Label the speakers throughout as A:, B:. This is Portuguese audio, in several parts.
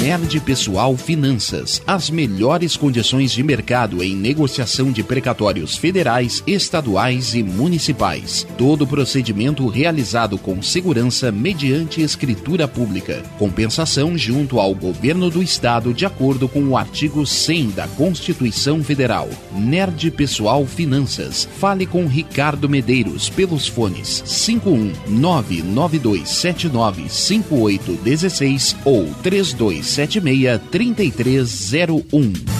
A: Nerd Pessoal Finanças. As melhores condições de mercado em negociação de precatórios federais, estaduais e municipais. Todo procedimento realizado com segurança mediante escritura pública. Compensação junto ao governo do estado de acordo com o artigo 100 da Constituição Federal. Nerd Pessoal Finanças. Fale com Ricardo Medeiros pelos fones 51 99279 5816 ou 32 76 3301.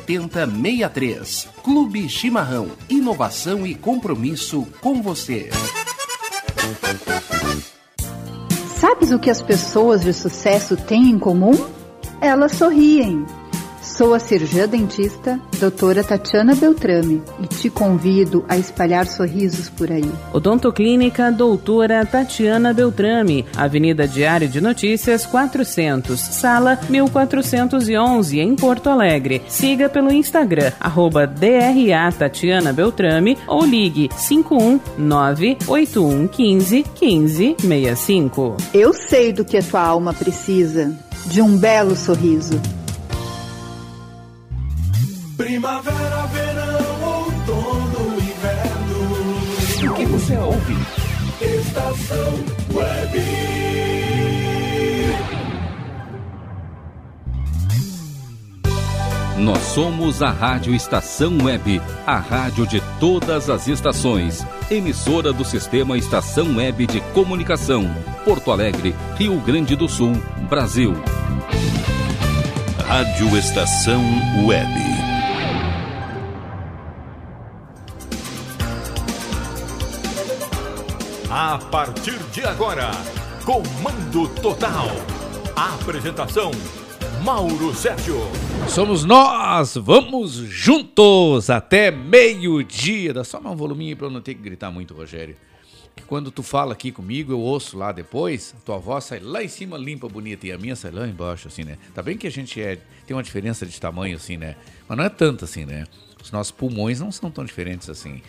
A: 7063. Clube Chimarrão. Inovação e compromisso com você.
B: Sabes o que as pessoas de sucesso têm em comum? Elas sorriem. Sou a cirurgiã dentista, doutora Tatiana Beltrame, e te convido a espalhar sorrisos por aí.
C: Odontoclínica Doutora Tatiana Beltrame, Avenida Diário de Notícias 400, Sala 1411, em Porto Alegre. Siga pelo Instagram, arroba DRA Tatiana Beltrame ou ligue 519 8115 1565.
B: Eu sei do que a tua alma precisa, de um belo sorriso.
D: Primavera, verão, outono, inverno.
A: O que você ouve?
D: Estação Web.
E: Nós somos a Rádio Estação Web, a rádio de todas as estações. Emissora do Sistema Estação Web de Comunicação. Porto Alegre, Rio Grande do Sul, Brasil. Rádio Estação Web.
F: A partir de agora, Comando Total. Apresentação: Mauro Sérgio.
G: Somos nós, vamos juntos até meio-dia. Dá só mais um voluminho para eu não ter que gritar muito, Rogério. Que quando tu fala aqui comigo, eu ouço lá depois, tua voz sai lá em cima limpa, bonita, e a minha sai lá embaixo, assim, né? Tá bem que a gente é, tem uma diferença de tamanho, assim, né? Mas não é tanto assim, né? Os nossos pulmões não são tão diferentes assim.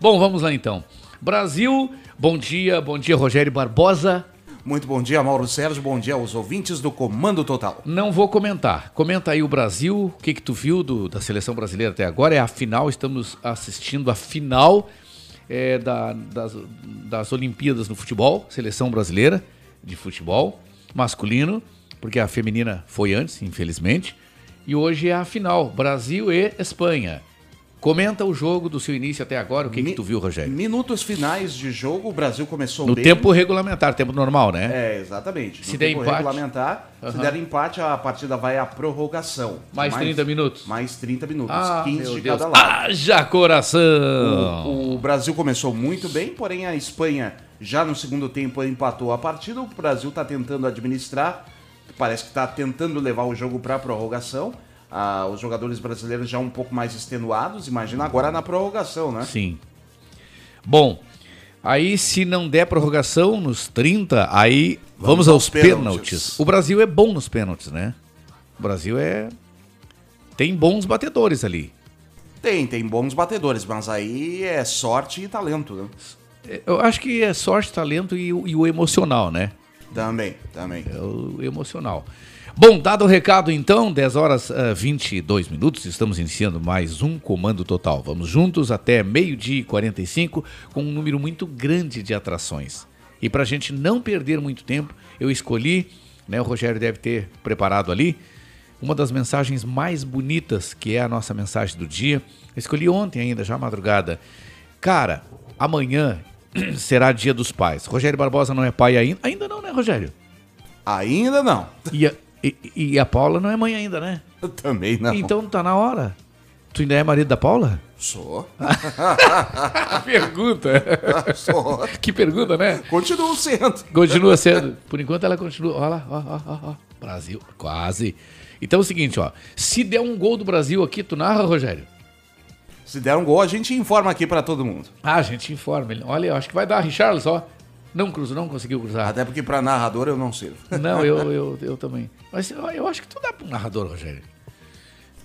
G: Bom, vamos lá então. Brasil, bom dia, bom dia, Rogério Barbosa.
H: Muito bom dia, Mauro Sérgio. Bom dia aos ouvintes do Comando Total.
G: Não vou comentar. Comenta aí o Brasil, o que, que tu viu do- da seleção brasileira até agora. É a final, estamos assistindo a final é, da- das, das Olimpíadas no futebol, seleção brasileira de futebol masculino. porque a feminina foi antes, infelizmente. E hoje é a final, Brasil e Espanha. Comenta o jogo do seu início até agora, o que, que
H: Mi-
G: tu viu, Rogério?
H: Minutos finais de jogo, o Brasil começou
G: No
H: bem.
G: tempo regulamentar, tempo normal, né?
H: É, exatamente.
G: Se
H: no
G: der
H: tempo
G: empate-
H: regulamentar, se
G: Aham.
H: der empate, a partida vai à prorrogação.
G: Mais 30 minutos.
H: Mais 30 minutos,
G: Ah,
H: 15
G: meu
H: de
G: Deus.
H: cada lado.
G: Haja coração!
H: O, o Brasil começou muito bem, porém a Espanha já no segundo tempo empatou a partida. O Brasil está tentando administrar, parece que está tentando levar o jogo para a prorrogação. Ah, os jogadores brasileiros já um pouco mais extenuados, imagina agora na prorrogação, né?
G: Sim. Bom, aí se não der prorrogação nos 30, aí vamos,
H: Vamos
G: aos
H: aos pênaltis.
G: pênaltis. O Brasil é bom nos pênaltis, né? O Brasil é. Tem bons batedores ali.
H: Tem, tem bons batedores, mas aí é sorte e talento, né?
G: Eu acho que é sorte, talento e, e o emocional, né?
H: Também, também.
G: É o emocional. Bom, dado o recado então, 10 horas ah, 22 minutos, estamos iniciando mais um Comando Total. Vamos juntos até meio-dia e 45 com um número muito grande de atrações. E para a gente não perder muito tempo, eu escolhi, né, o Rogério deve ter preparado ali, uma das mensagens mais bonitas, que é a nossa mensagem do dia. Eu escolhi ontem ainda, já madrugada. Cara, amanhã será dia dos pais. Rogério Barbosa não é pai ainda? Ainda não, né, Rogério?
H: Ainda não.
G: E e, e a Paula não é mãe ainda, né?
H: Também não.
G: Então tá na hora. Tu ainda é marido da Paula?
H: Sou.
G: pergunta.
H: Sou.
G: que pergunta, né?
H: Continuo sendo.
G: Continua sendo. Por enquanto ela continua. Olha lá, ó, ó, ó, ó. Brasil, quase. Então é o seguinte, ó. Se der um gol do Brasil aqui, tu narra, Rogério?
H: Se der um gol, a gente informa aqui pra todo mundo.
G: Ah, a gente informa. Olha, eu acho que vai dar Richarlis, ó. Não cruzou, não conseguiu cruzar.
H: Até porque pra narrador eu não sirvo.
G: Não, eu, eu, eu também. Mas eu, eu acho que tu dá pro narrador, Rogério.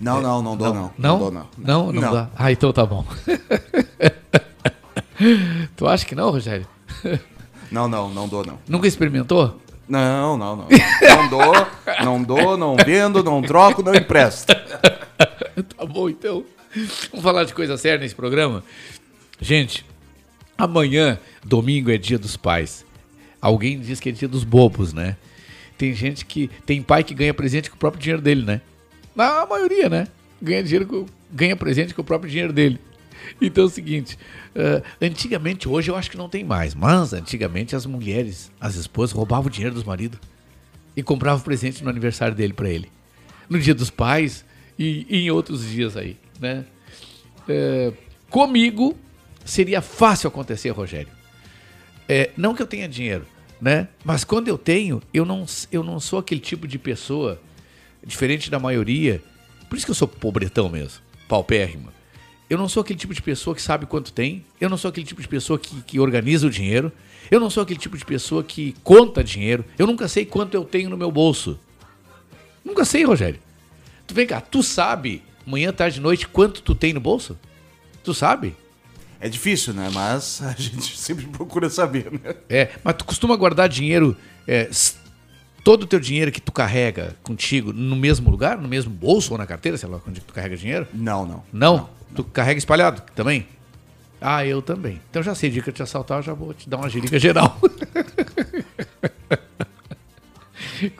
H: Não, não, não dou não.
G: Não?
H: dou não.
G: Não, não, dá. Ah, então tá bom. tu acha que não, Rogério?
H: Não, não, não dou não.
G: Nunca experimentou?
H: Não, não, não. Não dou, não dou, não vendo, não troco, não empresto.
G: Tá bom, então. Vamos falar de coisa séria nesse programa? Gente, amanhã, domingo, é dia dos pais. Alguém diz que é dia dos bobos, né? Tem gente que. Tem pai que ganha presente com o próprio dinheiro dele, né? Na maioria, né? Ganha, dinheiro com, ganha presente com o próprio dinheiro dele. Então é o seguinte: ah, antigamente, hoje eu acho que não tem mais, mas antigamente as mulheres, as esposas, roubavam o dinheiro dos maridos e compravam presente no aniversário dele pra ele. No dia dos pais e, e em outros dias aí, né? É, comigo seria fácil acontecer, Rogério. É, não que eu tenha dinheiro, né? Mas quando eu tenho, eu não, eu não sou aquele tipo de pessoa, diferente da maioria. Por isso que eu sou pobretão mesmo, paupérrimo. Eu não sou aquele tipo de pessoa que sabe quanto tem. Eu não sou aquele tipo de pessoa que, que organiza o dinheiro. Eu não sou aquele tipo de pessoa que conta dinheiro. Eu nunca sei quanto eu tenho no meu bolso. Nunca sei, Rogério. Tu vem cá, tu sabe, manhã, tarde noite, quanto tu tem no bolso? Tu sabe?
H: É difícil, né? Mas a gente sempre procura saber, né?
G: É, mas tu costuma guardar dinheiro, é, todo o teu dinheiro que tu carrega contigo no mesmo lugar, no mesmo bolso ou na carteira, sei lá, onde que tu carrega dinheiro?
H: Não, não.
G: Não? Tu carrega espalhado também? Ah, eu também. Então já sei, que eu te assaltar, eu já vou te dar uma girica geral.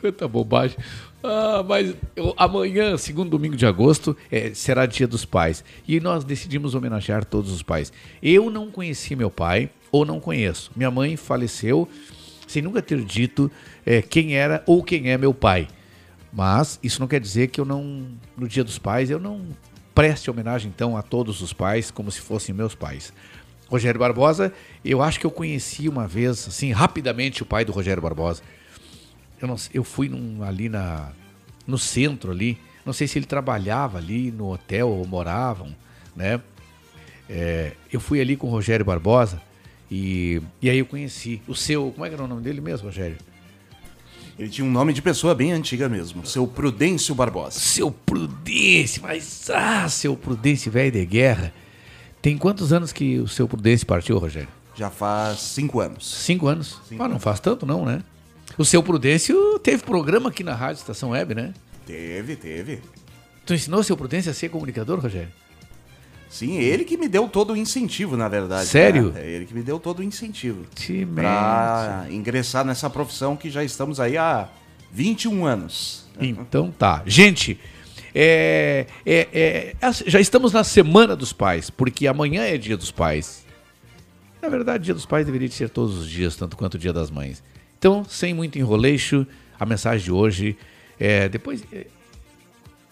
G: Quanta bobagem. Ah, mas eu- amanhã, segundo domingo de agosto, é, será dia dos pais. E nós decidimos homenagear todos os pais. Eu não conheci meu pai, ou não conheço. Minha mãe faleceu sem nunca ter dito é, quem era ou quem é meu pai. Mas isso não quer dizer que eu não, no dia dos pais, eu não preste homenagem então a todos os pais como se fossem meus pais. Rogério Barbosa, eu acho que eu conheci uma vez, assim, rapidamente o pai do Rogério Barbosa. Eu, não, eu fui num- ali na, no centro ali, não sei se ele trabalhava ali no hotel ou moravam, né? É, eu fui ali com o Rogério Barbosa e, e aí eu conheci o seu, como é que era o nome dele mesmo, Rogério?
H: Ele tinha um nome de pessoa bem antiga mesmo. Seu Prudêncio Barbosa.
G: Seu Prudêncio, mas ah, seu Prudêncio velho de guerra. Tem quantos anos que o seu Prudêncio partiu, Rogério?
H: Já faz cinco anos.
G: Cinco anos.
H: Cinco
G: ah, não
H: anos.
G: faz tanto não, né? O seu Prudêncio teve programa aqui na Rádio Estação Web, né?
H: Teve, teve.
G: Tu ensinou o seu Prudêncio a ser comunicador, Rogério?
H: Sim, ele que me deu todo o incentivo, na verdade.
G: Sério?
H: né? É ele que me deu todo o incentivo.
G: Te
H: Pra ingressar nessa profissão que já estamos aí há 21 anos.
G: Então tá. Gente, é, é, é, já estamos na Semana dos Pais, porque amanhã é Dia dos Pais. Na verdade, Dia dos Pais deveria ser todos os dias, tanto quanto o Dia das Mães. Então, sem muito enroleixo, a mensagem de hoje é. Depois. É,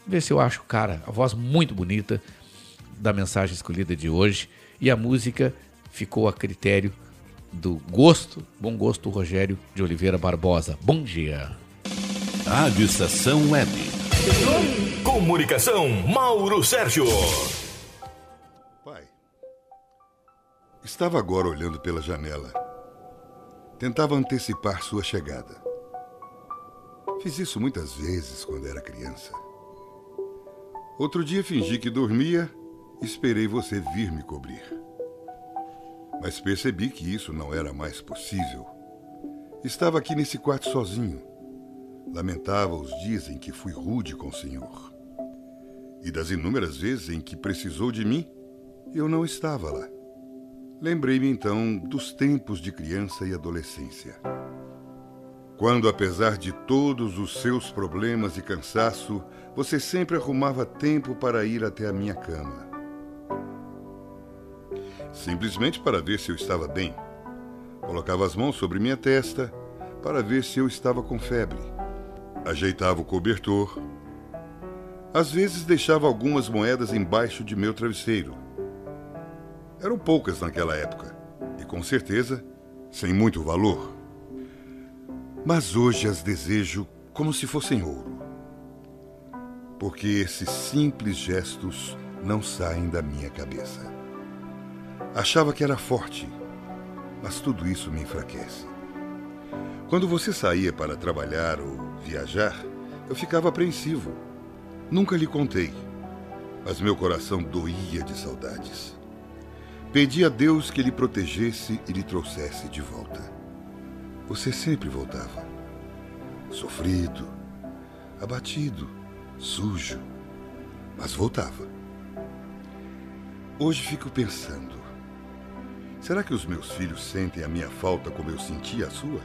G: ver se eu acho, cara, a voz muito bonita da mensagem escolhida de hoje. E a música ficou a critério do gosto, bom gosto, Rogério de Oliveira Barbosa. Bom dia.
E: Rádio Estação Web.
F: Comunicação, Mauro Sérgio.
I: Pai, estava agora olhando pela janela. Tentava antecipar sua chegada. Fiz isso muitas vezes quando era criança. Outro dia fingi que dormia esperei você vir me cobrir. Mas percebi que isso não era mais possível. Estava aqui nesse quarto sozinho. Lamentava os dias em que fui rude com o Senhor. E das inúmeras vezes em que precisou de mim, eu não estava lá. Lembrei-me então dos tempos de criança e adolescência. Quando, apesar de todos os seus problemas e cansaço, você sempre arrumava tempo para ir até a minha cama. Simplesmente para ver se eu estava bem. Colocava as mãos sobre minha testa para ver se eu estava com febre. Ajeitava o cobertor. Às vezes deixava algumas moedas embaixo de meu travesseiro. Eram poucas naquela época e, com certeza, sem muito valor. Mas hoje as desejo como se fossem ouro porque esses simples gestos não saem da minha cabeça. Achava que era forte, mas tudo isso me enfraquece. Quando você saía para trabalhar ou viajar, eu ficava apreensivo. Nunca lhe contei, mas meu coração doía de saudades. Pedi a Deus que lhe protegesse e lhe trouxesse de volta. Você sempre voltava. Sofrido, abatido sujo, mas voltava. Hoje fico pensando: será que os meus filhos sentem a minha falta como eu senti a sua?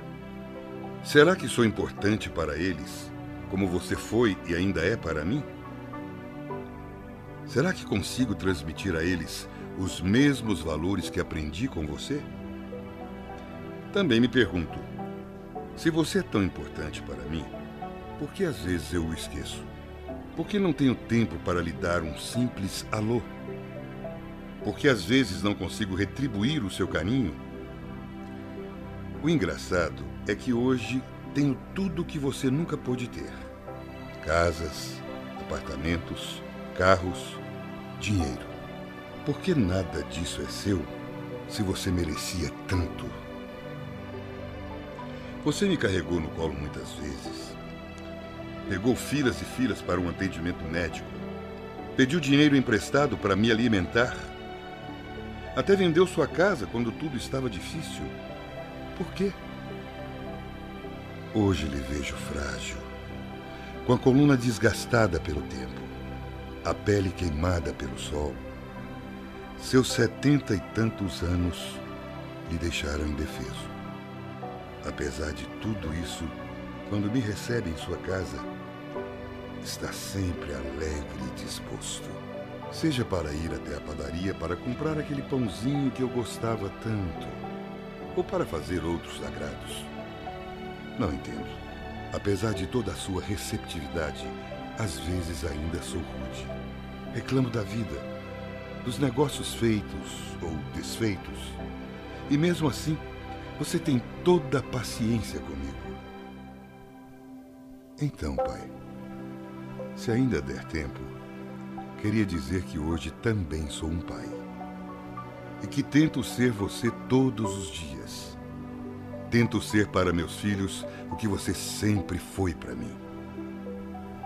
I: Será que sou importante para eles, como você foi e ainda é para mim? Será que consigo transmitir a eles os mesmos valores que aprendi com você? Também me pergunto: se você é tão importante para mim, por que às vezes eu o esqueço? Porque não tenho tempo para lhe dar um simples alô? Porque às vezes não consigo retribuir o seu carinho? O engraçado é que hoje tenho tudo que você nunca pôde ter: casas, apartamentos, carros, dinheiro. Por que nada disso é seu se você merecia tanto? Você me carregou no colo muitas vezes Pegou filas e filas para um atendimento médico. Pediu dinheiro emprestado para me alimentar. Até vendeu sua casa quando tudo estava difícil. Por quê? Hoje lhe vejo frágil, com a coluna desgastada pelo tempo, a pele queimada pelo sol. Seus setenta e tantos anos lhe deixaram indefeso. Apesar de tudo isso, quando me recebe em sua casa, está sempre alegre e disposto. Seja para ir até a padaria para comprar aquele pãozinho que eu gostava tanto, ou para fazer outros agrados. Não entendo. Apesar de toda a sua receptividade, às vezes ainda sou rude. Reclamo da vida, dos negócios feitos ou desfeitos. E mesmo assim, você tem toda a paciência comigo. Então, pai. Se ainda der tempo, queria dizer que hoje também sou um pai. E que tento ser você todos os dias. Tento ser para meus filhos o que você sempre foi para mim.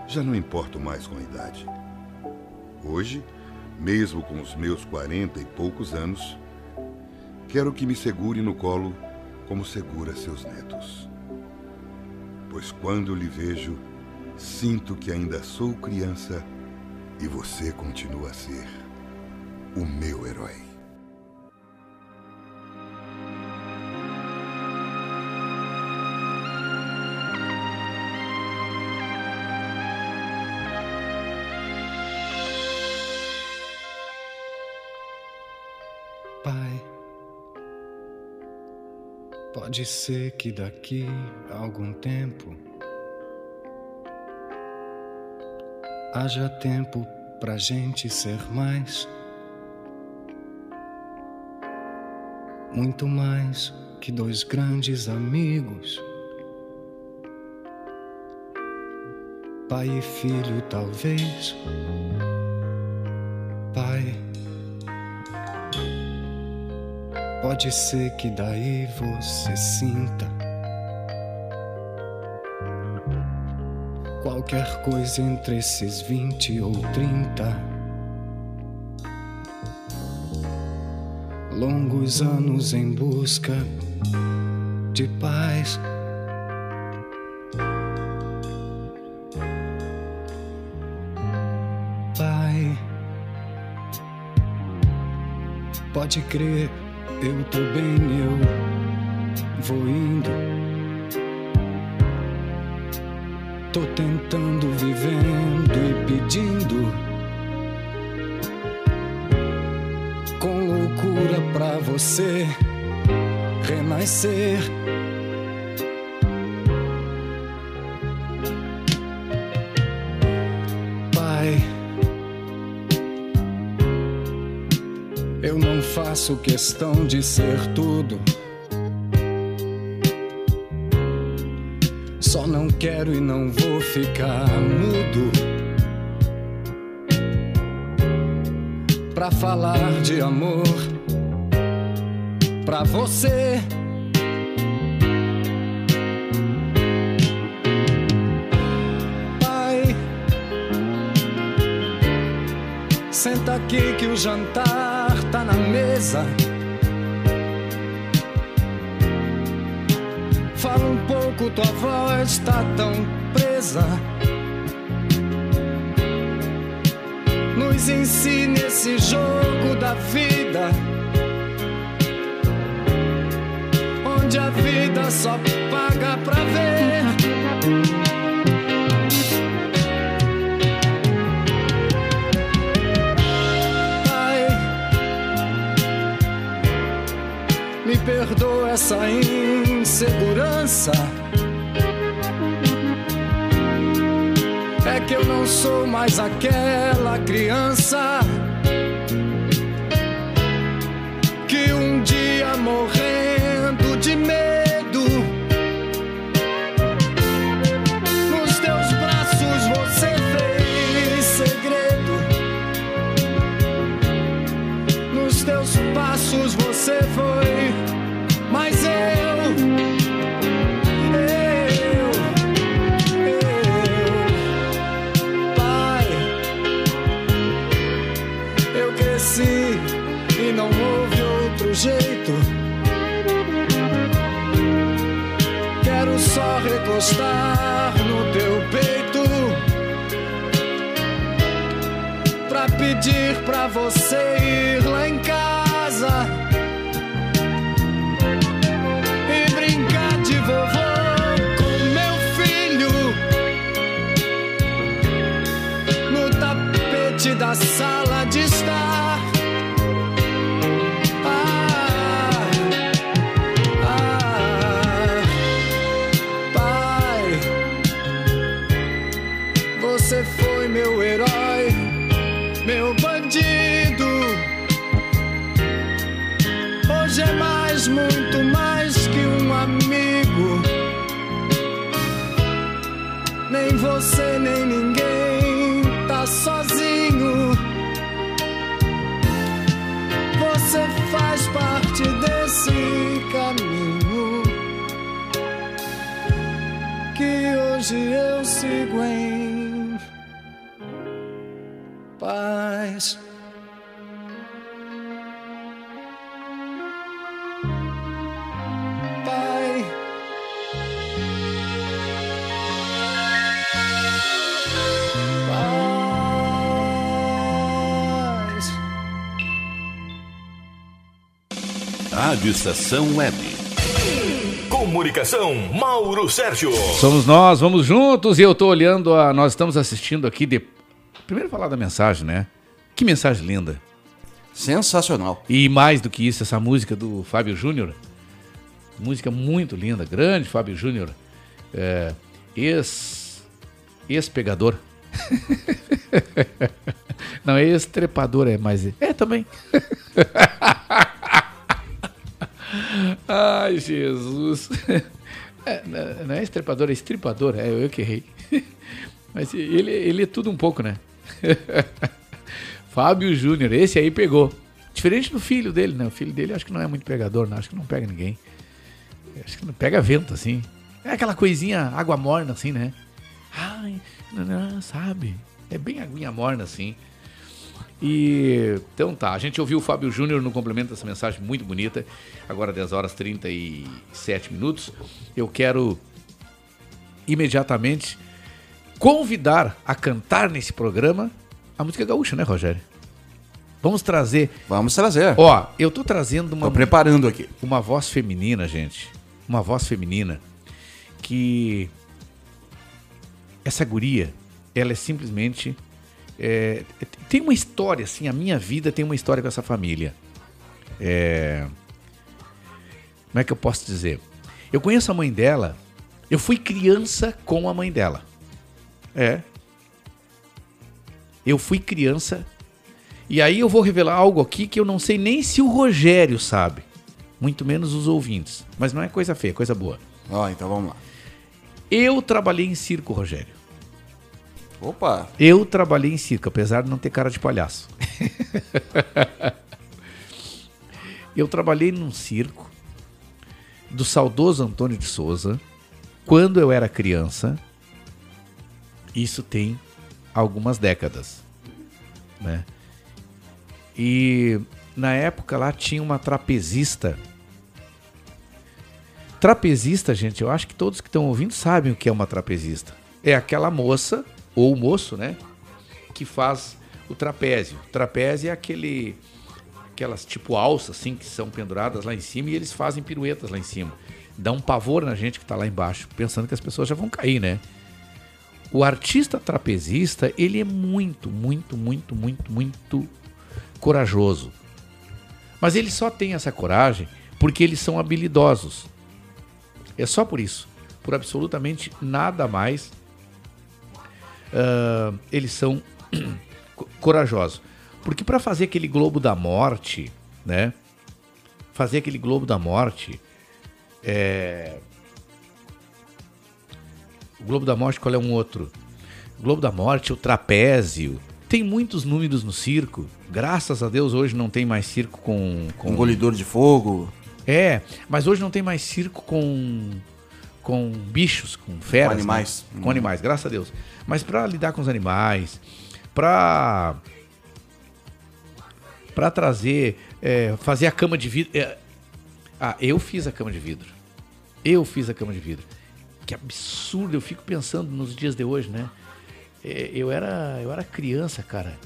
I: Já não importo mais com a idade. Hoje, mesmo com os meus quarenta e poucos anos, quero que me segure no colo como segura seus netos. Pois quando lhe vejo, Sinto que ainda sou criança e você continua a ser o meu herói.
J: Pode ser que daqui a algum tempo haja tempo pra gente ser mais, muito mais que dois grandes amigos. Pai e filho, talvez. Pai, pode ser que daí você sinta qualquer coisa entre esses vinte ou trinta. Longos anos em busca de paz. Pai, pode crer, eu tô bem, eu vou indo. Tô tentando, vivendo e pedindo. Com loucura pra você renascer. Faço questão de ser tudo. Só não quero e não vou ficar mudo. Pra falar de amor pra você. Pai, senta aqui que o jantar tá na mesa. Fala um pouco, tua voz tá tão presa. Nos ensine esse jogo da vida. onde a vida só paga pra ver. Essa insegurança. É que eu não sou mais aquela criança que um dia morrendo só recostar no teu peito pra pedir pra você ir lá em casa
E: Estação Web.
F: Comunicação, Mauro Sérgio.
G: Somos nós, vamos juntos. E eu tô olhando a. Nós estamos assistindo aqui. De... Primeiro falar da mensagem, né? Que mensagem linda.
H: Sensacional.
G: E mais do que isso, essa música do Fábio Júnior, música muito linda, grande Fábio Júnior, é, ex, ex-pegador. Não, é ex-trepador, é mais. É também. Ai, Jesus. É, não é estripador, é estripador. É eu que errei. Mas ele, ele é tudo um pouco, né? Fábio Júnior, esse aí pegou. Diferente do filho dele, né? O filho dele acho que não é muito pegador, não. Acho que não pega ninguém. Acho que não pega vento, assim. É aquela coisinha água morna, assim, né? Ai, não, não, sabe? É bem aguinha morna, assim. E então tá, a gente ouviu o Fábio Júnior no complemento dessa mensagem muito bonita. Agora 10 horas 37 minutos. Eu quero imediatamente convidar a cantar nesse programa a música gaúcha, né, Rogério? Vamos trazer.
H: Vamos trazer.
G: Ó, eu tô trazendo uma.
H: Tô preparando aqui.
G: Uma voz feminina, gente. Uma voz feminina que. Essa guria, ela é simplesmente é, tem uma história, assim, a minha vida tem uma história com essa família. É, como é que eu posso dizer? Eu conheço a mãe dela, eu fui criança com a mãe dela. É. Eu fui criança. E aí eu vou revelar algo aqui que eu não sei nem se o Rogério sabe. Muito menos os ouvintes. Mas não é coisa feia, é coisa boa.
H: Ó, então vamos lá.
G: Eu trabalhei em circo, Rogério.
H: Opa!
G: Eu trabalhei em circo, apesar de não ter cara de palhaço. eu trabalhei num circo do saudoso Antônio de Souza quando eu era criança. Isso tem algumas décadas, né? E na época lá tinha uma trapezista. Trapezista, gente, eu acho que todos que estão ouvindo sabem o que é uma trapezista. É aquela moça ou o moço, né? Que faz o trapézio. O trapézio é aquele aquelas tipo alças assim que são penduradas lá em cima e eles fazem piruetas lá em cima. Dá um pavor na gente que está lá embaixo, pensando que as pessoas já vão cair, né? O artista trapezista, ele é muito, muito, muito, muito, muito corajoso. Mas ele só tem essa coragem porque eles são habilidosos. É só por isso. Por absolutamente nada mais uh, eles são corajosos. Porque para fazer aquele globo da morte, né? Fazer aquele globo da morte, é... o globo da morte qual é um outro? O globo da morte, o trapézio. Tem muitos números no circo. Graças a Deus hoje não tem mais circo com, com...
H: engolidor de fogo.
G: É, mas hoje não tem mais circo com com bichos, com feras,
H: com animais,
G: né? com animais, graças a Deus. Mas para lidar com os animais, para para trazer, é, fazer a cama de vidro. É... Ah, eu fiz a cama de vidro. Eu fiz a cama de vidro. Que absurdo, eu fico pensando nos dias de hoje, né? É, eu era, eu era criança, cara.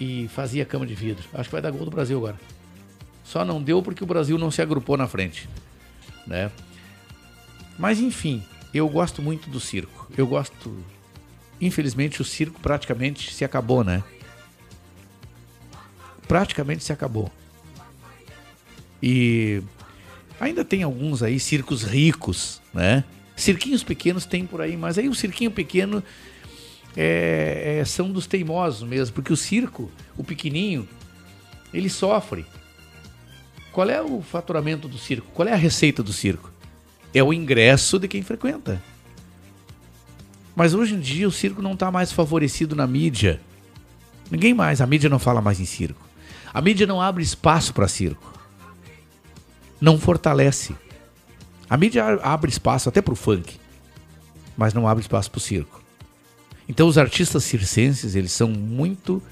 G: E fazia cama de vidro. Acho que vai dar gol do Brasil agora. Só não deu porque o Brasil não se agrupou na frente, né? Mas enfim, eu gosto muito do circo. Eu gosto. Infelizmente, o circo praticamente se acabou, né? Praticamente se acabou. E ainda tem alguns aí circos ricos, né? Cirquinhos pequenos tem por aí, mas aí o cirquinho pequeno é, é, são dos teimosos mesmo, porque o circo, o pequenininho, ele sofre. Qual é o faturamento do circo? Qual é a receita do circo? é o ingresso de quem frequenta. Mas hoje em dia o circo não está mais favorecido na mídia. Ninguém mais, a mídia não fala mais em circo. A mídia não abre espaço para circo. Não fortalece. A mídia abre espaço até para o funk, mas não abre espaço para o circo. Então os artistas circenses, eles são muito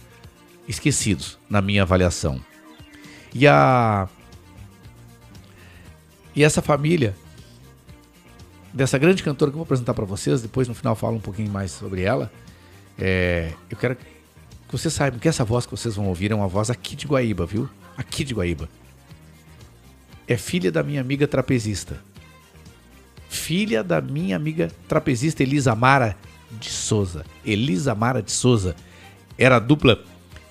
G: esquecidos na minha avaliação. E a e essa família dessa grande cantora que eu vou apresentar para vocês, depois no final falo um pouquinho mais sobre ela. É, eu quero que vocês saibam que essa voz que vocês vão ouvir é uma voz aqui de Guaíba, viu? Aqui de Guaíba. É filha da minha amiga trapezista. Filha da minha amiga trapezista Elisa Mara de Souza. Elisa Mara de Souza era a dupla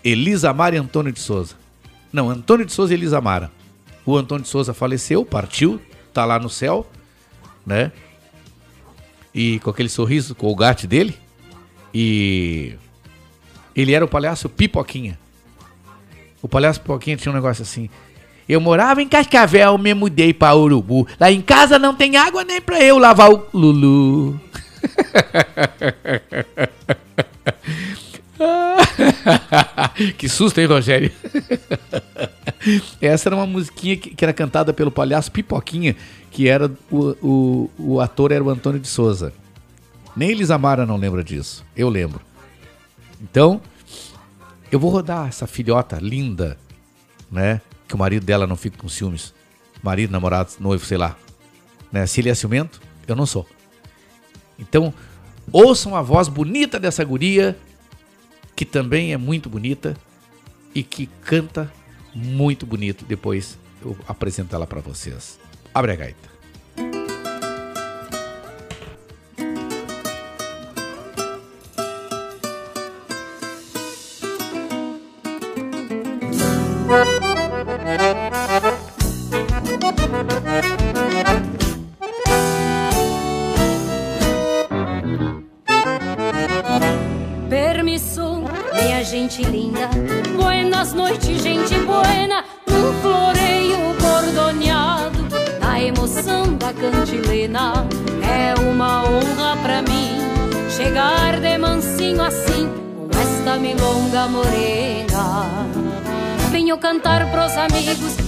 G: Elisa Mara e Antônio de Souza. Não, Antônio de Souza e Elisa Mara. O Antônio de Souza faleceu, partiu, tá lá no céu, né? e com aquele sorriso colgate dele. E ele era o palhaço Pipoquinha. O palhaço Pipoquinha tinha um negócio assim. Eu morava em Cascavel, me mudei pra Urubu. Lá em casa não tem água nem pra eu lavar o Lulu. que susto, hein, Rogério? Essa era uma musiquinha que, que, era cantada pelo palhaço Pipoquinha, que era o, o, o ator era o Antônio de Souza. Nem Elisamara não lembra disso. Eu lembro. Então, eu vou rodar essa filhota linda, né? Que o marido dela não fica com ciúmes. Marido, namorado, noivo, sei lá. Né? Se ele é ciumento, eu não sou. Então, ouçam a voz bonita dessa guria, que também é muito bonita e que canta muito bonito. Depois eu apresento ela para vocês. Abre a gaita.
K: cantar pros amigos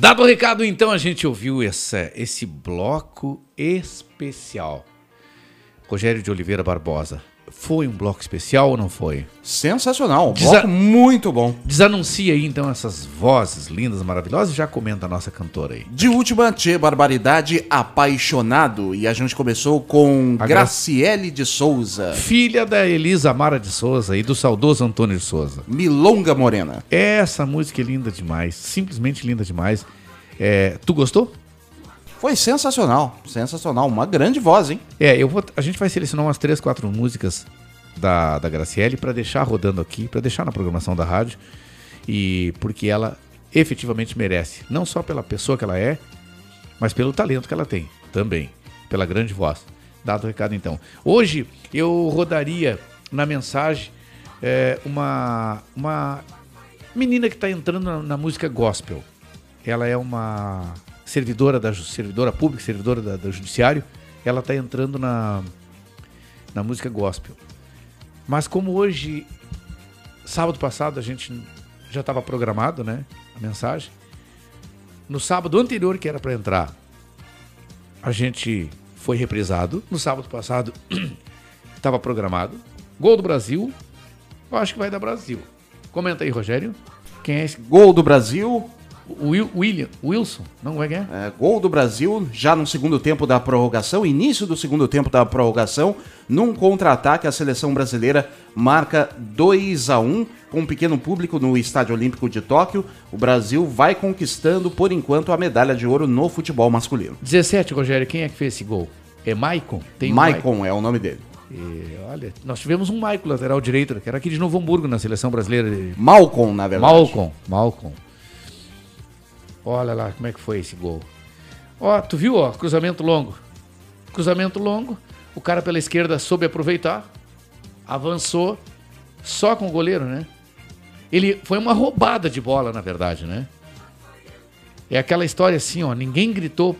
G: Dado o recado, então, a gente ouviu essa, esse bloco especial. Rogério de Oliveira Barbosa. Foi um bloco especial ou não foi?
H: Sensacional, um
G: Desa-
H: muito bom.
G: Desanuncia aí, então, essas vozes lindas, maravilhosas e já comenta a nossa cantora aí.
H: De última, Tchê Barbaridade, Apaixonado. E a gente começou com
G: A Gra-
H: Graciele de Souza,
G: Filha da Elisa Mara de Souza e do saudoso Antônio de Souza.
H: Milonga Morena.
G: Essa música é linda demais, simplesmente linda demais. É, tu gostou?
H: Foi sensacional, sensacional. Uma grande voz, hein?
G: É, eu vou, a gente vai selecionar umas três, quatro músicas da, da Graciele para deixar rodando aqui, para deixar na programação da rádio. E porque ela efetivamente merece, não só pela pessoa que ela é, mas pelo talento que ela tem também, pela grande voz. Dado o recado então. Hoje eu rodaria na mensagem é, uma, uma menina que está entrando na, na música gospel. Ela é uma servidora da servidora pública, servidora do judiciário. Ela está entrando na, na música gospel. Mas como hoje, sábado passado, a gente já estava programado, né? A mensagem. No sábado anterior que era para entrar, a gente foi reprisado. No sábado passado estava programado. Gol do Brasil. Eu acho que vai dar Brasil. Comenta aí, Rogério. Quem é esse?
H: Gol do Brasil.
G: Will, William, Wilson, não vai ganhar?
H: É, gol do Brasil, já no segundo tempo da prorrogação, início do segundo tempo da prorrogação, num contra-ataque, a seleção brasileira marca 2 a 1 com um pequeno público no Estádio Olímpico de Tóquio. O Brasil vai conquistando, por enquanto, a medalha de ouro no futebol masculino.
G: 17, Rogério, quem é que fez esse gol? É Maicon?
H: Tem um Maicon é o nome dele.
G: E, olha, nós tivemos um Maicon, lateral direito, que era aqui de Novo Hamburgo, na seleção brasileira.
H: Malcom, na verdade.
G: Malcom, Malcom. Olha lá como é que foi esse gol. Ó, tu viu, ó, cruzamento longo. Cruzamento longo. O cara pela esquerda soube aproveitar. Avançou só com o goleiro, né? Ele foi uma roubada de bola, na verdade, né? É aquela história assim, ó, ninguém gritou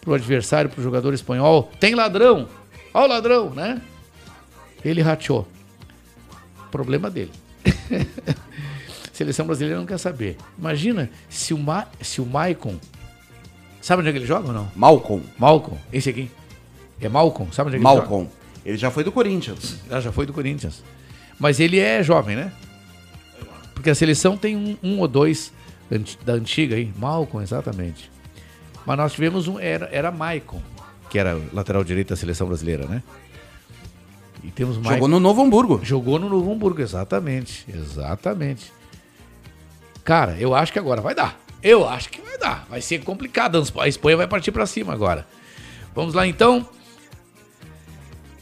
G: pro adversário, pro jogador espanhol, tem ladrão. Ó o ladrão, né? Ele rateou. Problema dele. Seleção brasileira não quer saber. Imagina se o, Ma se o Maicon. Sabe onde é que ele joga ou não?
H: Malcom.
G: Malcom. Esse aqui. É Malcom. Sabe onde é que
H: Malcom.
G: ele joga?
H: Ele já foi do Corinthians.
G: Ah, já foi do Corinthians. Mas ele é jovem, né? Porque a seleção tem um, um ou dois da antiga aí. Malcom, exatamente. Mas nós tivemos um. Era, era Maicon, que era lateral direito da seleção brasileira, né? E temos Maicon.
H: Jogou no Novo Hamburgo.
G: Jogou no Novo Hamburgo, exatamente. Exatamente. Cara, eu acho que agora vai dar. Eu acho que vai dar. Vai ser complicado. A Espanha vai partir pra cima agora. Vamos lá então.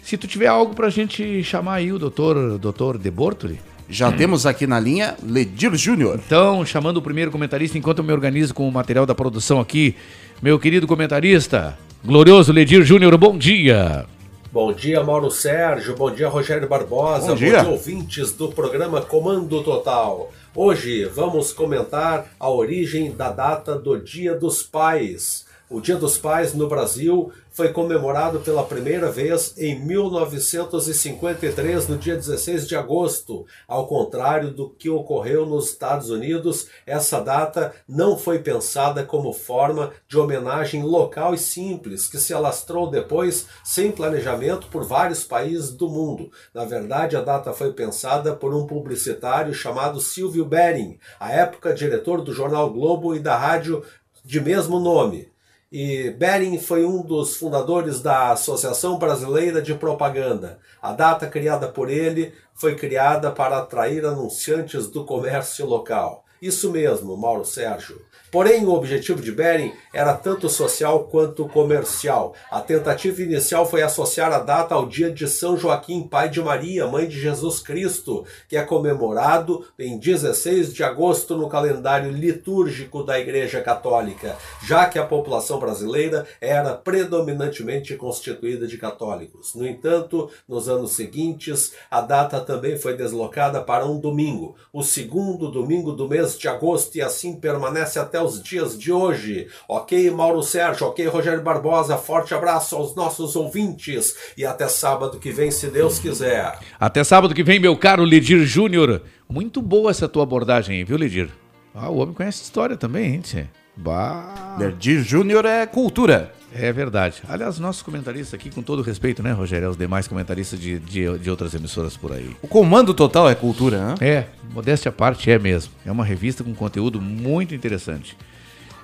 G: Se tu tiver algo pra gente chamar aí o doutor, doutor De Bortoli.
H: Já temos aqui na linha Ledir Júnior.
G: Então, chamando o primeiro comentarista, enquanto eu me organizo com o material da produção aqui, meu querido comentarista, glorioso Ledir Júnior, bom dia.
L: Bom dia, Mauro Sérgio. Bom dia, Rogério Barbosa.
H: Bom dia.
L: ouvintes do programa Comando Total. Hoje vamos comentar a origem da data do Dia dos Pais. O Dia dos Pais no Brasil foi comemorado pela primeira vez em 1953, no dia 16 de agosto. Ao contrário do que ocorreu nos Estados Unidos, essa data não foi pensada como forma de homenagem local e simples, que se alastrou depois sem planejamento por vários países do mundo. Na verdade, a data foi pensada por um publicitário chamado Silvio Bering, à época diretor do jornal Globo e da rádio de mesmo nome. E Bering foi um dos fundadores da Associação Brasileira de Propaganda. A data criada por ele foi criada para atrair anunciantes do comércio local. Isso mesmo, Mauro Sérgio. Porém, o objetivo de Bering era tanto social quanto comercial. A tentativa inicial foi associar a data ao dia de São Joaquim, pai de Maria, mãe de Jesus Cristo, que é comemorado em 16 de agosto no calendário litúrgico da Igreja Católica, já que a população brasileira era predominantemente constituída de católicos. No entanto, nos anos seguintes, a data também foi deslocada para um domingo, o segundo domingo do mês de agosto, e assim permanece até os dias de hoje. Ok, Mauro Sérgio, ok, Rogério Barbosa, forte abraço aos nossos ouvintes e até sábado que vem, se Deus quiser.
G: Até sábado que vem, meu caro Ledir Júnior. Muito boa essa tua abordagem viu, Ledir? Ah, o homem conhece história também, hein, tchê? Bah.
H: Ledir Júnior é cultura.
G: É verdade. Aliás, nossos comentaristas aqui, com todo respeito, né, Rogério, aos demais comentaristas de, de, de outras emissoras por aí.
H: O Comando Total é cultura, né?
G: É, modéstia à parte, é mesmo. É uma revista com conteúdo muito interessante.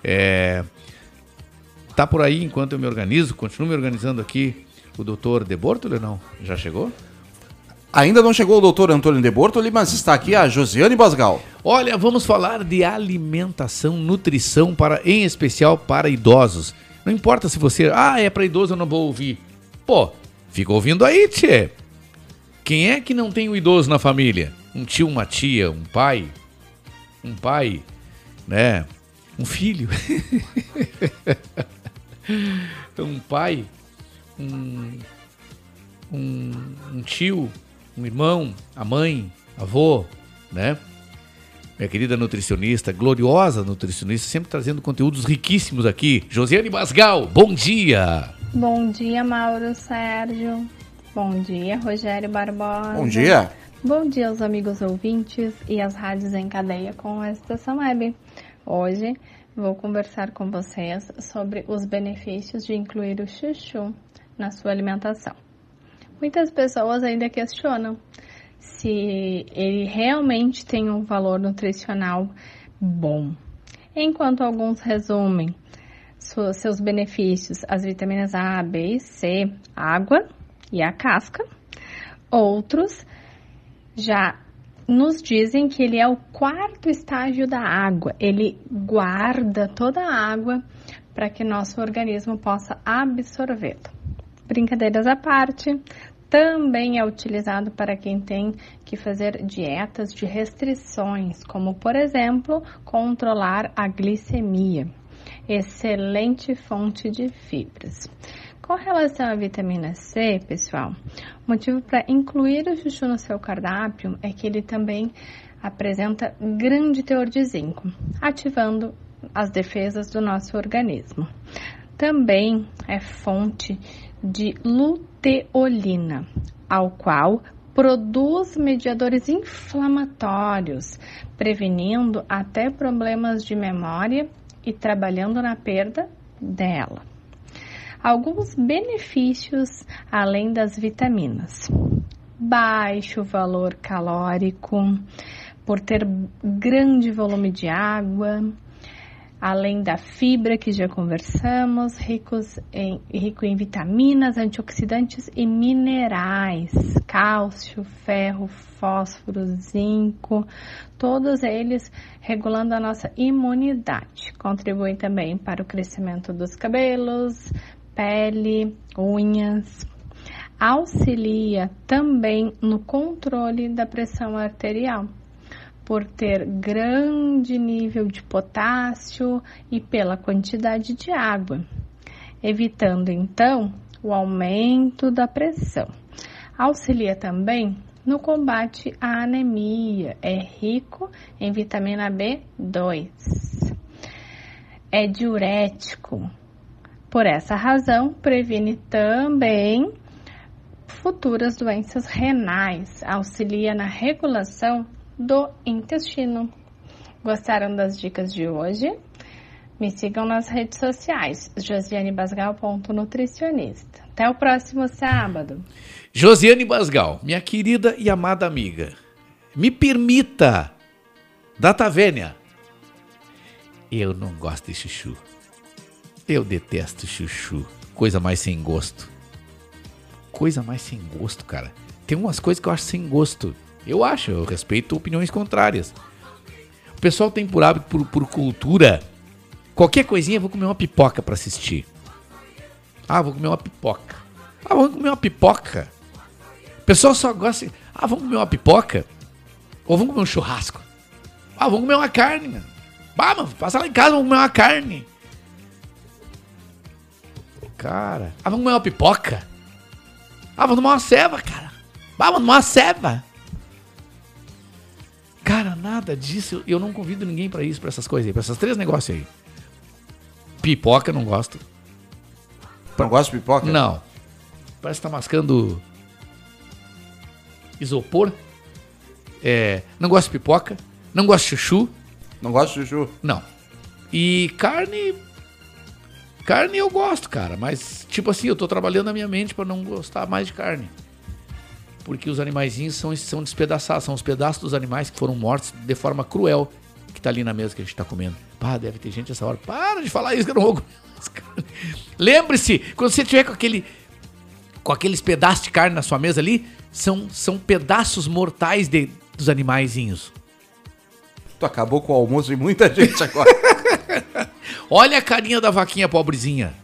G: É, tá por aí, enquanto eu me organizo, continuo me organizando aqui, o doutor De Bortoli, ou não? Já chegou?
H: Ainda não chegou o doutor Antônio de Bortoli, mas está aqui a Josiane Basgal.
G: Olha, vamos falar de alimentação, nutrição, para, em especial para idosos. Não importa se você, ah, é para idoso, eu não vou ouvir. Pô, fica ouvindo aí, tchê. Quem é que não tem um idoso na família? Um tio, uma tia, um pai? Um pai, né? Um filho? um pai? Um, um, um tio? Um irmão? A mãe? Avô? Né? Minha querida nutricionista, gloriosa nutricionista, sempre trazendo conteúdos riquíssimos aqui. Josiane Basgal, bom dia!
M: Bom dia, Mauro Sérgio. Bom dia, Rogério Barbosa.
H: Bom dia.
M: Bom dia aos amigos ouvintes e às rádios em cadeia com a Estação Web. Hoje vou conversar com vocês sobre os benefícios de incluir o chuchu na sua alimentação. Muitas pessoas ainda questionam se ele realmente tem um valor nutricional bom. Enquanto alguns resumem seus benefícios as vitaminas A, B e C, água e a casca, outros já nos dizem que ele é o quarto estágio da água. Ele guarda toda a água para que nosso organismo possa absorvê-la. Brincadeiras à parte, também é utilizado para quem tem que fazer dietas de restrições, como por exemplo, controlar a glicemia. Excelente fonte de fibras. Com relação à vitamina C, pessoal, o motivo para incluir o chuchu no seu cardápio é que ele também apresenta grande teor de zinco, ativando as defesas do nosso organismo. Também é fonte de luteolina, ao qual produz mediadores inflamatórios, prevenindo até problemas de memória e trabalhando na perda dela. Alguns benefícios além das vitaminas: baixo valor calórico, por ter grande volume de água, além da fibra que já conversamos, ricos em, rico em vitaminas, antioxidantes e minerais, cálcio, ferro, fósforo, zinco, todos eles regulando a nossa imunidade. Contribuem também para o crescimento dos cabelos, pele, unhas. Auxilia também no controle da pressão arterial por ter grande nível de potássio e pela quantidade de água, evitando então o aumento da pressão. Auxilia também no combate à anemia, é rico em vitamina B2. É diurético. Por essa razão, previne também futuras doenças renais, auxilia na regulação do intestino. Gostaram das dicas de hoje? Me sigam nas redes sociais, josianebasgal.nutricionista. Até o próximo sábado.
G: Josiane Basgal, minha querida e amada amiga, me permita, data vênia, eu não gosto de chuchu. Eu detesto chuchu. Coisa mais sem gosto. Coisa mais sem gosto, cara. Tem umas coisas que eu acho sem gosto. Eu acho, eu respeito opiniões contrárias. O pessoal tem por hábito, por, por cultura, qualquer coisinha, vou comer uma pipoca para assistir. Ah, vou comer uma pipoca. Ah, vamos comer uma pipoca. O pessoal só gosta. Ah, vamos comer uma pipoca? Ou vamos comer um churrasco? Ah, vamos comer uma carne, mano. Ah, mano, passa lá em casa, vamos comer uma carne. Cara. Ah, vamos comer uma pipoca? Ah, vamos tomar uma ceva, cara. Ah, vamos tomar uma ceva. Cara, nada disso. Eu não convido ninguém para isso, para essas coisas aí, pra essas três negócios aí. Pipoca, não gosto.
H: Não gosta de pipoca?
G: Não. Parece que tá mascando isopor. É, não gosto de pipoca. Não gosto de chuchu.
H: Não gosto de chuchu?
G: Não. E carne. Carne eu gosto, cara. Mas, tipo assim, eu tô trabalhando a minha mente para não gostar mais de carne porque os animaizinhos são, são despedaçados, são os pedaços dos animais que foram mortos de forma cruel, que tá ali na mesa que a gente tá comendo. Pá, deve ter gente essa hora. Para de falar isso que eu não vou comer. Lembre-se, quando você tiver com aquele com aqueles pedaços de carne na sua mesa ali, são, são pedaços mortais de, dos animaizinhos.
H: Tu acabou com o almoço de muita gente agora.
G: Olha a carinha da vaquinha pobrezinha.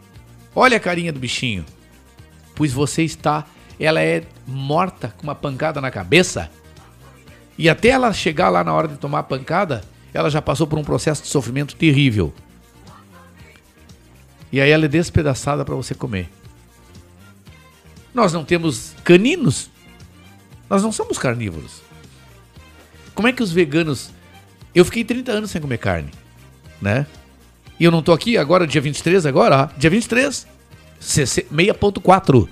G: Olha a carinha do bichinho. Pois você está ela é morta com uma pancada na cabeça. E até ela chegar lá na hora de tomar a pancada, ela já passou por um processo de sofrimento terrível. E aí ela é despedaçada para você comer. Nós não temos caninos. Nós não somos carnívoros. Como é que os veganos. Eu fiquei 30 anos sem comer carne, né? E eu não tô aqui agora, dia 23, agora, dia 23, 6.4.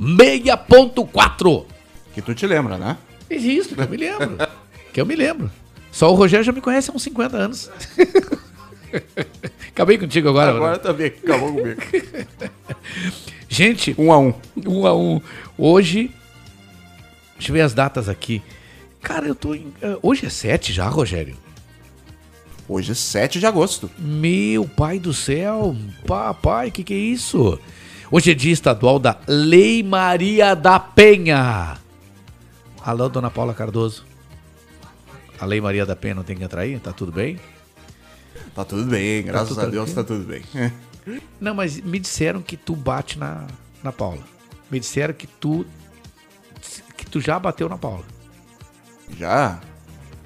G: 6.4.
H: Que tu te lembra, né?
G: Isso, que eu me lembro. que eu me lembro. Só o Rogério já me conhece há uns 50 anos. Acabei contigo agora.
H: Agora também, acabou comigo.
G: Gente.
H: Um a um.
G: Um a um. Hoje, deixa eu ver as datas aqui. Cara, eu tô em. eh, Hoje é 7 já, Rogério.
H: Hoje é 7 de agosto.
G: Meu pai do céu, papai, que que é isso? Hoje é dia estadual da Lei Maria da Penha. Alô, dona Paula Cardoso. A Lei Maria da Penha não tem que entrar aí? Tá tudo bem?
H: Tá tudo bem, graças
G: tudo
H: a Deus tá tudo bem.
G: Não, mas me disseram que tu bate na, na Paula. Me disseram que tu que tu já bateu na Paula.
H: Já?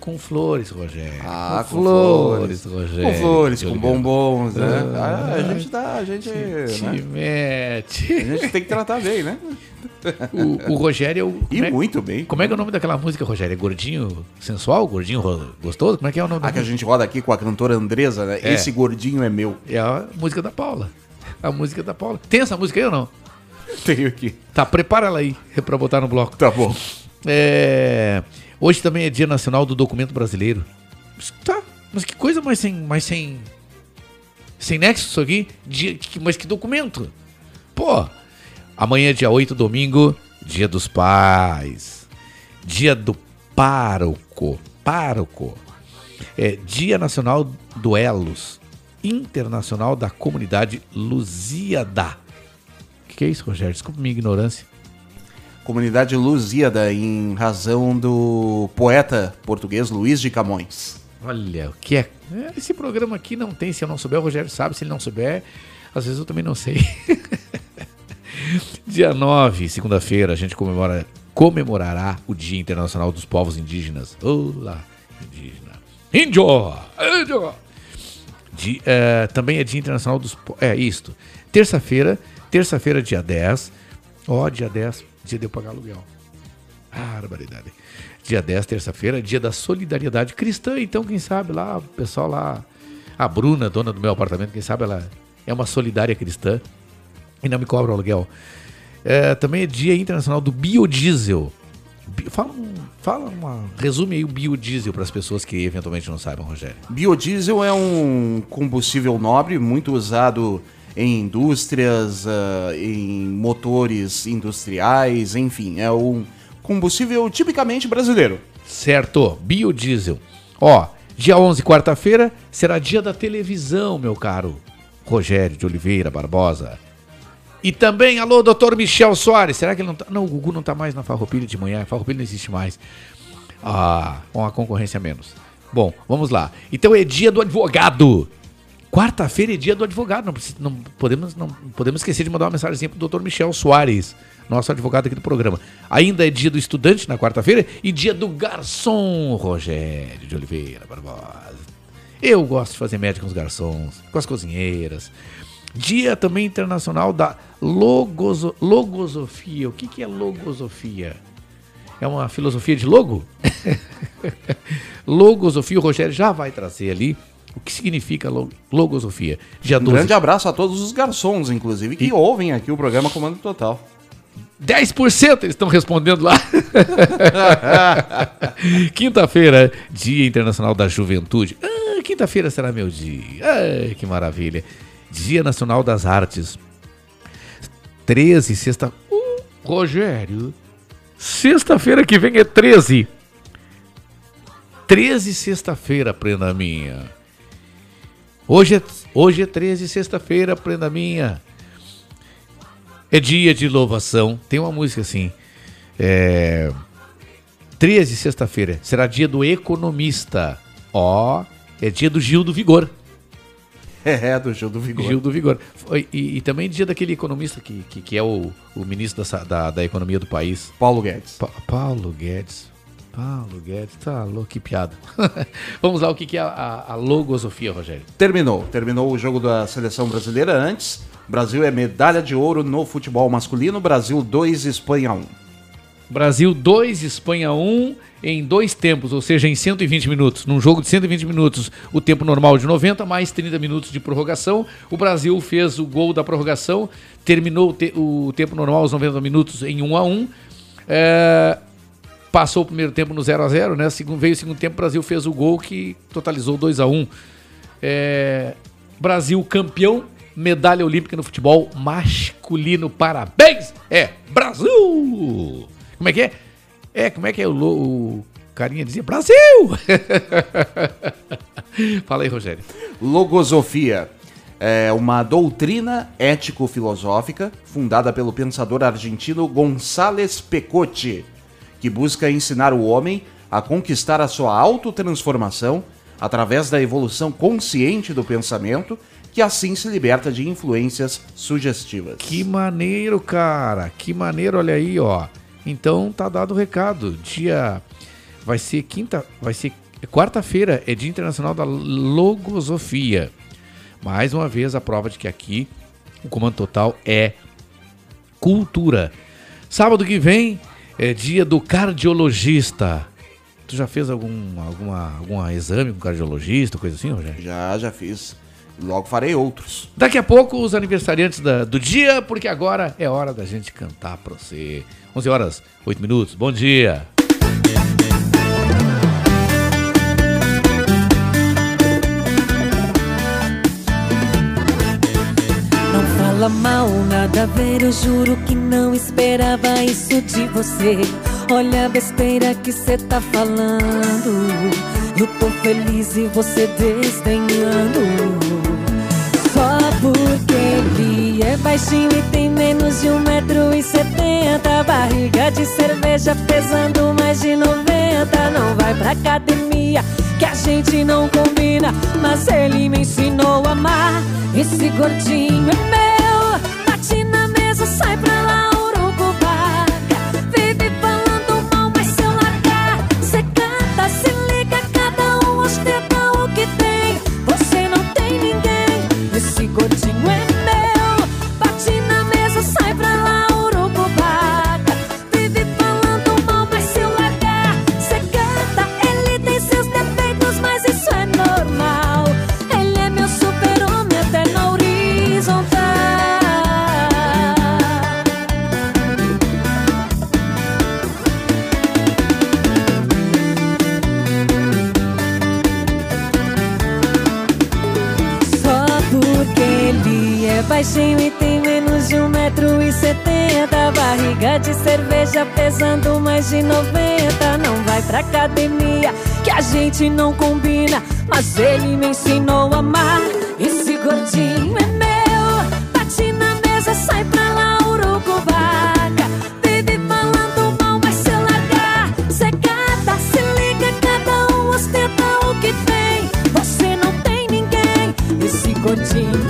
G: Com flores, Rogério.
H: Ah,
G: com,
H: com
G: flores,
H: flores.
G: Rogério.
H: Com flores, com bombons, né?
G: Ah,
H: Ah, a gente dá, a gente.
G: te
H: né?
G: mete.
H: A gente tem que tratar bem, né?
G: O, o Rogério é o.
H: E
G: é-
H: muito bem.
G: Como é que é o nome daquela música, Rogério? É gordinho sensual? Gordinho gostoso? Como é que é o nome
H: Ah, que a
G: música?
H: gente roda aqui com a cantora Andresa, né?
G: É.
H: Esse gordinho é meu.
G: É a música da Paula. A música da Paula. Tem essa música aí ou não?
H: Tenho aqui.
G: Tá, prepara ela aí pra botar no bloco.
H: Tá bom.
G: É, Hoje também é Dia Nacional do Documento Brasileiro. Tá, mas que coisa mais sem. Mais sem. Sem nexo isso aqui? Dia, mas que documento? Pô, amanhã é dia 8, domingo, dia dos pais. Dia do pároco. Pároco. É Dia Nacional do Elos. Internacional da Comunidade Lusíada. O que, que é isso, Rogério? Desculpa minha ignorância.
H: Comunidade Lusíada, em razão do poeta português Luiz de Camões.
G: Olha, o que é? é, Esse programa aqui não tem, se eu não souber, o Rogério sabe, se ele não souber, às vezes eu também não sei. Dia 9, segunda-feira, a gente comemora, comemorará o Dia Internacional dos Povos Indígenas. Olá, indígena. Índio! Índio! Di- eh, também é Dia Internacional dos... É, isto. Terça-feira, terça-feira, dia 10. Ó, dia 10, dia de eu pagar aluguel. Ah, barbaridade. Dia 10, terça-feira, dia da solidariedade cristã. Então, quem sabe lá, o pessoal lá, a Bruna, dona do meu apartamento, quem sabe ela é uma solidária cristã e não me cobra o aluguel. É, também é dia internacional do biodiesel. Bi- Fala, fala uma, resume aí o biodiesel para as pessoas que eventualmente não saibam, Rogério.
H: Biodiesel é um combustível nobre, muito usado em indústrias, ah, em motores industriais, enfim, é um combustível tipicamente brasileiro.
G: Certo, biodiesel. Ó, dia 11, quarta-feira, será dia da televisão, meu caro Rogério de Oliveira Barbosa. E também, alô, doutor Michel Soares. Será que ele não tá? Não, o Gugu não tá mais na Farroupilha de manhã. A Farroupilha não existe mais. Ah, com a concorrência menos. Bom, vamos lá. Então é dia do advogado. Quarta-feira é dia do advogado. Não, não podemos, não podemos esquecer de mandar uma mensagem para o doutor Michel Soares, nosso advogado aqui do programa. Ainda é dia do estudante na quarta-feira e dia do garçom, Rogério de Oliveira Barbosa. Eu gosto de fazer média com os garçons, com as cozinheiras. Dia também internacional da logoso, logosofia. O que, que é logosofia? É uma filosofia de logo? logosofia, o Rogério já vai trazer ali o que significa lo- logosofia. Dia
H: Um
G: 12.
H: grande abraço a todos os garçons, inclusive, que ouvem aqui o programa Comando Total.
G: 10% eles estão respondendo lá. Quinta-feira, Dia Internacional da Juventude. Ah, quinta-feira será meu dia. Ah, que maravilha. Dia Nacional das Artes. 13, sexta. Uh, Rogério. Sexta-feira que vem é 13. 13, sexta-feira, prenda minha. Hoje é, hoje é 13, sexta-feira, prenda minha. É dia de louvação. Tem uma música assim. É. 13, sexta-feira. Será dia do economista. Ó, é dia do Gil do Vigor.
H: É, do Gil do Vigor.
G: Gil do Vigor. E, e também dia daquele economista que, que, que é o, o ministro da, da, da economia do país.
H: Paulo Guedes.
G: Pa- Paulo Guedes. Paulo Guedes, tá louco, que piada. Vamos lá, o que, que é a, a logosofia, Rogério?
H: Terminou. Terminou o jogo da seleção brasileira antes. Brasil é medalha de ouro no futebol masculino. Brasil 2, Espanha 1.
G: Brasil 2, Espanha 1 em dois tempos, ou seja, em 120 minutos. Num jogo de 120 minutos, o tempo normal de 90, mais 30 minutos de prorrogação. O Brasil fez o gol da prorrogação, terminou o, te- o tempo normal, os 90 minutos, em 1 a 1 É, Passou o primeiro tempo no 0 a 0 né? Segundo, veio o segundo tempo, o Brasil fez o gol que totalizou 2 a 1 É, Brasil campeão medalha olímpica no futebol masculino. Parabéns! É Brasil! Como é que é? É, como é que é o, o carinha dizia? Brasil! Fala aí, Rogério.
H: Logosofia é uma doutrina ético-filosófica fundada pelo pensador argentino González Pecotti, que busca ensinar o homem a conquistar a sua autotransformação através da evolução consciente do pensamento, que assim se liberta de influências sugestivas.
G: Que maneiro, cara. Que maneiro, olha aí, ó. Então tá dado o recado. Dia vai ser quinta, vai ser quarta-feira, é Dia Internacional da Logosofia. Mais uma vez a prova de que aqui o Comando Total é cultura. Sábado que vem é dia do cardiologista. Tu já fez algum alguma algum exame com cardiologista, coisa assim, Rogério?
H: Já, já fiz. Logo farei outros.
G: Daqui a pouco os aniversariantes da- do dia, porque agora é hora da gente cantar pra você. 11 horas, 8 minutos. Bom dia.
K: Mal, nada a ver, eu juro que não esperava isso de você. Olha a besteira que cê tá falando. Eu tô feliz e você desdenhando. Só porque ele é baixinho e tem menos de um metro e setenta Barriga de cerveja pesando mais de 90 Não vai pra academia que a gente não combina Mas ele me ensinou a amar Esse gordinho é meu baixinho e tem menos de um metro e setenta. Barriga de cerveja pesando mais de 90 Não vai pra academia que a gente não combina. Mas ele me ensinou a amar. Esse gordinho é meu. Bate na mesa, sai pra lá, urucubaca Vive falando mal, mas se largar Cê se liga, cada um ostenta o que tem. Você não tem ninguém. Esse gordinho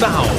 N: Comando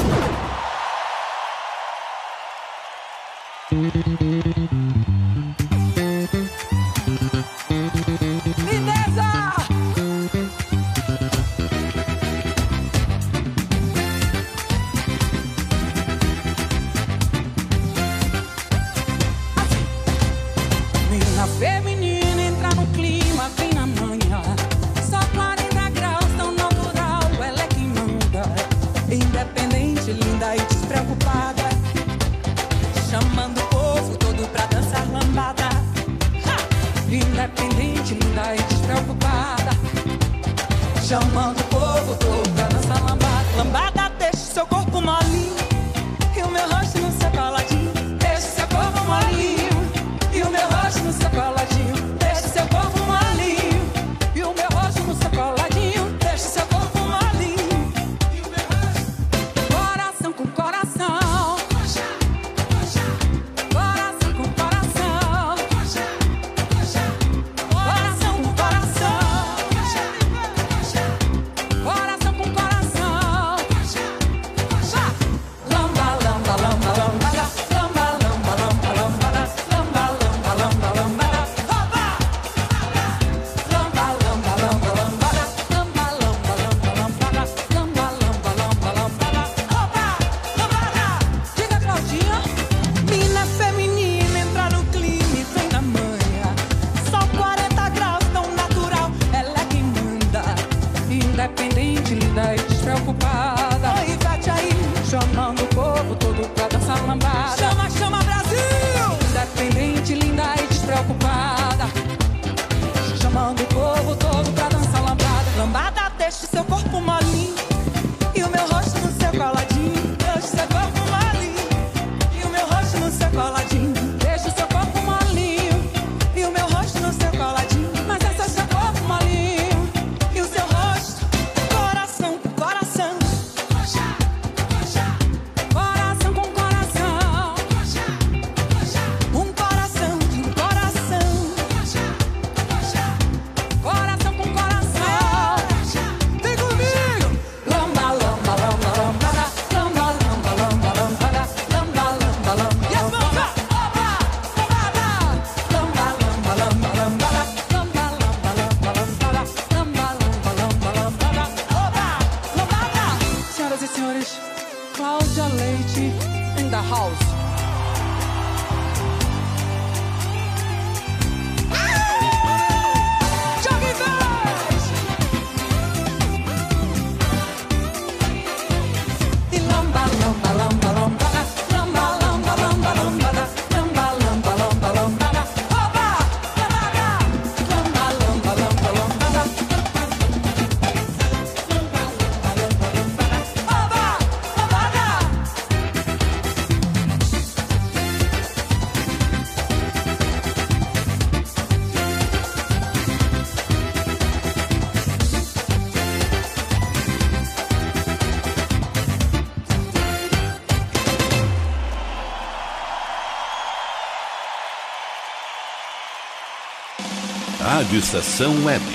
E: Rádio Estação Web.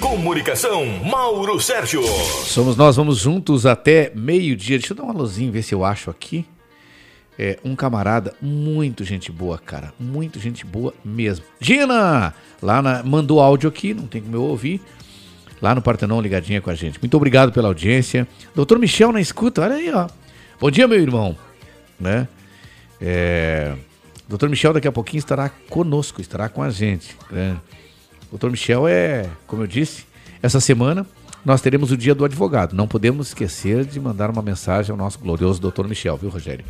F: Comunicação, Mauro Sérgio.
G: Somos nós, vamos juntos até meio-dia. Deixa eu dar uma luzinha, ver se eu acho aqui. É, um camarada, muito gente boa, cara. Muito gente boa mesmo. Gina! Lá na, mandou áudio aqui, não tem como eu ouvir. Lá no Partenon, ligadinha com a gente. Muito obrigado pela audiência. Doutor Michel na escuta, olha aí, ó. Bom dia, meu irmão. Né? É, Doutor Michel daqui a pouquinho estará conosco, estará com a gente. Né? Doutor Michel é, como eu disse, essa semana nós teremos o dia do advogado. Não podemos esquecer de mandar uma mensagem ao nosso glorioso doutor Michel, viu, Rogério?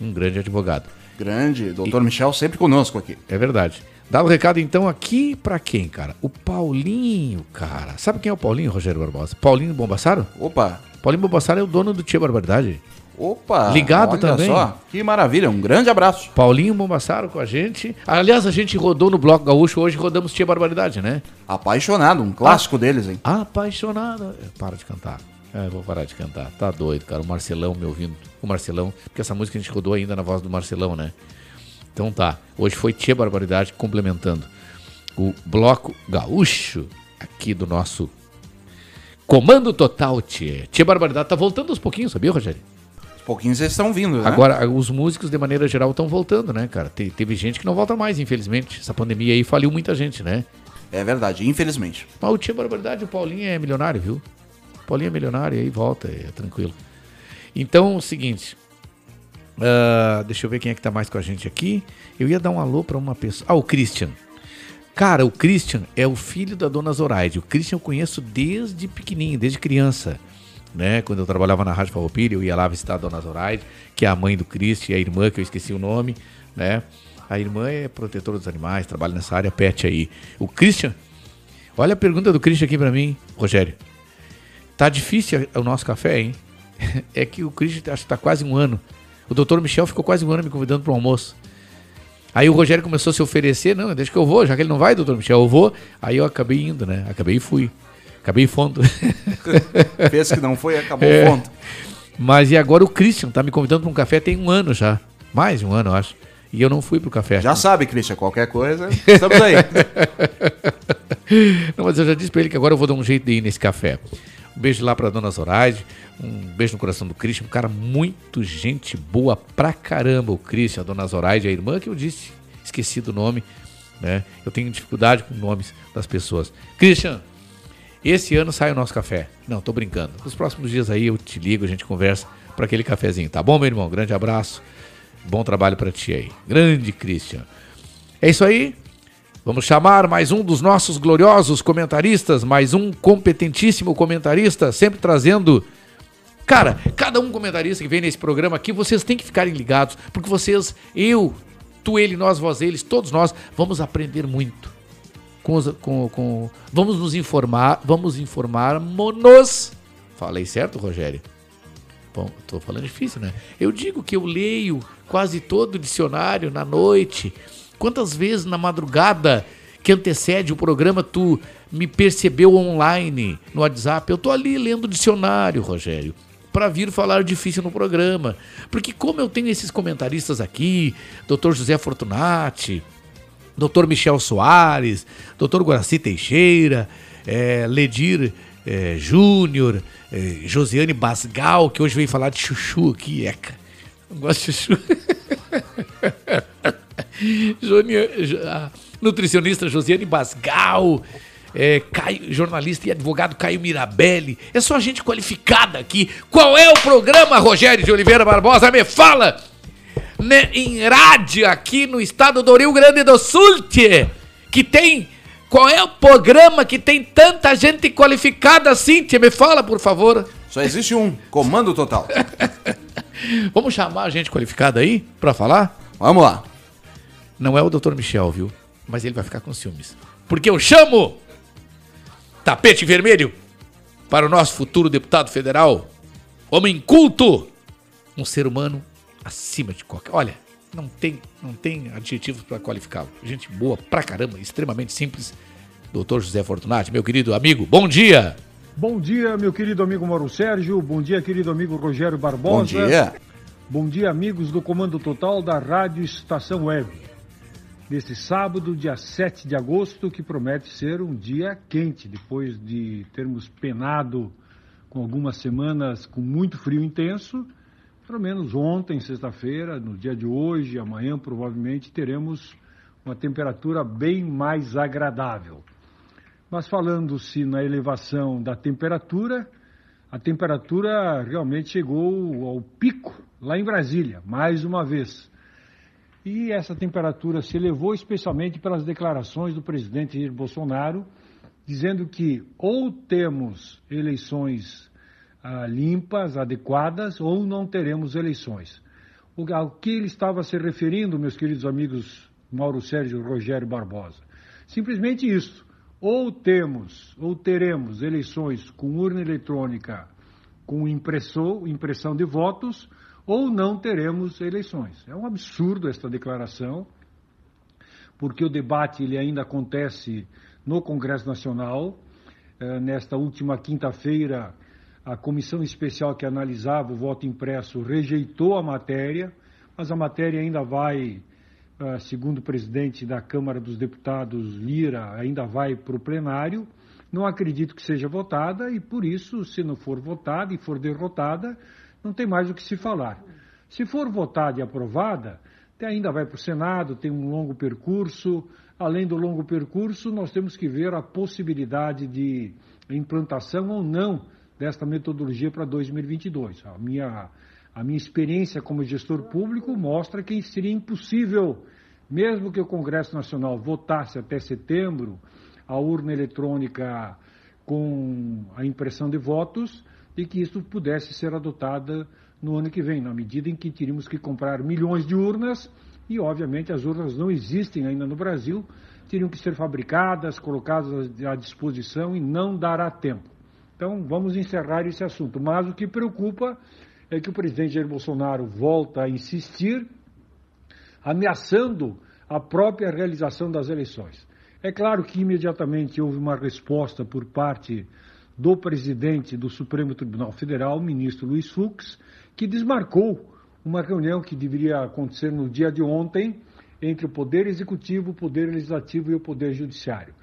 G: Um grande advogado.
H: Grande, doutor Michel sempre conosco aqui.
G: É verdade. Dá o recado então aqui pra quem, cara? O Paulinho, cara. Sabe quem é o Paulinho, Rogério Barbosa? Paulinho Bombassaro?
H: Opa.
G: Paulinho Bombassaro é o dono do Tia Barbaridade.
H: Opa!
G: Ligado
H: olha
G: também.
H: Só, que maravilha, um grande abraço.
G: Paulinho Bombassaro com a gente. Aliás, a gente rodou no Bloco Gaúcho, hoje rodamos Tia Barbaridade, né?
H: Apaixonado, um clássico deles, hein?
G: Apaixonado. Para de cantar. É, vou parar de cantar. Tá doido, cara. O Marcelão me ouvindo. O Marcelão. Porque essa música a gente rodou ainda na voz do Marcelão, né? Então tá. Hoje foi Tia Barbaridade complementando o Bloco Gaúcho aqui do nosso Comando Total, Tia. Tia Barbaridade tá voltando aos pouquinhos, sabia, Rogério?
H: Pouquinhos eles estão vindo, né?
G: Agora, os músicos, de maneira geral, estão voltando, né, cara? Te- teve gente que não volta mais, infelizmente. Essa pandemia aí faliu muita gente, né?
H: É verdade, infelizmente.
G: Mas o Tia Barbaridade, o Paulinho é milionário, viu? O Paulinho é milionário e aí volta, é tranquilo. Então, é o seguinte. ah, deixa eu ver quem é que tá mais com a gente aqui. Eu ia dar um alô pra uma pessoa. Ah, o Christian. Cara, o Christian é o filho da dona Zoraide. O Christian eu conheço desde pequenininho, desde criança. Né? Quando eu trabalhava na Rádio Farroupilha, eu ia lá visitar a dona Zoraide, que é a mãe do Christian, e a irmã, que eu esqueci o nome, né? A irmã é protetora dos animais, trabalha nessa área pet aí. O Christian, olha a pergunta do Christian aqui pra mim, Rogério. Tá difícil o nosso café, hein? É que o Christian acho que tá quase um ano. O doutor Michel ficou quase um ano me convidando para almoço. Aí o Rogério começou a se oferecer, não, deixa que eu vou, já que ele não vai, doutor Michel, eu vou. Aí eu acabei indo, né? Acabei e fui. Acabei fundo.
H: Fez que não foi, acabou
G: É.
H: fundo.
G: Mas e agora o Christian tá me convidando para um café tem um ano já. Mais de um ano, eu acho. E eu não fui pro café.
H: Já sabe, Christian, qualquer coisa, estamos aí.
G: Não, mas eu já disse pra ele que agora eu vou dar um jeito de ir nesse café. Um beijo lá pra dona Zoraide, um beijo no coração do Christian, um cara muito gente boa pra caramba, o Christian, a dona Zoraide, a irmã que eu disse, esqueci do nome, né? Eu tenho dificuldade com nomes das pessoas. Christian, esse ano sai o nosso café. Não, tô brincando. Nos próximos dias aí eu te ligo, a gente conversa pra aquele cafezinho, tá bom, meu irmão? Grande abraço. Bom trabalho pra ti aí. Grande Christian. É isso aí. Vamos chamar mais um dos nossos gloriosos comentaristas, mais um competentíssimo comentarista, sempre trazendo. Cara, cada um comentarista que vem nesse programa aqui, vocês têm que ficarem ligados, porque vocês, eu, tu, ele, nós, vós, eles, todos nós, vamos aprender muito com, com, com- vamos nos informar, vamos informar monos. Falei certo, Rogério? Bom, tô falando difícil, né? Eu digo que eu leio quase todo o dicionário na noite. Quantas vezes na madrugada que antecede o programa tu me percebeu online no WhatsApp? Eu tô ali lendo o dicionário, Rogério, para vir falar difícil no programa. Porque como eu tenho esses comentaristas aqui, Dr. José Fortunati, Dr. Michel Soares, Dr. Guaraci Teixeira, eh, Ledir eh, Júnior, eh, Josiane Basgal, que hoje veio falar de chuchu aqui, eca. Não gosto de chuchu. Nutricionista Josiane Basgal, eh, Caio- jornalista e advogado Caio Mirabelli. É só gente qualificada aqui. Qual é o programa, Rogério de Oliveira Barbosa? Me fala! Né, em rádio aqui no estado do Rio Grande do Sul, tchê, que tem. Qual é o programa que tem tanta gente qualificada assim, tchê? Me fala, por favor.
H: Só existe um, Comando Total.
G: Vamos chamar a gente qualificada aí pra falar?
H: Vamos lá.
G: Não é o Dr. Michel, viu? Mas ele vai ficar com ciúmes. Porque eu chamo tapete vermelho para o nosso futuro deputado federal, homem culto, um ser humano acima de qualquer. Olha, não tem, não tem adjetivos para qualificá-lo. Gente boa pra caramba, extremamente simples. Doutor José Fortunati, meu querido amigo, bom dia.
O: Bom dia, meu querido amigo Mauro Sérgio. Bom dia, querido amigo Rogério Barbosa.
H: Bom dia.
O: Bom dia, amigos do Comando Total da Rádio Estação Web. Neste sábado, dia 7 de agosto, que promete ser um dia quente, depois de termos penado com algumas semanas com muito frio intenso. Pelo menos ontem, sexta-feira, no dia de hoje, amanhã, provavelmente teremos uma temperatura bem mais agradável. Mas falando-se na elevação da temperatura, a temperatura realmente chegou ao pico lá em Brasília, mais uma vez. E essa temperatura se elevou especialmente pelas declarações do presidente Jair Bolsonaro, dizendo que ou temos eleições ah, limpas, adequadas, ou não teremos eleições. O, ao que ele estava se referindo, meus queridos amigos Mauro Sérgio e Rogério Barbosa? Simplesmente isso. Ou temos, ou teremos eleições com urna eletrônica com impressor, impressão de votos, ou não teremos eleições. É um absurdo esta declaração, porque o debate ele ainda acontece no Congresso Nacional. Eh, Nesta última quinta-feira, a comissão especial que analisava o voto impresso rejeitou a matéria, mas a matéria ainda vai, eh, segundo o presidente da Câmara dos Deputados, Lira, ainda vai para o plenário. Não acredito que seja votada e, por isso, se não for votada e for derrotada, não tem mais o que se falar. Se for votada e aprovada, ainda vai para o Senado, tem um longo percurso. Além do longo percurso, nós temos que ver a possibilidade de implantação ou não desta metodologia para 2022. A minha, a minha experiência como gestor público mostra que seria impossível, mesmo que o Congresso Nacional votasse até setembro a urna eletrônica com a impressão de votos, e que isso pudesse ser adotada no ano que vem, na medida em que teríamos que comprar milhões de urnas e, obviamente, as urnas não existem ainda no Brasil, teriam que ser fabricadas, colocadas à disposição e não dará tempo. Então, vamos encerrar esse assunto. Mas o que preocupa é que o presidente Jair Bolsonaro volta a insistir, ameaçando a própria realização das eleições. É claro que imediatamente houve uma resposta por parte do presidente do Supremo Tribunal Federal, ministro Luiz Fux, que desmarcou uma reunião que deveria acontecer no dia de ontem entre o Poder Executivo, o Poder Legislativo e o Poder Judiciário.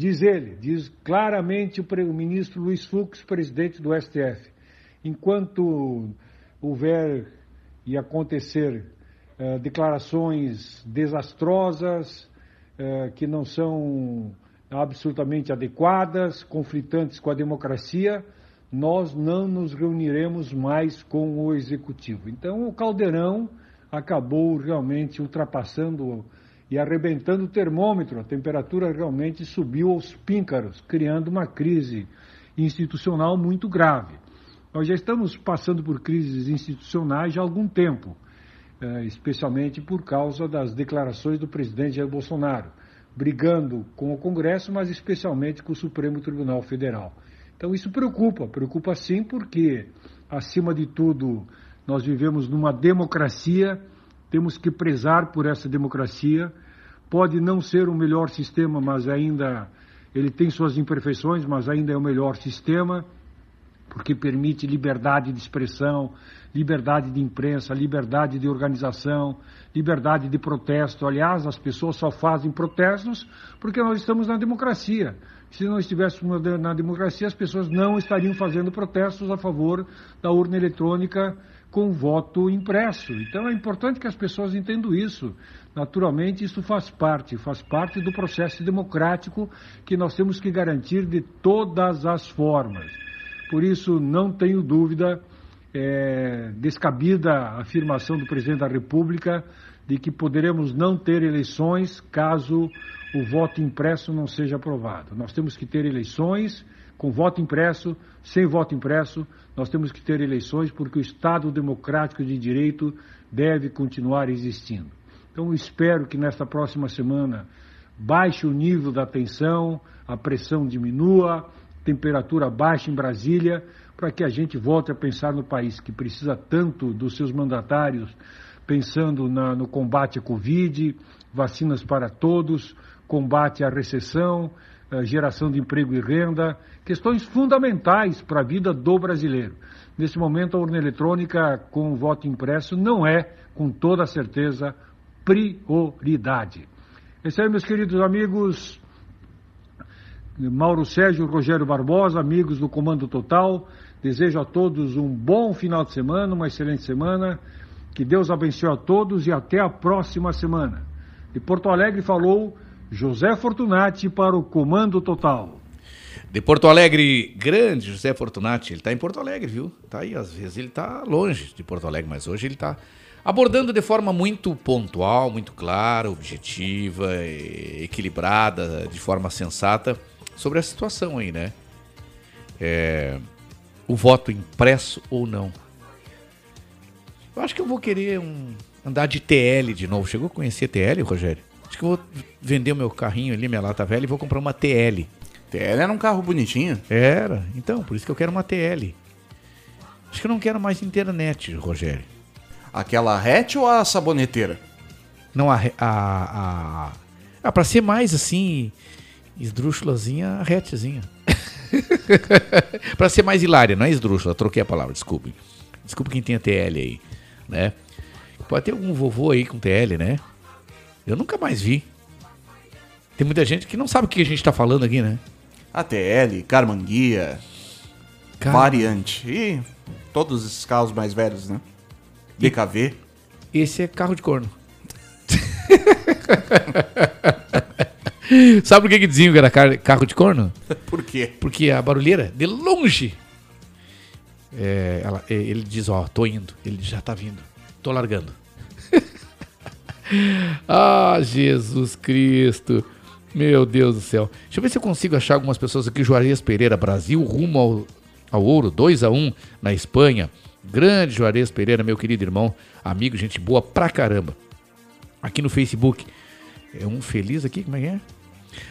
O: Diz ele, diz claramente o, ministro Luiz Fux, presidente do STF, enquanto houver e acontecer eh, declarações desastrosas, eh, que não são absolutamente adequadas, conflitantes com a democracia, nós não nos reuniremos mais com o executivo. Então, o caldeirão acabou realmente ultrapassando e arrebentando o termômetro, a temperatura realmente subiu aos píncaros, criando uma crise institucional muito grave. Nós já estamos passando por crises institucionais há algum tempo, eh, especialmente por causa das declarações do presidente Jair Bolsonaro. brigando com o Congresso, mas especialmente com o Supremo Tribunal Federal. Então isso preocupa, preocupa sim, porque, acima de tudo, nós vivemos numa democracia, temos que prezar por essa democracia. Pode não ser o melhor sistema, mas ainda ele tem suas imperfeições, mas ainda é o melhor sistema, porque permite liberdade de expressão, liberdade de imprensa, liberdade de organização, liberdade de protesto. Aliás, as pessoas só fazem protestos porque nós estamos na democracia. Se não estivéssemos na democracia, as pessoas não estariam fazendo protestos a favor da urna eletrônica com voto impresso. Então é importante que as pessoas entendam isso. Naturalmente, isso faz parte, faz parte do processo democrático que nós temos que garantir de todas as formas. Por isso, não tenho dúvida, é, descabida a afirmação do presidente da República de que poderemos não ter eleições caso o voto impresso não seja aprovado. Nós temos que ter eleições com voto impresso, sem voto impresso, nós temos que ter eleições porque o Estado democrático de direito deve continuar existindo. Então, espero que nesta próxima semana baixe o nível da tensão, a pressão diminua, temperatura baixe em Brasília, para que a gente volte a pensar no país que precisa tanto dos seus mandatários, pensando na, no combate à Covid, vacinas para todos, combate à recessão, geração de emprego e renda, questões fundamentais para a vida do brasileiro. Nesse momento, a urna eletrônica com voto impresso não é, com toda certeza, prioridade. Esse aí, meus queridos amigos, Mauro Sérgio Rogério Barbosa, amigos do Comando Total, desejo a todos um bom final de semana, uma excelente semana, que Deus abençoe a todos e até a próxima semana. De Porto Alegre falou José Fortunati para o Comando Total.
G: De Porto Alegre, grande José Fortunati, ele está em Porto Alegre, viu? Tá aí, às vezes ele está longe de Porto Alegre, mas hoje ele está abordando de forma muito pontual, muito clara, objetiva, equilibrada, de forma sensata sobre a situação aí, né? É, o voto impresso ou não. Eu acho que eu vou querer um, andar de TL de novo. Chegou a conhecer TL, Rogério? Acho que eu vou vender o meu carrinho ali, minha lata velha, e vou comprar uma TL.
H: TL era um carro bonitinho.
G: Era, então, por isso que eu quero uma TL. Acho que eu não quero mais internet, Rogério.
H: Aquela hatch ou a saboneteira?
G: Não, a. a, a... Ah, pra ser mais assim, esdrúxulazinha, a hatchzinha. pra ser mais hilária, não é esdrúxula, troquei a palavra, desculpe. Desculpe quem tem a TL aí, né? Pode ter algum vovô aí com TL, né? Eu nunca mais vi. Tem muita gente que não sabe o que a gente tá falando aqui, né?
H: ATL, Carmanguia,
G: Car-
H: Variante e todos esses carros mais velhos, né? DKV.
G: Esse é carro de corno. Sabe por que, que diziam que era car- carro de corno?
H: Por quê?
G: Porque a barulheira, de longe, é, ela- é, ele diz, ó, tô indo. Ele já tá vindo. Tô largando. Ah, Jesus Cristo. Meu Deus do céu. Deixa eu ver se eu consigo achar algumas pessoas aqui. Juarez Pereira, Brasil, rumo ao, ao ouro, 2 a 1 na Espanha. Grande Juarez Pereira, meu querido irmão, amigo, gente boa pra caramba. Aqui no Facebook. É um feliz aqui, como é que é?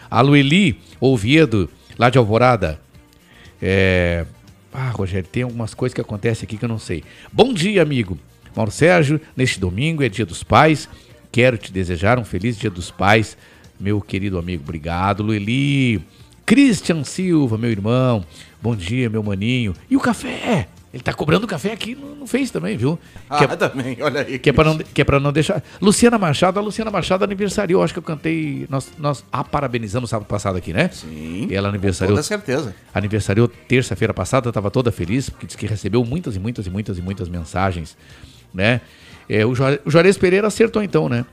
G: A Lueli Oviedo, lá de Alvorada. É... Ah, Rogério, tem algumas coisas que acontecem aqui que eu não sei. Bom dia, amigo. Mauro Sérgio, neste domingo é dia dos pais. Quero te desejar um feliz dia dos pais, meu querido amigo. Obrigado, Lueli. Christian Silva, meu irmão. Bom dia, meu maninho. E o café? Ele tá cobrando café aqui no, no Face também, viu?
H: Ah, também, olha aí.
G: Que é, pra não, que é pra não deixar. Luciana Machado, a Luciana Machado aniversariou. Acho que eu cantei. Nós, nós a parabenizamos sábado passado aqui, né?
H: Sim.
G: E ela aniversariou.
H: toda certeza.
G: Aniversariou terça-feira passada, estava toda feliz, porque disse que recebeu muitas e muitas e muitas e muitas mensagens, né? É, o, Juarez, Pereira acertou então, né?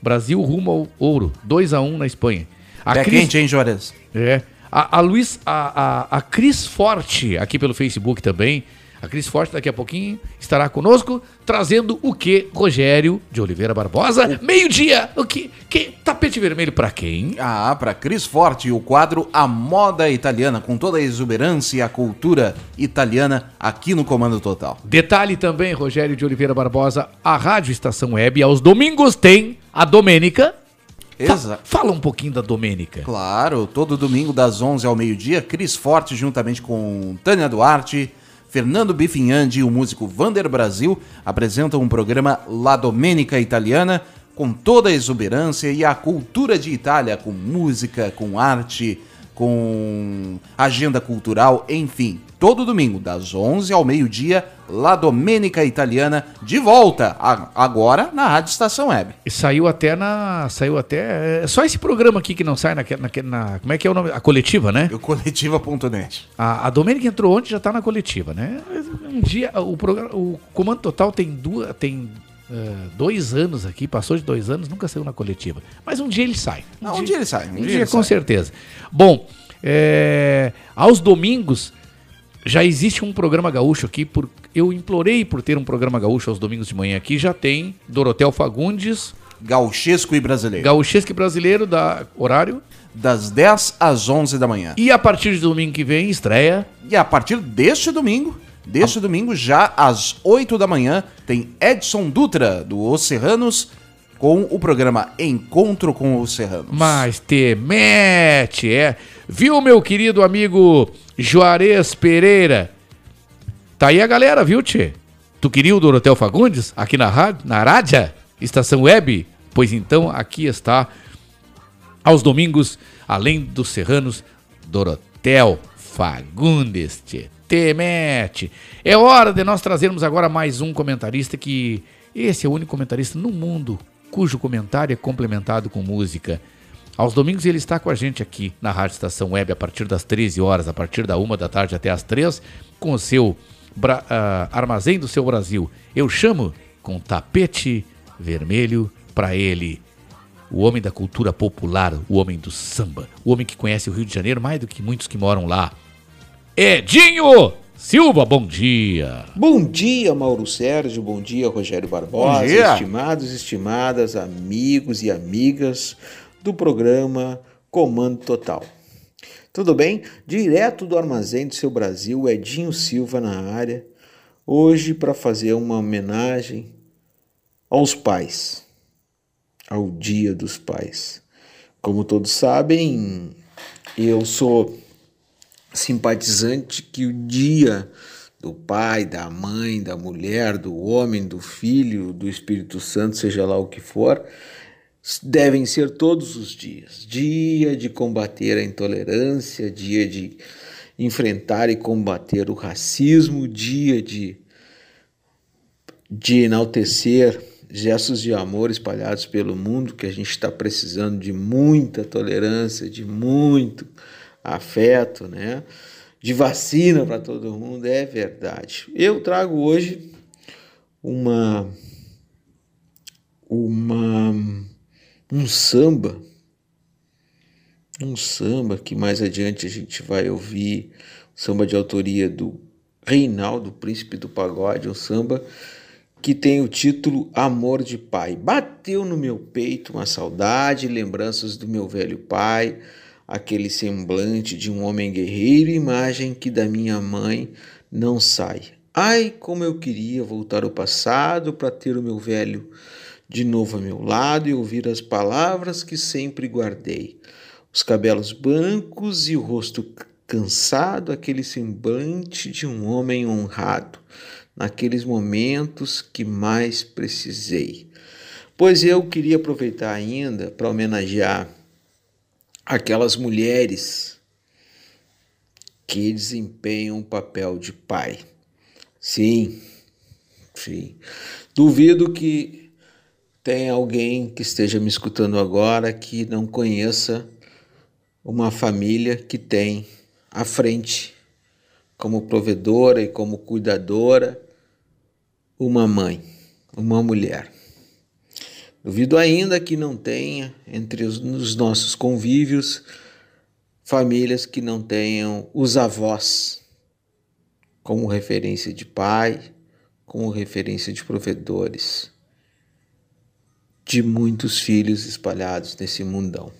G: Brasil rumo ao ouro, 2 a 1 na Espanha.
H: Pé quente, hein, Juarez?
G: É. A, a Luiz, a, a, a Cris Forte, aqui pelo Facebook também. A Cris Forte daqui a pouquinho estará conosco, trazendo o que, Rogério de Oliveira Barbosa? Meio-dia! O que? que? Tapete vermelho pra quem?
H: Ah, para Cris Forte, o quadro A Moda Italiana, com toda a exuberância e a cultura italiana aqui no Comando Total.
G: Detalhe também, Rogério de Oliveira Barbosa, a Rádio Estação Web aos domingos tem a Domênica. Fala um pouquinho da Domênica.
H: Claro, todo domingo das 11 ao meio-dia, Cris Forte juntamente com Tânia Duarte, Fernando Bifinhandi e o músico Vander Brasil apresentam um programa La Domenica Italiana com toda a exuberância e a cultura de Itália, com música, com arte, com agenda cultural, enfim. Todo domingo, das 11 ao meio-dia, La Domenica Italiana, de volta, agora na Rádio Estação Web.
G: E saiu até na. Saiu até. É só esse programa aqui que não sai naque- naque- na. Como é que é o nome? A coletiva, né?
H: O coletiva.net.
G: A, a Domênica entrou ontem já tá na coletiva, né? Um dia. O, programa, o Comando Total tem duas. Tem. Eh, dois anos aqui, passou de dois anos, nunca saiu na coletiva. Mas um dia ele sai.
H: Não, um dia ele sai, um
G: Um
H: dia
G: dia, com
H: sai.
G: certeza. Bom, é, aos domingos já existe um programa gaúcho aqui. Por, eu implorei por ter um programa gaúcho aos domingos de manhã aqui. Já tem Dorotel Fagundes.
H: Gauchesco e brasileiro.
G: Gauchesco e brasileiro, da horário.
H: Das 10 às 11 da manhã.
G: E a partir de domingo que vem, estreia.
H: E a partir deste domingo, deste domingo, já às 8 da manhã, tem Edson Dutra, do Os Serranos, com o programa Encontro com os Serranos.
G: Mas te mete, é. Viu, meu querido amigo Juarez Pereira? Tá aí a galera, viu, Tchê? Tu queria o Dorotel Fagundes aqui na rádio, na rádio, estação web? Pois então, aqui está, aos domingos, além dos serranos, Dorotel Fagundes, tchê. Te mete. É hora de nós trazermos agora mais um comentarista que... Esse é o único comentarista no mundo cujo comentário é complementado com música. Aos domingos ele está com a gente aqui na Rádio Estação Web a partir das 13 horas, a partir da 1 da tarde até as 3, com o seu bra- ah, Armazém do Seu Brasil. Eu chamo com tapete vermelho para ele. O homem da cultura popular, o homem do samba, o homem que conhece o Rio de Janeiro mais do que muitos que moram lá. Edinho Silva, bom dia.
P: Bom dia, Mauro Sérgio. Bom dia, Rogério Barbosa.
G: Bom dia.
P: Estimados, estimadas, amigos e amigas do programa Comando Total. Tudo bem? Direto do armazém do seu Brasil, Edinho Silva na área. Hoje para fazer uma homenagem aos pais, ao Dia dos Pais. Como todos sabem, eu sou simpatizante que o dia do pai, da mãe, da mulher, do homem, do filho, do Espírito Santo, seja lá o que for, devem ser todos os dias. Dia de combater a intolerância, dia de enfrentar e combater o racismo, dia de, de enaltecer gestos de amor espalhados pelo mundo, que a gente está precisando de muita tolerância, de muito afeto, né? De vacina para todo mundo, é verdade. Eu trago hoje uma uma um samba, um samba que mais adiante a gente vai ouvir, samba de autoria do Reinaldo, Príncipe do Pagode, um samba que tem o título Amor de Pai. Bateu no meu peito uma saudade, lembranças do meu velho pai, aquele semblante de um homem guerreiro, imagem que da minha mãe não sai. Ai, como eu queria voltar ao passado para ter o meu velho de novo a meu lado e ouvir as palavras que sempre guardei. Os cabelos brancos e o rosto cansado, aquele semblante de um homem honrado, naqueles momentos que mais precisei. Pois eu queria aproveitar ainda para homenagear aquelas mulheres que desempenham o papel de pai. Sim, sim. Duvido que tenha alguém que esteja me escutando agora que não conheça uma família que tem à frente, como provedora e como cuidadora, uma mãe, uma mulher. Duvido ainda que não tenha entre os, os nossos convívios famílias que não tenham os avós como referência de pai, como referência de provedores de muitos filhos espalhados nesse mundão.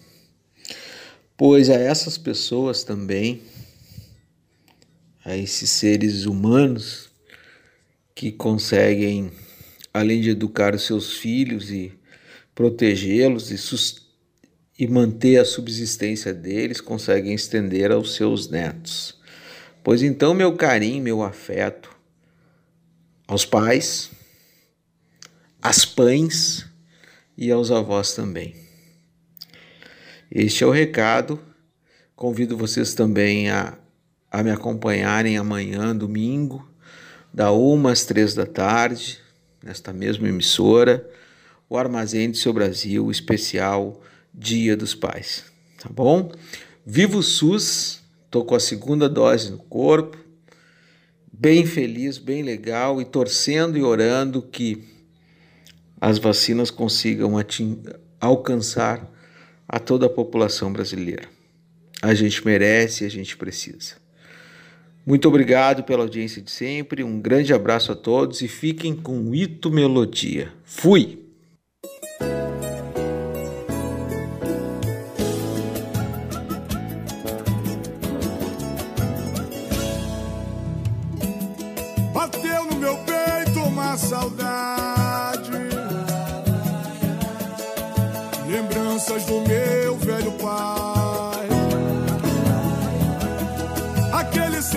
P: Pois a essas pessoas também, a esses seres humanos que conseguem, além de educar os seus filhos e protegê-los e, e manter a subsistência deles, conseguem estender aos seus netos. Pois então, meu carinho, meu afeto aos pais, às pães e aos avós também. Este é o recado. Convido vocês também a, a me acompanharem amanhã, domingo, da uma às três da tarde, nesta mesma emissora, o Armazém do Seu Brasil, especial Dia dos Pais. Tá bom? Viva o SUS, tô com a segunda dose no corpo, bem feliz, bem legal e torcendo e orando que as vacinas consigam alcançar a toda a população brasileira. A gente merece a gente precisa. Muito obrigado pela audiência de sempre, um grande abraço a todos e fiquem com Ito Melodia. Fui!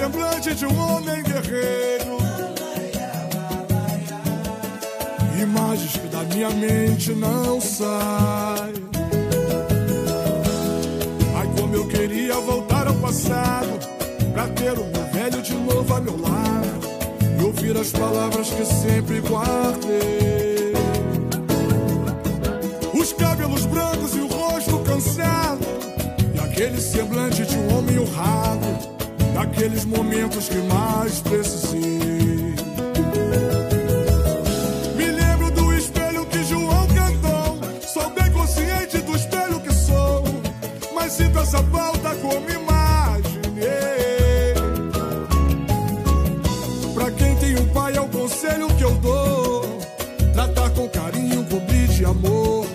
Q: Semblante de um homem guerreiro. Imagens que da minha mente não saem. Ai, como eu queria voltar ao passado. Pra ter o meu velho de novo a meu lado e ouvir as palavras que sempre guardei. Os cabelos brancos e o rosto cansado, e aquele semblante de um homem honrado, daqueles momentos que mais precisei. Me lembro do espelho que João cantou, sou bem consciente do espelho que sou, mas sinto essa falta como imaginei. Pra quem tem um pai é o conselho que eu dou. Tratar com carinho, cobrir de amor.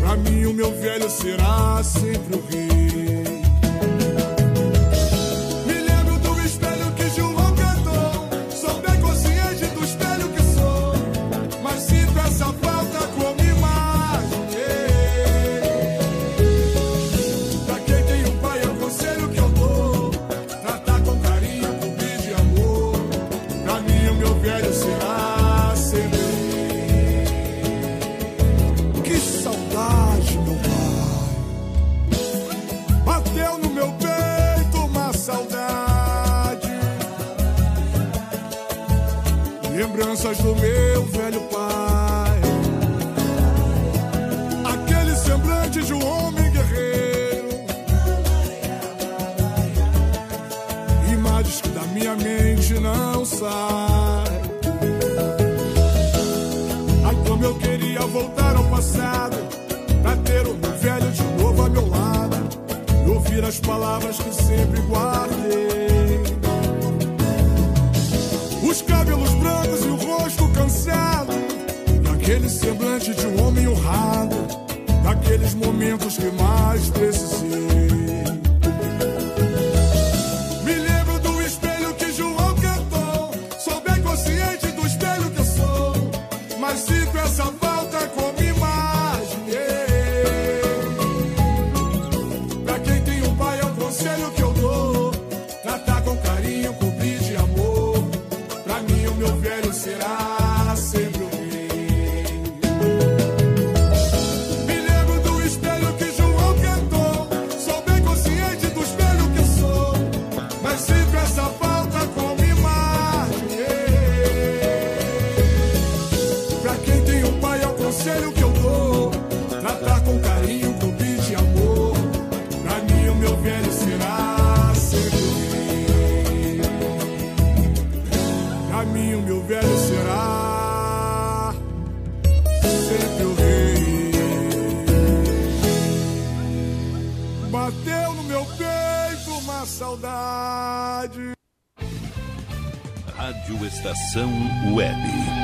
Q: Pra mim o meu velho será sempre o rei. Meu velho pai Aquele semblante de um homem guerreiro Imagens que da minha mente não saem. Ai, como eu queria voltar ao passado, pra ter o meu velho de novo a meu lado, e ouvir as palavras que sempre guardei. Aquele semblante de um homem honrado, daqueles momentos que mais precisei.
F: Estação Web.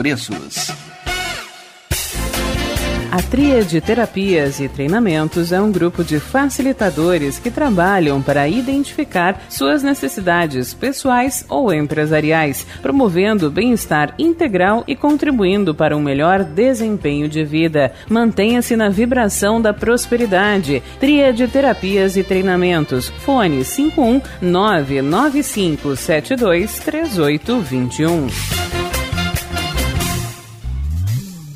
A: preços.
C: A Tríade Terapias e Treinamentos é um grupo de facilitadores que trabalham para identificar suas necessidades pessoais ou empresariais, promovendo bem-estar integral e contribuindo para um melhor desempenho de vida. Mantenha-se na vibração da prosperidade. Tríade Terapias e Treinamentos. Fone 51 99572 3821.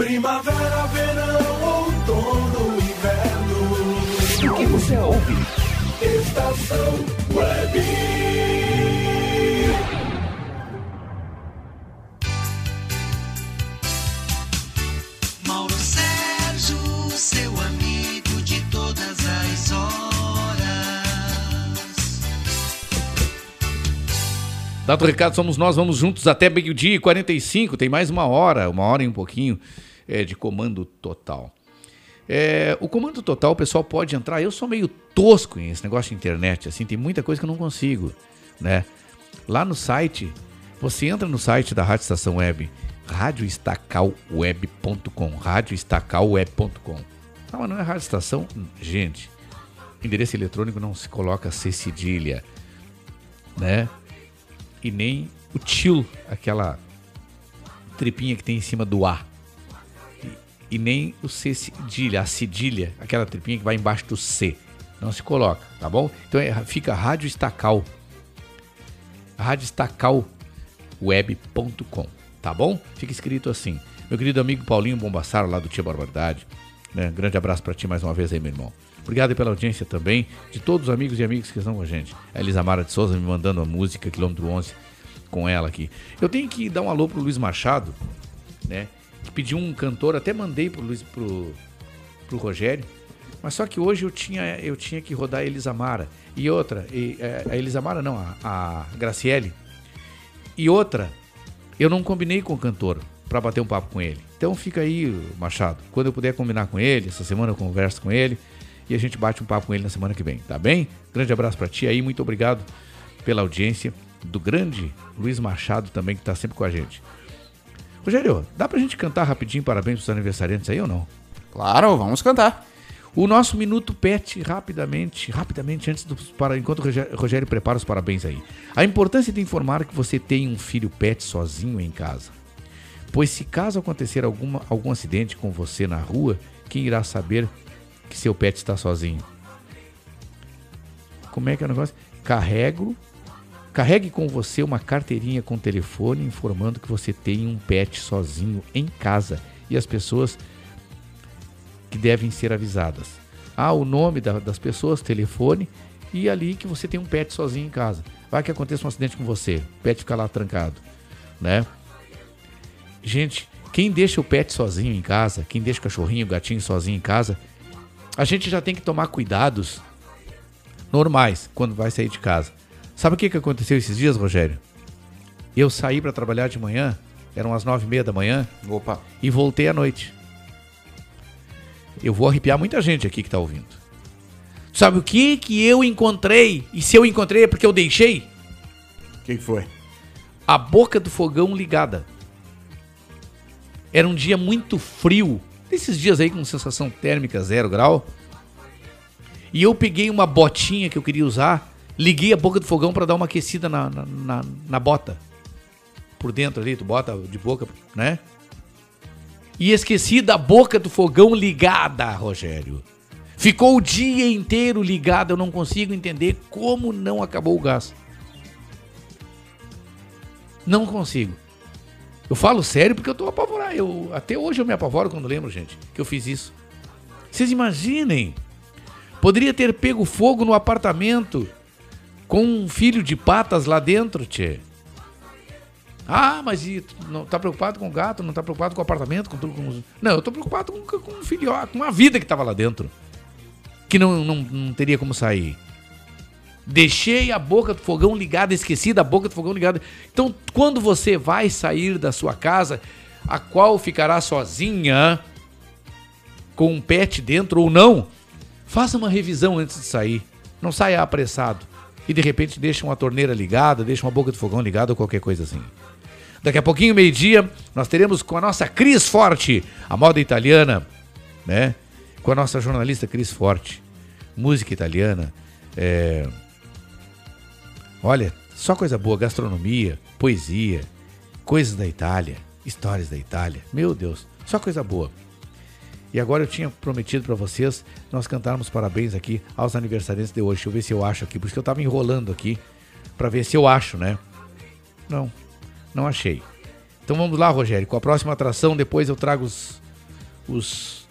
D: Primavera, verão, outono, inverno.
A: O que você ouve?
D: Estação Web.
R: Mauro Sérgio, seu amigo de todas as horas.
G: Dado o recado, somos nós, vamos juntos até meio-dia e 45. Tem mais uma hora, uma hora e um pouquinho é, de comando total. É, o comando total, o pessoal pode entrar. Eu sou meio tosco em esse negócio de internet, assim, tem muita coisa que eu não consigo, né? Lá no site, você entra no site da Rádio Estação Web, radioestacalweb.com, radioestacalweb.com. Ah, mas não é Rádio Estação? Gente, endereço eletrônico não se coloca C cedilha, né? E nem o til, aquela tripinha que tem em cima do A. E, nem o C cedilha, a cedilha, aquela tripinha que vai embaixo do C. Não se coloca, tá bom? Então é, fica Rádio Estacal. Rádio Estacal web.com, tá bom? Fica escrito assim. Meu querido amigo Paulinho Bombassaro, lá do Tia Barbaridade. Né? Grande abraço para ti mais uma vez aí, meu irmão. Obrigado pela audiência também, de todos os amigos e amigas que estão com a gente. A Elisa Mara de Souza me mandando a música, quilômetro 11, com ela aqui. Eu tenho que dar um alô pro Luiz Machado, né? Que pediu um cantor, até mandei pro Luiz pro, pro Rogério. Mas só que hoje eu tinha, eu tinha que rodar a Elisamara. E outra, e, é, a Elisamara não, a, a Graciele. E outra, eu não combinei com o cantor para bater um papo com ele. Então fica aí, Machado. Quando eu puder combinar com ele, essa semana eu converso com ele e a gente bate um papo com ele na semana que vem, tá bem? Grande abraço para ti aí, muito obrigado pela audiência do grande Luiz Machado também que tá sempre com a gente. Rogério, dá pra gente cantar rapidinho parabéns pros aniversariantes aí ou não?
H: Claro, vamos cantar.
G: O nosso minuto pet rapidamente, rapidamente antes do para enquanto o Rogério, Rogério prepara os parabéns aí. A importância de informar que você tem um filho pet sozinho em casa. Pois se caso acontecer alguma, algum acidente com você na rua, quem irá saber que seu pet está sozinho? Como é que é o negócio? Carrego, carregue com você uma carteirinha com telefone informando que você tem um pet sozinho em casa e as pessoas que devem ser avisadas. Ah, o nome da- das pessoas, telefone e ali que você tem um pet sozinho em casa. Vai que aconteça um acidente com você, o pet fica lá trancado, né? Gente, quem deixa o pet sozinho em casa, quem deixa o cachorrinho, o gatinho sozinho em casa, a gente já tem que tomar cuidados normais quando vai sair de casa. Sabe o que, que aconteceu esses dias, Rogério? Eu saí para trabalhar de manhã, eram as nove e meia da manhã,
H: Opa.
G: e voltei à noite. Eu vou arrepiar muita gente aqui que tá ouvindo. Sabe o que que eu encontrei? E se eu encontrei é porque eu deixei?
H: O que foi?
G: A boca do fogão ligada. Era um dia muito frio. Desses dias aí com sensação térmica zero grau. E eu peguei uma botinha que eu queria usar, liguei a boca do fogão para dar uma aquecida na, na, na, na bota. Por dentro ali, tu bota de boca, né? E esqueci da boca do fogão ligada, Rogério. Ficou o dia inteiro ligado, eu não consigo entender como não acabou o gás. Não consigo. Eu falo sério porque eu tô apavorado. Eu, até hoje eu me apavoro quando lembro, gente, que eu fiz isso. Vocês imaginem. Poderia ter pego fogo no apartamento com um filho de patas lá dentro, tchê. Ah, mas e, não tá preocupado com o gato, não tá preocupado com o apartamento, com tudo com. Não, eu tô preocupado com, com um filhote, com uma vida que tava lá dentro. Que não, não, não teria como sair. Deixei a boca do fogão ligada, esqueci da boca do fogão ligada. Então, quando você vai sair da sua casa, a qual ficará sozinha, com um pet dentro ou não, faça uma revisão antes de sair. Não saia apressado. E de repente deixa uma torneira ligada, deixa uma boca do fogão ligada ou qualquer coisa assim. Daqui a pouquinho, meio-dia, nós teremos com a nossa Cris Forte, a moda italiana, né? Com a nossa jornalista Cris Forte. Música italiana. É... Olha, só coisa boa, gastronomia, poesia, coisas da Itália, histórias da Itália. Meu Deus, só coisa boa. E agora eu tinha prometido para vocês nós cantarmos parabéns aqui aos aniversariantes de hoje. Deixa eu ver se eu acho aqui, porque eu tava enrolando aqui para ver se eu acho, né? Não, não achei. Então vamos lá, Rogério, com a próxima atração, depois eu trago os os,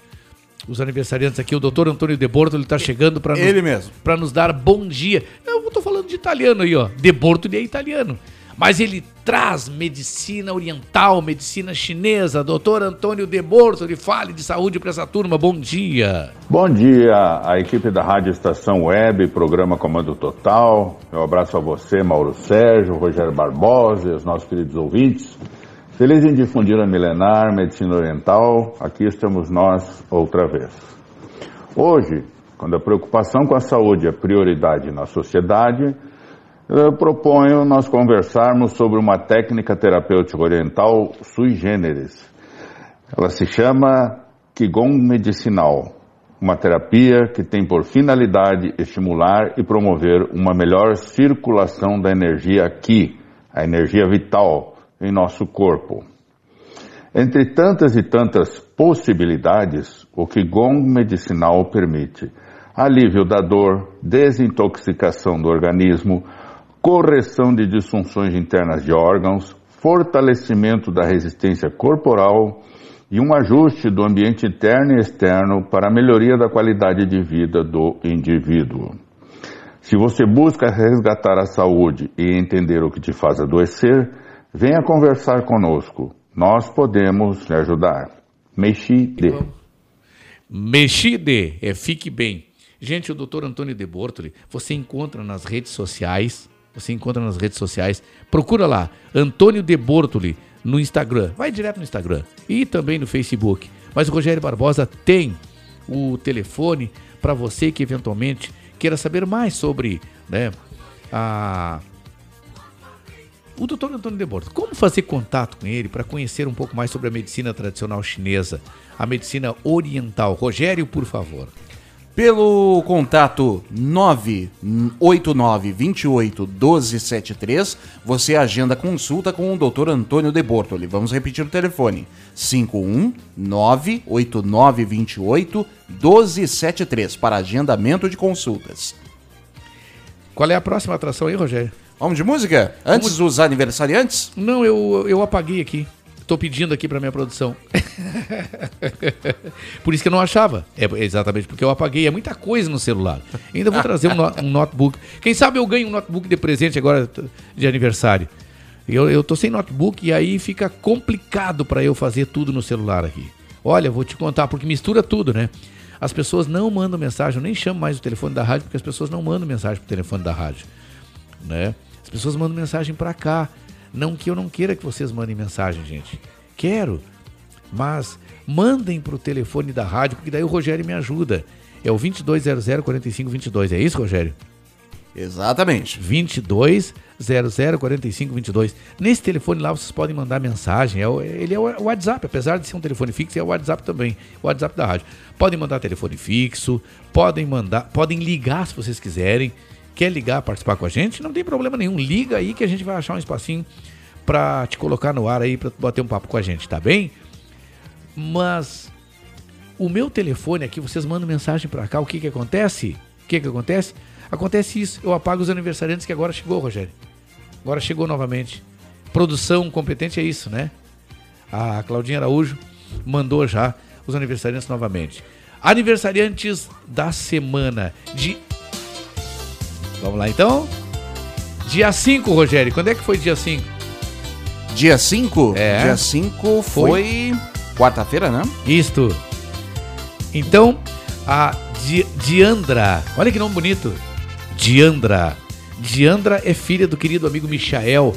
G: os aniversariantes aqui. O doutor Antônio De Borto, ele tá chegando para
H: Ele mesmo.
G: para nos dar bom dia. Eu tô falando de italiano aí, ó. De Borto ele é italiano. Mas ele traz medicina oriental, medicina chinesa. Doutor Antônio De Borto, ele fale de saúde para essa turma. Bom dia.
S: Bom dia, a equipe da Rádio Estação Web, programa Comando Total. Eu abraço a você, Mauro Sérgio, Rogério Barbosa e os nossos queridos ouvintes. Feliz em difundir a milenar medicina oriental, aqui estamos nós outra vez. Hoje, quando a preocupação com a saúde é prioridade na sociedade, eu proponho nós conversarmos sobre uma técnica terapêutica oriental sui generis. Ela se chama Qigong medicinal, uma terapia que tem por finalidade estimular e promover uma melhor circulação da energia Qi, a energia vital em nosso corpo. Entre tantas e tantas possibilidades, o Qigong medicinal permite alívio da dor, desintoxicação do organismo, correção de disfunções internas de órgãos, fortalecimento da resistência corporal e um ajuste do ambiente interno e externo para a melhoria da qualidade de vida do indivíduo. Se você busca resgatar a saúde e entender o que te faz adoecer, venha conversar conosco. nós podemos lhe ajudar. Mexide.
G: Mexide, é fique bem. Gente, o doutor Antônio de Bortoli, você encontra nas redes sociais, você encontra nas redes sociais, procura lá, Antônio de Bortoli, no Instagram, vai direto no Instagram e também no Facebook. Mas o Rogério Barbosa tem o telefone para você que eventualmente queira saber mais sobre né, a, o doutor Antônio de Bortoli. Como fazer contato com ele para conhecer um pouco mais sobre a medicina tradicional chinesa, a medicina oriental? Rogério, por favor.
H: Pelo contato 989 28 1273, você agenda consulta com o Dr. Antônio de Bortoli. Vamos repetir o telefone: 51 989 28 1273 para agendamento de consultas.
G: Qual é a próxima atração aí, Rogério?
H: Vamos de música? Antes dos aniversariantes?
G: Não, eu, eu apaguei aqui. Tô pedindo aqui para minha produção. Por isso que eu não achava. É exatamente porque eu apaguei. É muita coisa no celular. Ainda vou trazer um, no- um notebook. Quem sabe eu ganho um notebook de presente agora de aniversário. Eu, eu tô sem notebook e aí fica complicado para eu fazer tudo no celular aqui. Olha, vou te contar, porque mistura tudo, né? As pessoas não mandam mensagem, eu nem chamo mais o telefone da rádio, porque as pessoas não mandam mensagem pro telefone da rádio, né? As pessoas mandam mensagem para cá. Não que eu não queira que vocês mandem mensagem, gente. Quero. Mas mandem pro telefone da rádio, porque daí o Rogério me ajuda. É o 2200 4522. É isso, Rogério?
H: Exatamente.
G: 2200 4522. Nesse telefone lá vocês podem mandar mensagem. É o- ele é o WhatsApp, apesar de ser um telefone fixo, é o WhatsApp também. O WhatsApp da rádio. Podem mandar telefone fixo, podem mandar, podem ligar se vocês quiserem. Quer ligar, participar com a gente? Não tem problema nenhum. Liga aí que a gente vai achar um espacinho pra te colocar no ar aí, tu bater um papo com a gente, tá bem? Mas o meu telefone aqui, vocês mandam mensagem pra cá, o que que acontece? O que que acontece? Acontece isso, eu apago os aniversariantes que agora chegou, Rogério. Agora chegou novamente. Produção competente é isso, né? A Claudinha Araújo mandou já os aniversariantes novamente. Aniversariantes da semana de Vamos lá então? Dia 5, Rogério. Quando é que foi dia 5?
H: Dia 5?
G: É.
H: Dia 5 foi, quarta-feira, né?
G: Isto. Então, a Di- Diandra, olha que nome bonito. Diandra. Diandra é filha do querido amigo Michael.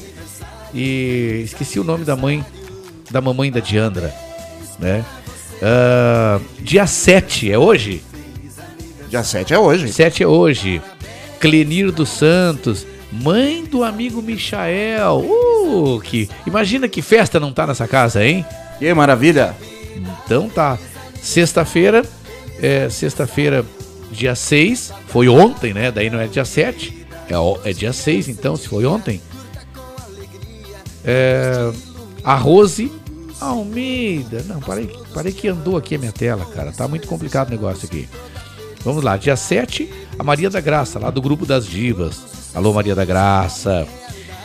G: E esqueci o nome da mãe, da mamãe da Diandra, né? Ah, dia 7 é hoje?
H: Dia 7 é hoje.
G: 7 é hoje. Clenir dos Santos, mãe do amigo Michael. Uh, que imagina que festa não tá nessa casa, hein?
H: Que maravilha.
G: Então tá. Sexta-feira, é, sexta-feira, dia 6, foi ontem, né? Daí não é dia 7, é, é dia 6, então, se foi ontem. É, a Rose Almeida. Não, parei, parei que andou aqui a minha tela, cara. Tá muito complicado o negócio aqui. Vamos lá, dia 7, a Maria da Graça, lá do grupo das divas. Alô, Maria da Graça.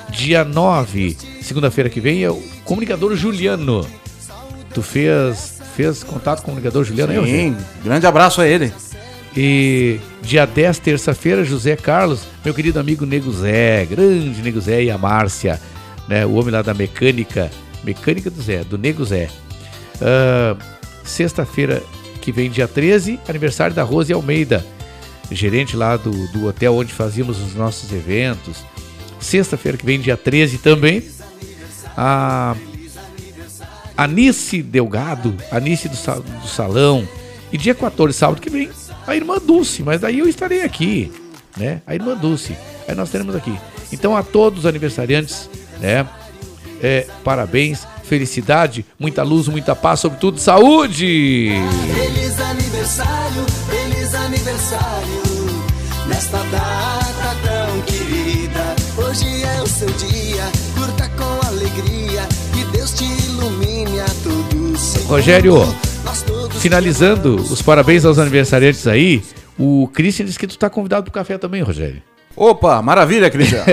G: Dia 9, segunda-feira que vem, é o comunicador Juliano. Tu fez, fez contato com o comunicador Juliano aí,
H: Sim,
G: Rogério?
H: grande abraço a ele.
G: E dia 10, terça-feira, José Carlos, meu querido amigo Nego Zé, grande Nego Zé e a Márcia, né, o homem lá da mecânica, mecânica do Zé, do Nego Zé. Ah, Sexta-feira que vem, dia 13, aniversário da Rose Almeida, gerente lá do, do hotel onde fazíamos os nossos eventos. Sexta-feira que vem, dia 13 também, a Anice Delgado, Anice do, do Salão. E dia 14, sábado que vem, a irmã Dulce, mas daí eu estarei aqui, né? A irmã Dulce. Aí nós teremos aqui. Então a todos os aniversariantes, né? É, parabéns, felicidade, muita luz, muita paz, sobretudo saúde!
D: Feliz aniversário, feliz aniversário. Nesta data tão querida, hoje é o seu dia. Curta com alegria, que Deus te ilumine a todos.
G: Rogério, finalizando os parabéns aos aniversariantes aí, o Christian disse que tu tá convidado pro café também, Rogério.
H: Opa, maravilha, Cristian.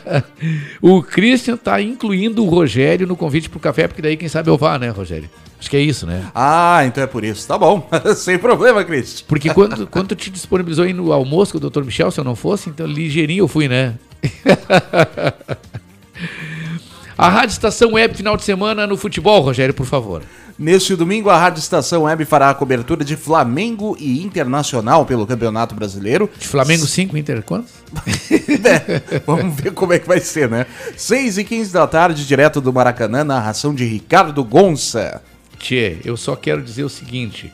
G: o Christian tá incluindo o Rogério no convite pro café, porque daí quem sabe eu vá, né, Rogério? Acho que é isso, né?
H: ah, então é por isso. Tá bom. Sem problema, Cristian.
G: Porque quando, quando te disponibilizou aí no almoço com o Dr. Michel, se eu não fosse, então ligeirinho eu fui, né? A Rádio Estação Web final de semana no futebol, Rogério, por favor.
H: Neste domingo, a Rádio Estação Web fará a cobertura de Flamengo e Internacional pelo Campeonato Brasileiro.
G: De Flamengo 5, Inter quantos?
H: É, vamos ver como é que vai ser, né? 6 e 15 da tarde, direto do Maracanã, narração de Ricardo Gonça.
G: Tchê, eu só quero dizer o seguinte.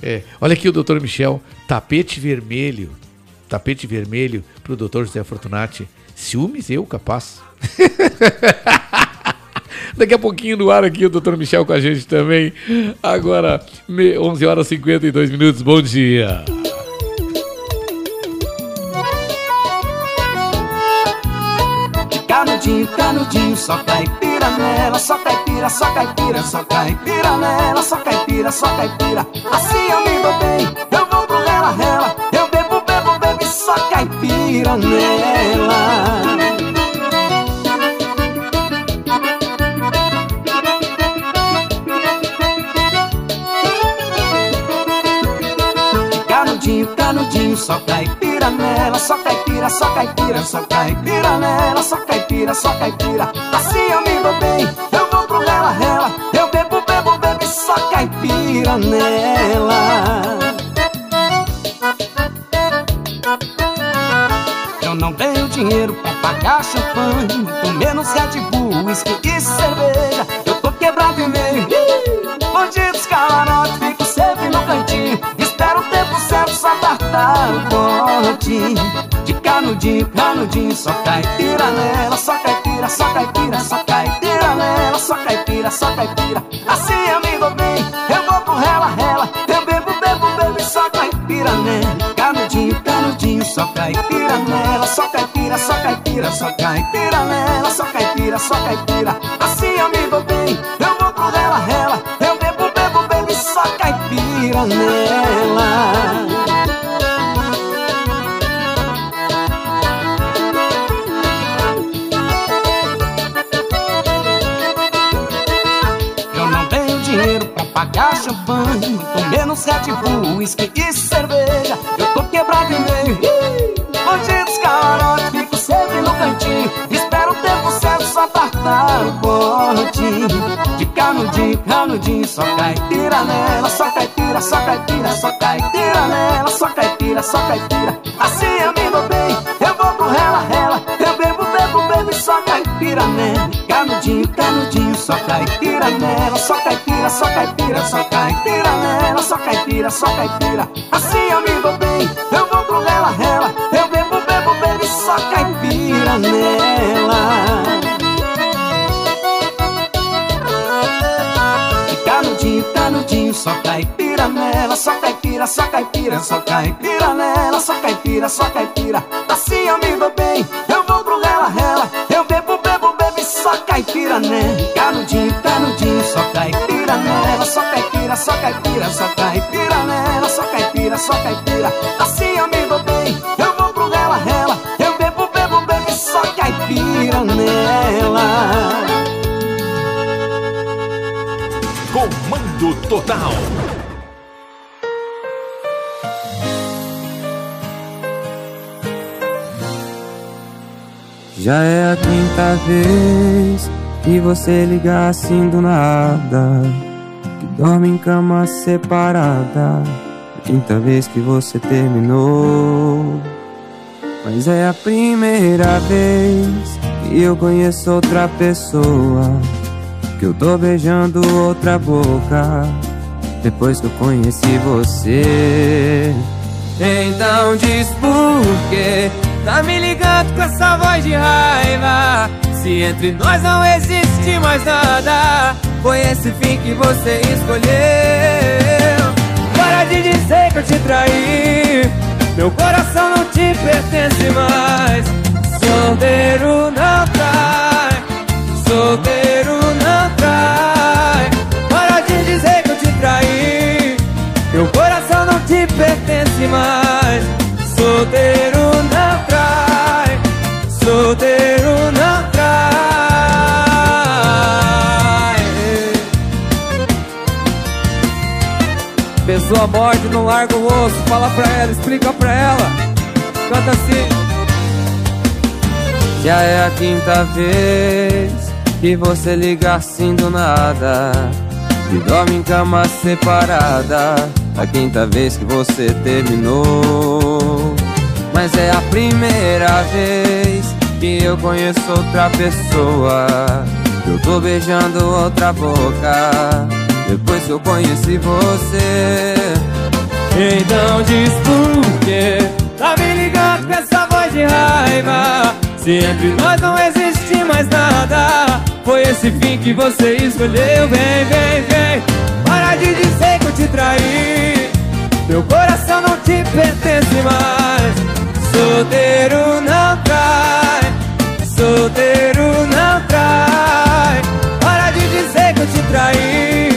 G: é, olha aqui o doutor Michel, tapete vermelho. Tapete vermelho pro doutor José Fortunati. Ciúmes eu, capaz. Daqui a pouquinho no ar aqui o doutor Michel com a gente também. Agora, me- 11 horas e 52 minutos. Bom dia.
D: Canudinho, canudinho, só caipira nela, só caipira, só caipira, só caipira nela, só caipira, só caipira. Assim eu me dou bem, eu vou pro rela, rela, eu bebo, bebo, bebo, e só caipira nela. Só caipira nela, só caipira, só caipira, só caipira nela, só caipira, só caipira. Assim eu me dou bem, eu vou pro rela, rela, eu bebo, bebo, bebo, só caipira nela. Eu não tenho dinheiro pra pagar champanhe, muito menos Red Bull, whisky e cerveja. Eu tô quebrado e meio, bandidos camarote, fico sempre no cantinho. Tempo certo só tartar o bote. De canudinho, canudinho, só caipira nela, só caipira, só caipira, só caipira nela, só caipira, só caipira. Assim eu me dou bem, eu vou pro rela, rela, eu bebo, bebo, bebo, só caipira nela. Canudinho, canudinho, só caipira nela, só caipira, só caipira, só caipira nela, só caipira, só caipira. Assim eu me dou bem, eu vou pro rela, rela, eu bebo, bebo, bebo, só caipira nela. Champanhe, menos Red Bull, whisky e cerveja. Eu tô quebrado e meio, bandidos camarote, fico sempre no cantinho. Espero o tempo certo só tartar o bote. De canudinho, canudinho, só caipira nela, só caipira, só caipira, só caipira nela, só caipira, só caipira. Assim eu me dou bem, eu vou pro rela, rela, eu bebo, bebo, bebo e só caipira nela. Canudinho, canudinho, só caipira nela, só caipira, só caipira, só caipira nela, só caipira, só caipira. Assim eu me dou bem, eu vou pro rela, rela, eu bebo, bebo, bebo e só caipira nela. Canudinho, canudinho, só caipira nela, só caipira, só caipira, só caipira nela, só caipira, só caipira. Assim eu me dou bem, eu só caipira nela. Canudinho, canudinho, só caipira nela, só caipira, só caipira, só caipira nela, só caipira, só caipira. Assim eu me dou bem, eu vou pro rela, rela, eu bebo, bebo, bebo só caipira nela.
F: Comando Total.
T: Já é a quinta vez que você liga assim do nada. Que dorme em cama separada. A quinta vez que você terminou. Mas é a primeira vez que eu conheço outra pessoa. Que eu tô beijando outra boca. Depois que eu conheci você. Então diz por quê Tá me ligando com essa voz de raiva. Se entre nós não existe mais nada Foi esse fim que você escolheu. Para de dizer que eu te traí. Meu coração não te pertence mais. Solteiro não trai. Solteiro não trai. Para de dizer que eu te traí. Meu coração não te pertence mais Pessoa morde, não larga o osso. Fala pra ela, explica pra ela. Canta assim. Já é a quinta vez que você liga assim do nada. E dorme em cama separada. A quinta vez que você terminou. Mas é a primeira vez que eu conheço outra pessoa. Eu tô beijando outra boca Depois que eu conheci você. Então diz por quê? Tá me ligando com essa voz de raiva. Se entre nós não existe mais nada Foi esse fim que você escolheu. Vem, vem, vem Para de dizer que eu te traí. Meu coração não te pertence mais. Solteiro não trai Solteiro não trai. Para de dizer que eu te traí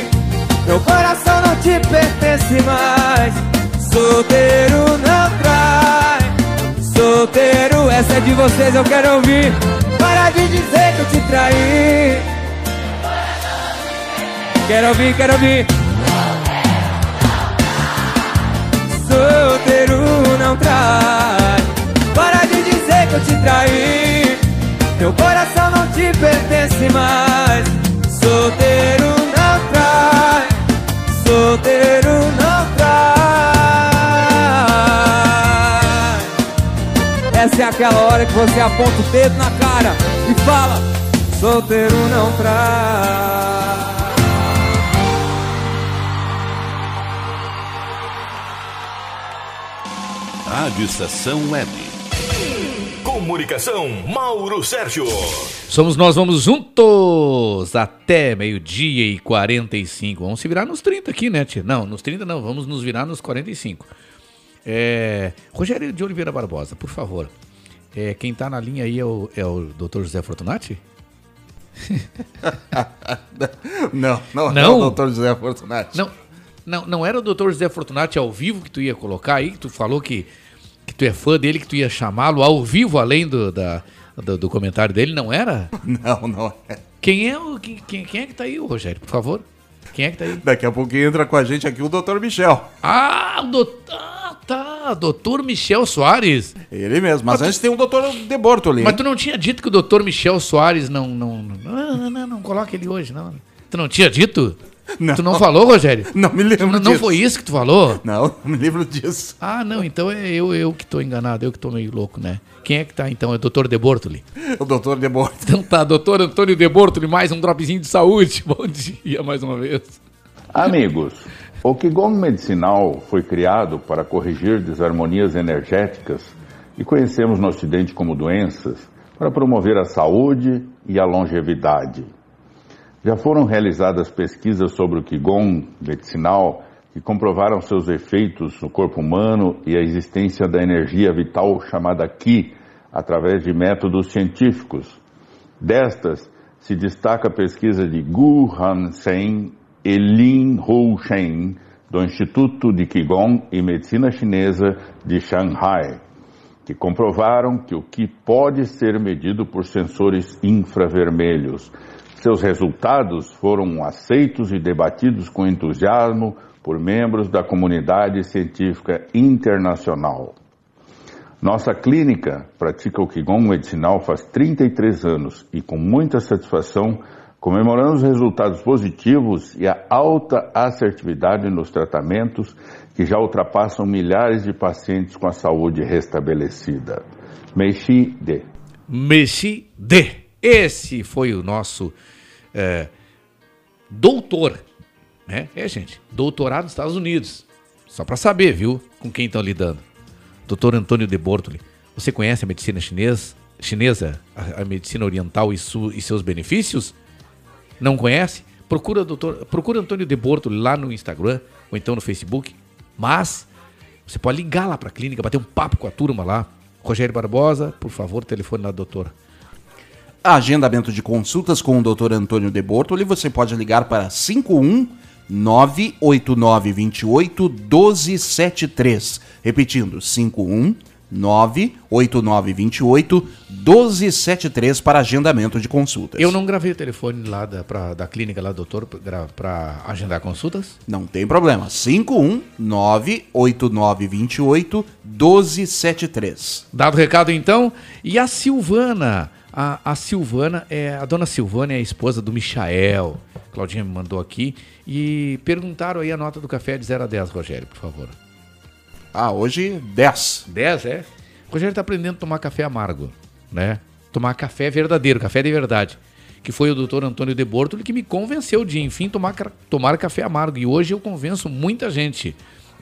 T: te pertence mais. Solteiro não trai. Solteiro, essa é de vocês, eu quero ouvir. Para de dizer que eu te traí. Quero ouvir, quero ouvir. Solteiro não trai. Para de dizer que eu te traí. Meu coração não te pertence mais. Solteiro não trai Solteiro não trai Essa é aquela hora que você aponta o dedo na cara E fala Solteiro não trai
F: Rádio Estação Web. Comunicação, Mauro Sérgio.
G: Somos nós, vamos juntos até meio-dia e 45. Vamos se virar nos 30 aqui, né, tia? Não, nos 30 não, vamos nos virar nos 45. É, Rogério de Oliveira Barbosa, por favor. É, quem tá na linha aí é o, é o Dr. José Fortunati?
H: Não, não,
G: Não?
H: é o doutor José Fortunati.
G: Não, não, não era o Dr. José Fortunati ao vivo que tu ia colocar aí, que tu falou que tu é fã dele, que tu ia chamá-lo ao vivo, além do, da, do, do comentário dele, não era?
H: Não, não é.
G: Quem é, o, quem, quem é que tá aí, Rogério, por favor? Quem é que tá aí?
H: Daqui a pouquinho entra com a gente aqui o doutor Michel.
G: Ah, o doutor, ah, tá, doutor Michel Soares.
H: Ele mesmo, mas, antes tem o doutor De Bortoli.
G: Mas tu não tinha dito que o doutor Michel Soares não, não, não, não, não, não, não coloca ele hoje, não. Tu não tinha dito?
H: Não.
G: Tu não falou, Rogério?
H: Não me lembro
G: Não, não
H: disso.
G: foi isso que tu falou?
H: Não, não me lembro disso.
G: Ah, não, então é eu, eu que tô enganado, eu que tô meio louco, né? Quem é que tá então? É o doutor De Bortoli.
H: O doutor De Bortoli.
G: Então tá, doutor Antônio De Bortoli, mais um dropzinho de saúde. Bom dia mais uma vez.
S: Amigos, o Qigong medicinal foi criado para corrigir desarmonias energéticas e conhecemos no Ocidente como doenças, para promover a saúde e a longevidade. Já foram realizadas pesquisas sobre o Qigong medicinal que comprovaram seus efeitos no corpo humano e a existência da energia vital chamada Qi através de métodos científicos. Destas, se destaca a pesquisa de Gu Han-sen e Lin Hou-shen, do Instituto de Qigong e Medicina Chinesa de Shanghai, que comprovaram que o Qi pode ser medido por sensores infravermelhos. Seus resultados foram aceitos e debatidos com entusiasmo por membros da comunidade científica internacional. Nossa clínica pratica o Qigong medicinal faz 33 anos e com muita satisfação comemoramos os resultados positivos e a alta assertividade nos tratamentos que já ultrapassam milhares de pacientes com a saúde restabelecida. Meixi de.
G: Messi D. Esse foi o nosso é, doutor, né? É, gente, doutorado nos Estados Unidos. Só para saber, viu, com quem estão lidando. Doutor Antônio de Bortoli. Você conhece a medicina chinesa, chinesa a, a medicina oriental e, su, e seus benefícios? Não conhece? Procura, doutor, procura Antônio de Bortoli lá no Instagram ou então no Facebook. Mas você pode ligar lá para a clínica, bater um papo com a turma lá. Rogério Barbosa, por favor, telefone da doutora.
H: Agendamento de consultas com o Dr. Antônio De Bortoli, você pode ligar para 51 98928 1273. Repetindo, 51 98928 1273 para agendamento de consultas.
G: Eu não gravei o telefone lá da, pra, da clínica lá, doutor, para agendar consultas?
H: Não tem problema. 51 98928 1273.
G: Dado o recado então, e a Silvana? A, a Silvana, é, a dona Silvana é a esposa do Michael. Claudinha me mandou aqui. E perguntaram aí a nota do café de 0 a 10, Rogério, por favor.
H: Ah, hoje 10.
G: 10, é? O Rogério tá aprendendo a tomar café amargo, né? Tomar café verdadeiro, café de verdade. Que foi o doutor Antônio de Bortoli que me convenceu de, enfim, tomar, tomar café amargo. E hoje eu convenço muita gente,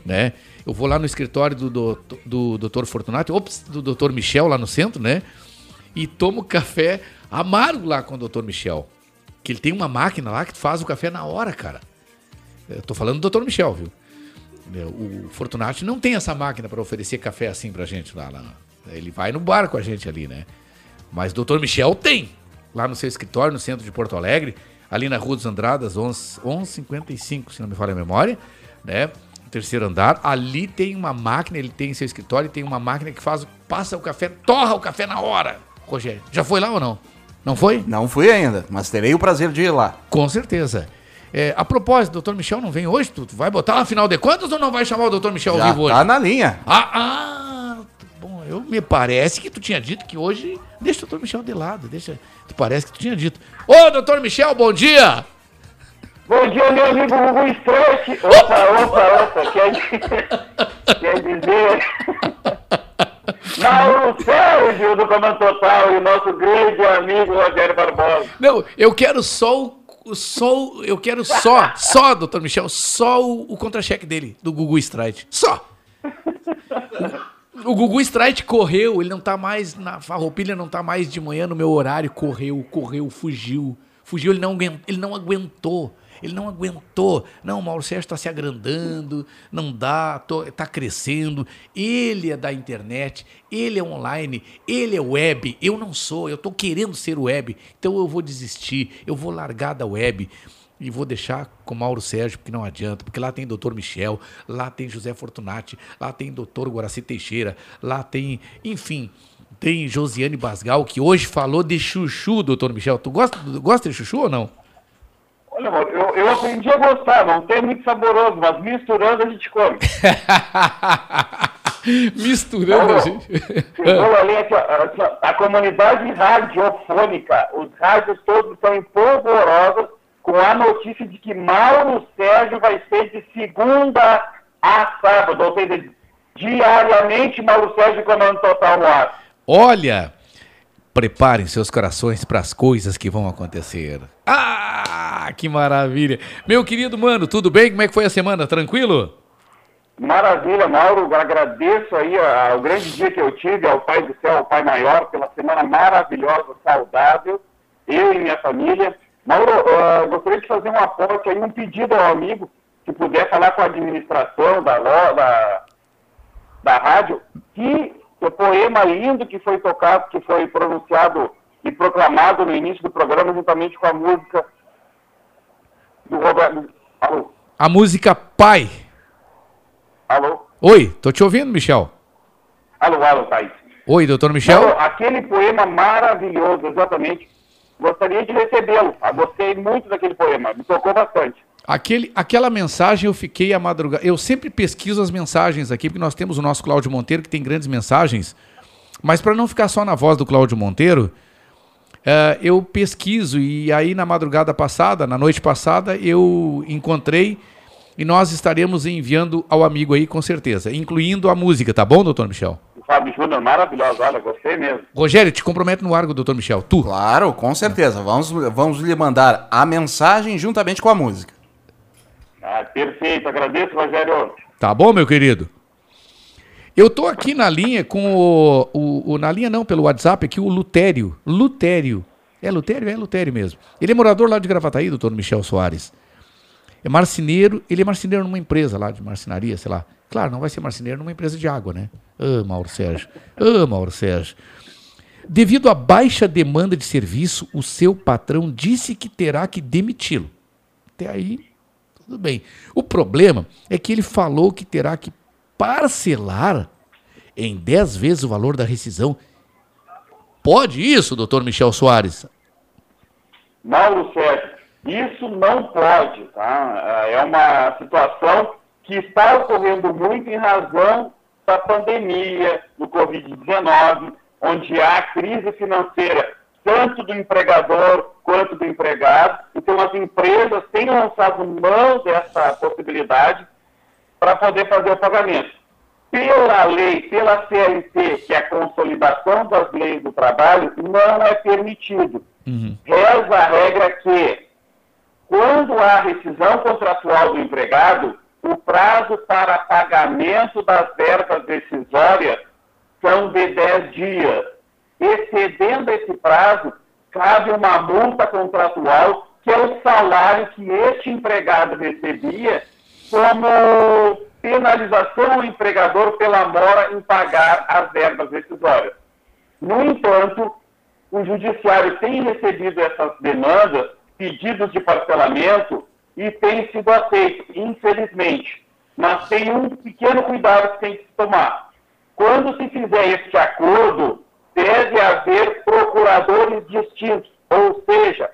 G: né? Eu vou lá no escritório do, do, do doutor Fortunato, ops, do doutor Michel lá no centro, né? E tomo café amargo lá com o doutor Michel. Que ele tem uma máquina lá que faz o café na hora, cara. Eu tô falando do doutor Michel, viu? O Fortunati não tem essa máquina para oferecer café assim pra gente lá, lá. Ele vai no bar com a gente ali, né? Mas o Dr. Michel tem. Lá no seu escritório, no centro de Porto Alegre, ali na Rua dos Andradas, 11 1155, se não me falha a memória, né? Terceiro andar. Ali tem uma máquina, ele tem em seu escritório, tem uma máquina que faz, passa o café, torra o café na hora. Rogério, já foi lá ou não? Não foi?
H: Não fui ainda, mas terei o prazer de ir lá.
G: Com certeza. É, a propósito, o doutor Michel não vem hoje? Tu, vai botar lá final de contas ou não vai chamar o doutor Michel ao
H: Já
G: vivo hoje?
H: tá na linha.
G: Ah, ah, bom, eu me parece que tu tinha dito que hoje deixa o doutor Michel de lado, deixa. Tu parece que tu tinha dito. Ô, doutor Michel, bom dia!
U: Bom dia, meu amigo Gugu Stretch. Opa, opa, opa. Quer, quer dizer. Mauro Sérgio do Comando Total e o nosso grande amigo Rogério Barbosa.
G: Não, eu quero só o. o- Só, o- eu quero só, só, doutor Michel, só o, o contra-cheque dele, do Gugu Strike. Só! O, o Gugu Strike correu, ele não tá mais na farroupilha, não tá mais de manhã no meu horário, correu, correu, fugiu. Fugiu, ele não, ele não aguentou. Ele não aguentou. Não, o Mauro Sérgio está se agrandando, não dá, tô, tá crescendo. Ele é da internet, ele é online, ele é web. Eu não sou, eu tô querendo ser web. Então eu vou desistir, eu vou largar da web. E vou deixar com Mauro Sérgio, porque não adianta, porque lá tem doutor Michel, lá tem José Fortunati, lá tem doutor Guaraci Teixeira, lá tem, enfim, tem Josiane Basgal, que hoje falou de chuchu, doutor Michel. Tu gosta, gosta de chuchu ou não?
U: Olha, amor, eu, eu aprendi a gostar, não tem muito saboroso, mas misturando a gente come.
G: Misturando a gente.
U: Chegou ali aqui, ó, aqui, ó, a comunidade radiofônica, os rádios todos estão em polvorosa com a notícia de que Mauro Sérgio vai ser de segunda a sábado, ou seja, diariamente Mauro Sérgio comando total no ar.
G: Olha, preparem seus corações para as coisas que vão acontecer. Ah, que maravilha. Meu querido mano, tudo bem? Como é que foi a semana? Tranquilo?
U: Maravilha, Mauro, agradeço aí ao grande dia que eu tive, ao Pai do Céu, ao Pai Maior, pela semana maravilhosa, saudável, eu e minha família. Mauro, ah, gostaria de fazer um aporte aí, um pedido ao amigo, se puder falar com a administração da, da, da rádio, que o poema lindo que foi tocado, que foi pronunciado e proclamado no início do programa, juntamente com a música do Roberto. Alô?
G: A música Pai.
U: Alô?
G: Oi, tô te ouvindo, Michel.
U: Alô, alô, Thaís.
G: Oi, doutor Michel.
U: Não, aquele poema maravilhoso, exatamente. Gostaria de recebê-lo. Gostei muito daquele poema, me tocou bastante.
G: Aquele, aquela mensagem eu fiquei a madrugada. Eu sempre pesquiso as mensagens aqui, porque nós temos o nosso Cláudio Monteiro, que tem grandes mensagens. Mas para não ficar só na voz do Cláudio Monteiro, eh, eu pesquiso. E aí, na madrugada passada, na noite passada, eu encontrei e nós estaremos enviando ao amigo aí, com certeza, incluindo a música, tá bom, doutor Michel?
U: O Fábio Júnior, maravilhoso, olha, gostei mesmo.
G: Rogério, te comprometo no arco, doutor Michel. Tu.
H: Claro, com certeza. Vamos, vamos lhe mandar a mensagem juntamente com a música.
U: Ah, perfeito, agradeço, Rogério.
G: Tá bom, meu querido? Eu tô aqui na linha com o, o- o- Na linha não, pelo WhatsApp, aqui o Lutério. Lutério. É Lutério? É Lutério mesmo. Ele é morador lá de Gravataí, doutor Michel Soares. É marceneiro, ele é marceneiro numa empresa lá de marcenaria, sei lá. Claro, não vai ser marceneiro numa empresa de água, né? Ah, Mauro Sérgio. Ah, Mauro Sérgio. Devido à baixa demanda de serviço, o seu patrão disse que terá que demiti-lo. Até aí, tudo bem. O problema é que ele falou que terá que parcelar em 10 vezes o valor da rescisão. Pode isso, doutor Michel Soares?
U: Mauro Sérgio, isso não pode, tá? É uma situação que está ocorrendo muito em razão da pandemia, do Covid-19, onde há crise financeira. Tanto do empregador quanto do empregado. Então, as empresas têm lançado mão dessa possibilidade para poder fazer o pagamento. Pela lei, pela CLT, que é a consolidação das leis do trabalho, não é permitido. Reza a regra que, quando há rescisão contratual do empregado, o prazo para pagamento das verbas decisórias são de 10 dias. Excedendo esse prazo, cabe uma multa contratual, que é o salário que este empregado recebia como penalização ao empregador pela mora em pagar as verbas decisórias. No entanto, o judiciário tem recebido essas demandas, pedidos de parcelamento, e tem sido aceito, infelizmente. Mas tem um pequeno cuidado que tem que se tomar. Quando se fizer este acordo, deve haver procuradores distintos, ou seja,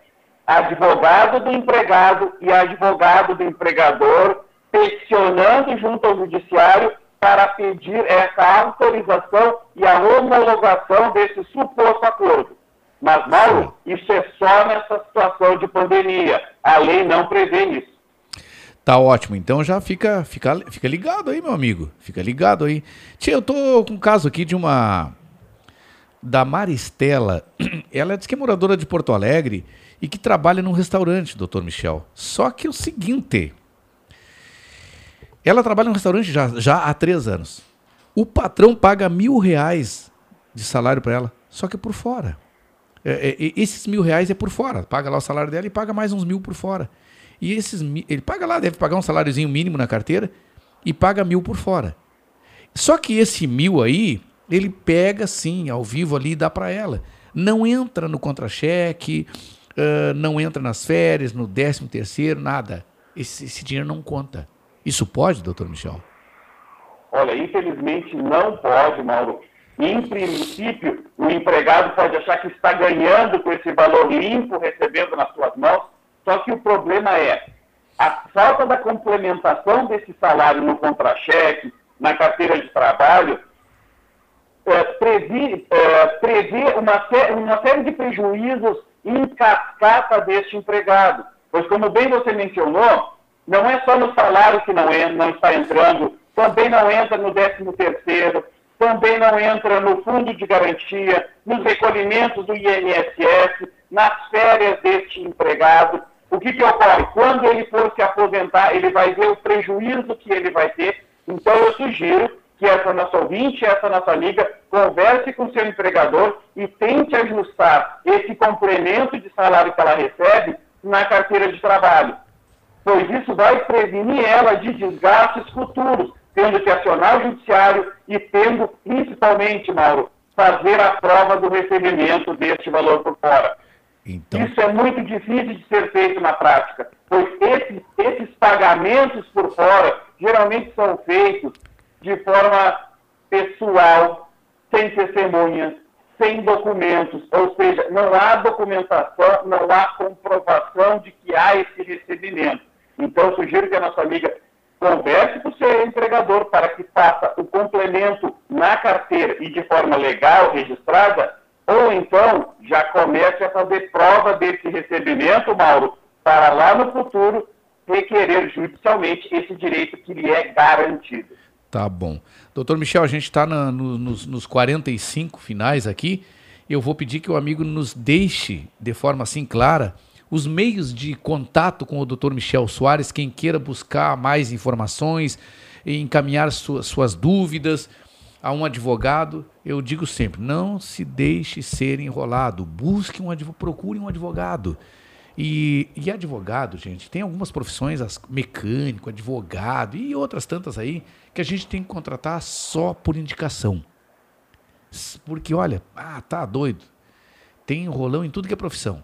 U: advogado do empregado e advogado do empregador, peticionando junto ao judiciário para pedir essa autorização e a homologação desse suposto acordo. Mas, Mauro, isso é só nessa situação de pandemia. A lei não prevê isso.
G: Tá ótimo. Então já fica, fica, fica ligado aí, meu amigo. Fica ligado aí. Tia, eu tô com um caso aqui de uma. Da Maristela. Ela diz que é moradora de Porto Alegre e que trabalha num restaurante, doutor Michel. Só que é o seguinte. Ela trabalha num restaurante já, já há três anos. O patrão paga mil reais de salário para ela, só que é por fora. É, é, esses mil reais é por fora. Paga lá o salário dela e paga mais uns mil por fora. E esses ele paga lá, deve pagar um saláriozinho mínimo na carteira e paga mil por fora. Só que esse mil aí, ele pega sim, ao vivo ali e dá para ela. Não entra no contra-cheque, ah, não entra nas férias, no décimo terceiro, nada. Esse, esse dinheiro não conta. Isso pode, doutor Michel?
U: Olha, infelizmente não pode, Mauro. Em princípio, o empregado pode achar que está ganhando com esse valor limpo recebendo nas suas mãos, só que o problema é a falta da complementação desse salário no contra-cheque, na carteira de trabalho, é, previ- é, prevê uma, uma série de prejuízos em cascata deste empregado. Pois, como bem você mencionou, não é só no salário que não, não está entrando, também não entra no 13 terceiro, também não entra no fundo de garantia, nos recolhimentos do INSS, nas férias deste empregado. O que, que ocorre? Quando ele for se aposentar, ele vai ver o prejuízo que ele vai ter. Então, eu sugiro que essa nossa ouvinte, essa nossa amiga, converse com seu empregador e tente ajustar esse complemento de salário que ela recebe na carteira de trabalho. Pois isso vai prevenir ela de desgastes futuros, tendo que acionar o judiciário e tendo, principalmente, Mauro, fazer a prova do recebimento deste valor por fora. Isso é muito difícil de ser feito na prática, pois esses, esses pagamentos por fora geralmente são feitos de forma pessoal, sem testemunhas, sem documentos, ou seja, não há documentação, não há comprovação de que há esse recebimento. Então, eu sugiro que a nossa amiga converse com o seu empregador para que faça o complemento na carteira e de forma legal, registrada, ou então já comece a fazer prova desse recebimento, Mauro, para lá no futuro requerer judicialmente esse direito que lhe é garantido.
G: Tá bom. Doutor Michel, a gente está no, nos, nos 45 finais aqui. Eu vou pedir que o amigo nos deixe, de forma assim clara, os meios de contato com o doutor Michel Soares, quem queira buscar mais informações, encaminhar suas, suas dúvidas a um advogado. Eu digo sempre, não se deixe ser enrolado. Busque um advogado, procure um advogado. E, e advogado, gente, tem algumas profissões, as- mecânico, advogado e outras tantas aí, que a gente tem que contratar só por indicação. Porque, olha, ah, tá doido. Tem enrolão em tudo que é profissão.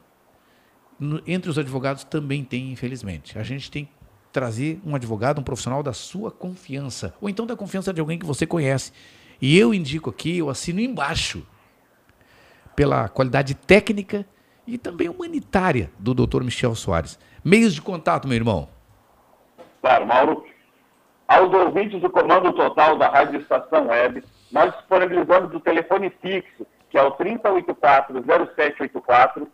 G: No- entre os advogados também tem, infelizmente. A gente tem que trazer um advogado, um profissional da sua confiança, ou então da confiança de alguém que você conhece. E eu indico aqui, eu assino embaixo, pela qualidade técnica e também humanitária do Dr. Michel Soares. Meios de contato, meu irmão.
U: Claro, Mauro. Aos ouvintes do Comando Total da Rádio Estação Web, nós disponibilizamos o telefone fixo, que é o 3084-0784.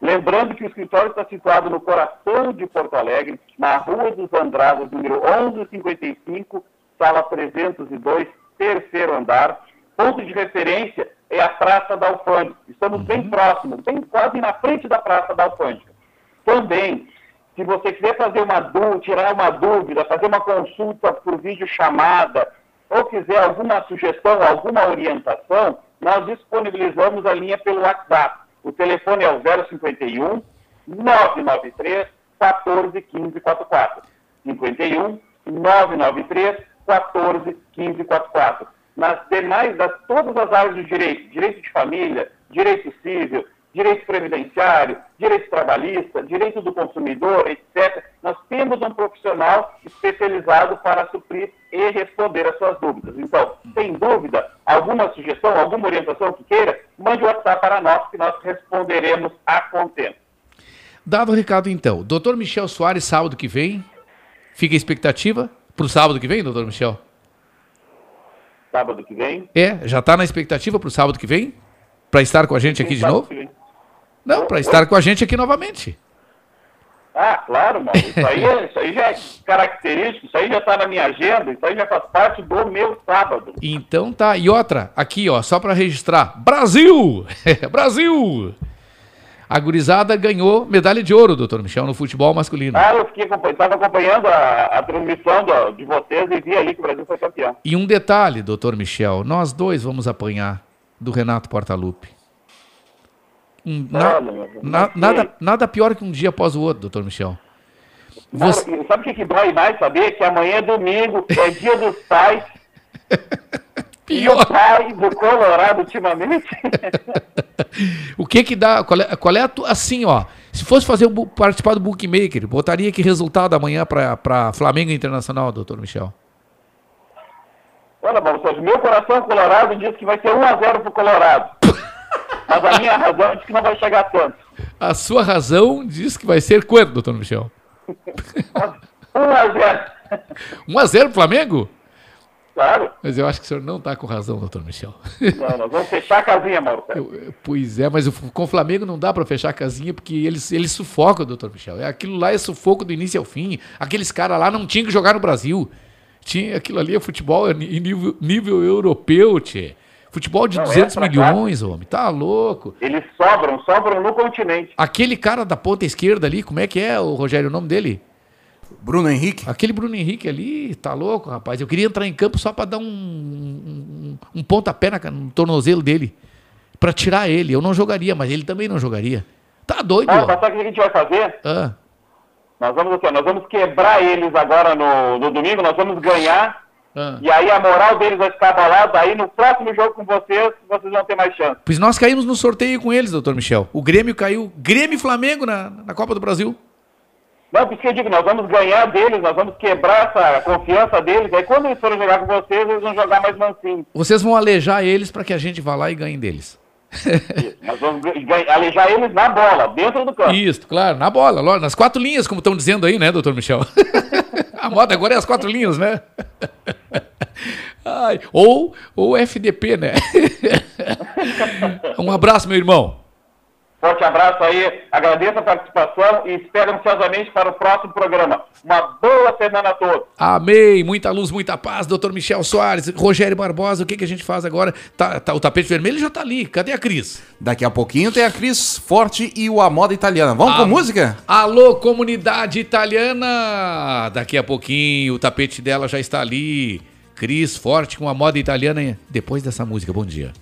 U: Lembrando que o escritório está situado no coração de Porto Alegre, na Rua dos Andradas, número 1155, sala 302, terceiro andar. Ponto de referência é a Praça da Alfândega. Estamos bem próximos, bem quase na frente da Praça da Alfândega. Também, se você quiser fazer uma dúvida, tirar uma dúvida, fazer uma consulta por vídeo chamada, ou quiser alguma sugestão, alguma orientação, nós disponibilizamos a linha pelo WhatsApp. O telefone é o 051 993 14 15 44. 51 993 14 15 44. Nas demais, das todas as áreas do direito, direito de família, direito civil, direito previdenciário, direito trabalhista, direito do consumidor, etc., nós temos um profissional especializado para suprir e responder às suas dúvidas. Então, sem dúvida, alguma sugestão, alguma orientação que queira, mande o WhatsApp para nós que nós responderemos a contento.
G: Dado o recado então, doutor Michel Soares, sábado que vem, fica a expectativa para o sábado que vem, doutor Michel?
U: Sábado que vem?
G: É, já está na expectativa para o sábado que vem? Para estar com a gente aqui de novo? Não, para estar com a gente aqui novamente.
U: Ah, claro, mano. Isso aí, é- isso aí já é característico, isso aí já está na minha agenda, isso aí já faz parte do meu sábado.
G: Então tá. E outra, aqui ó, só para registrar. Brasil! Brasil! A gurizada ganhou medalha de ouro, doutor Michel, no futebol masculino.
U: Ah, eu fiquei estava acompanhando a, a transmissão do- de vocês e vi ali que o Brasil foi campeão.
G: E um detalhe, doutor Michel, nós dois vamos apanhar do Renato Portaluppi. Um- na- na- nada, nada pior que um dia após o outro, doutor Michel. Você-
U: sabe o que, que dói mais saber? Que amanhã é domingo, é dia dos pais. E o pai do Colorado ultimamente.
G: O que que dá? Qual é, qual é a assim, ó? Se fosse fazer o participar do bookmaker, botaria que resultado amanhã para Flamengo Internacional, doutor Michel?
U: Olha, meu coração colorado diz que vai ser 1x0 pro Colorado. Mas a minha razão diz que não vai chegar tanto.
G: A sua razão diz que vai ser quanto, doutor Michel?
U: 1x0.
G: 1x0 pro Flamengo?
U: Claro.
G: Mas eu acho que o senhor não tá com razão, doutor Michel.
U: Não, nós vamos fechar a casinha, Marcelo.
G: Pois é, mas com o Flamengo não dá pra fechar a casinha porque eles, eles sufocam, doutor Michel. É, Aquilo lá é sufoco do início ao fim. Aqueles caras lá não tinham que jogar no Brasil. Tinha, aquilo ali é futebol em nível, nível europeu, tchê. Futebol de
U: Não, é
G: 200
U: pra cá.
G: milhões, homem. Tá louco.
U: Eles sobram, sobram no continente.
G: Aquele cara da ponta esquerda ali, como é que é, o Rogério, o nome dele?
H: Bruno Henrique.
G: Aquele Bruno Henrique ali, tá louco, rapaz. Eu queria entrar em campo só pra dar um, um, um pontapé na, no tornozelo dele. Pra tirar ele. Eu não jogaria, mas ele também não jogaria. Tá doido,
U: Ah,
G: ó.
U: mas sabe o que a gente vai fazer?
G: Ah,
U: Nós vamos, nós vamos quebrar eles agora no, no domingo, nós vamos ganhar.
G: ah.
U: E aí a moral deles vai ficar abalada. Aí no próximo jogo com vocês, vocês vão ter mais chance.
G: Pois nós caímos no sorteio com eles, doutor Michel. O Grêmio caiu. Grêmio e Flamengo na, na Copa do Brasil.
U: Não, por isso que eu digo, nós vamos ganhar deles, nós vamos quebrar essa confiança deles. Aí quando eles forem jogar com vocês, eles vão jogar mais mansinho.
G: Vocês vão alejar eles pra que a gente vá lá e ganhe deles.
U: Nós vamos alejar eles na bola, dentro do campo.
G: Isso, claro, na bola, nas quatro linhas, como estão dizendo aí, né, doutor Michel? a moda agora é as quatro linhas, né? Ai, ou, ou FDP, né? um abraço, meu irmão.
U: Forte abraço aí, agradeço a participação e espero ansiosamente para o próximo programa. Uma boa semana a todos.
G: Amém, muita luz, muita paz, doutor Michel Soares, Rogério Barbosa, o que, que a gente faz agora? Tá, tá- o tapete vermelho já tá ali, cadê a Cris?
H: Daqui a pouquinho tem a Cris Forte e o A Moda Italiana. Vamos com
G: Ah,
H: música?
G: Alô, comunidade italiana! Daqui a pouquinho o tapete dela já está ali. Cris Forte com a moda italiana depois dessa música. Bom dia.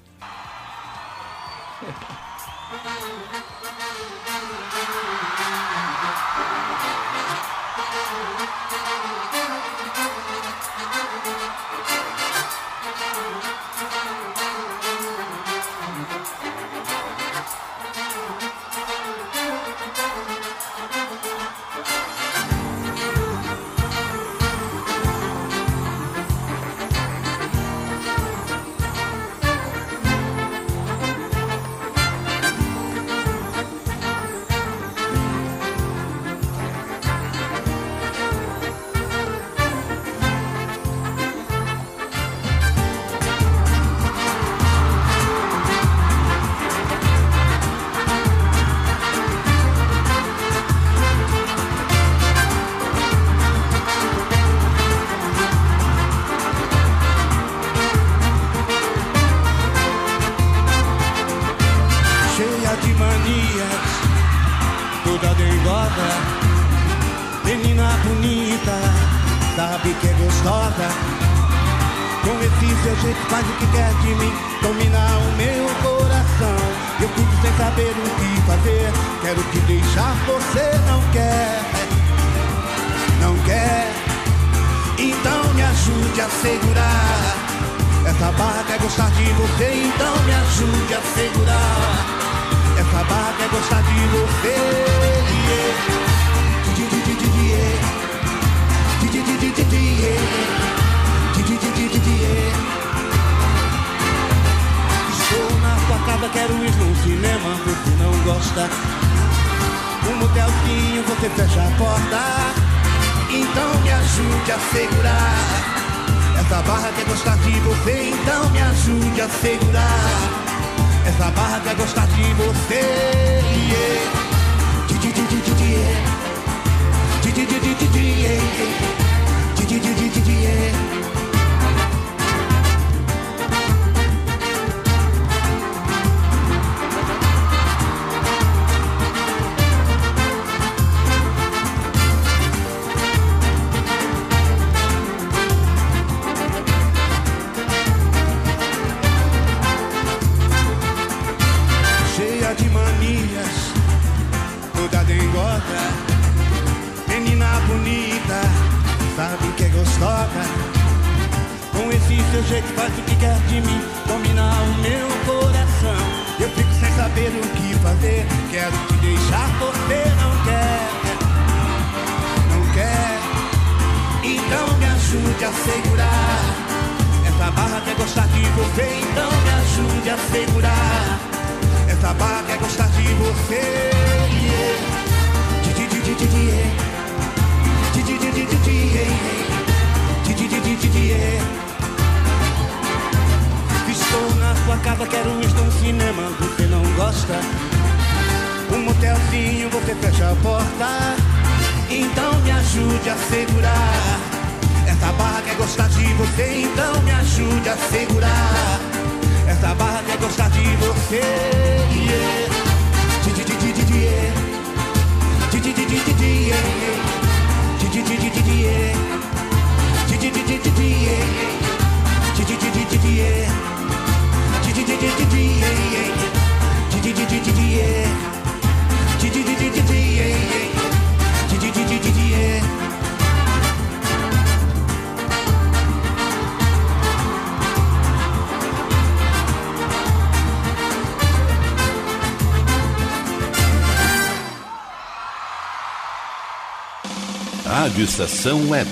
F: Estação Web.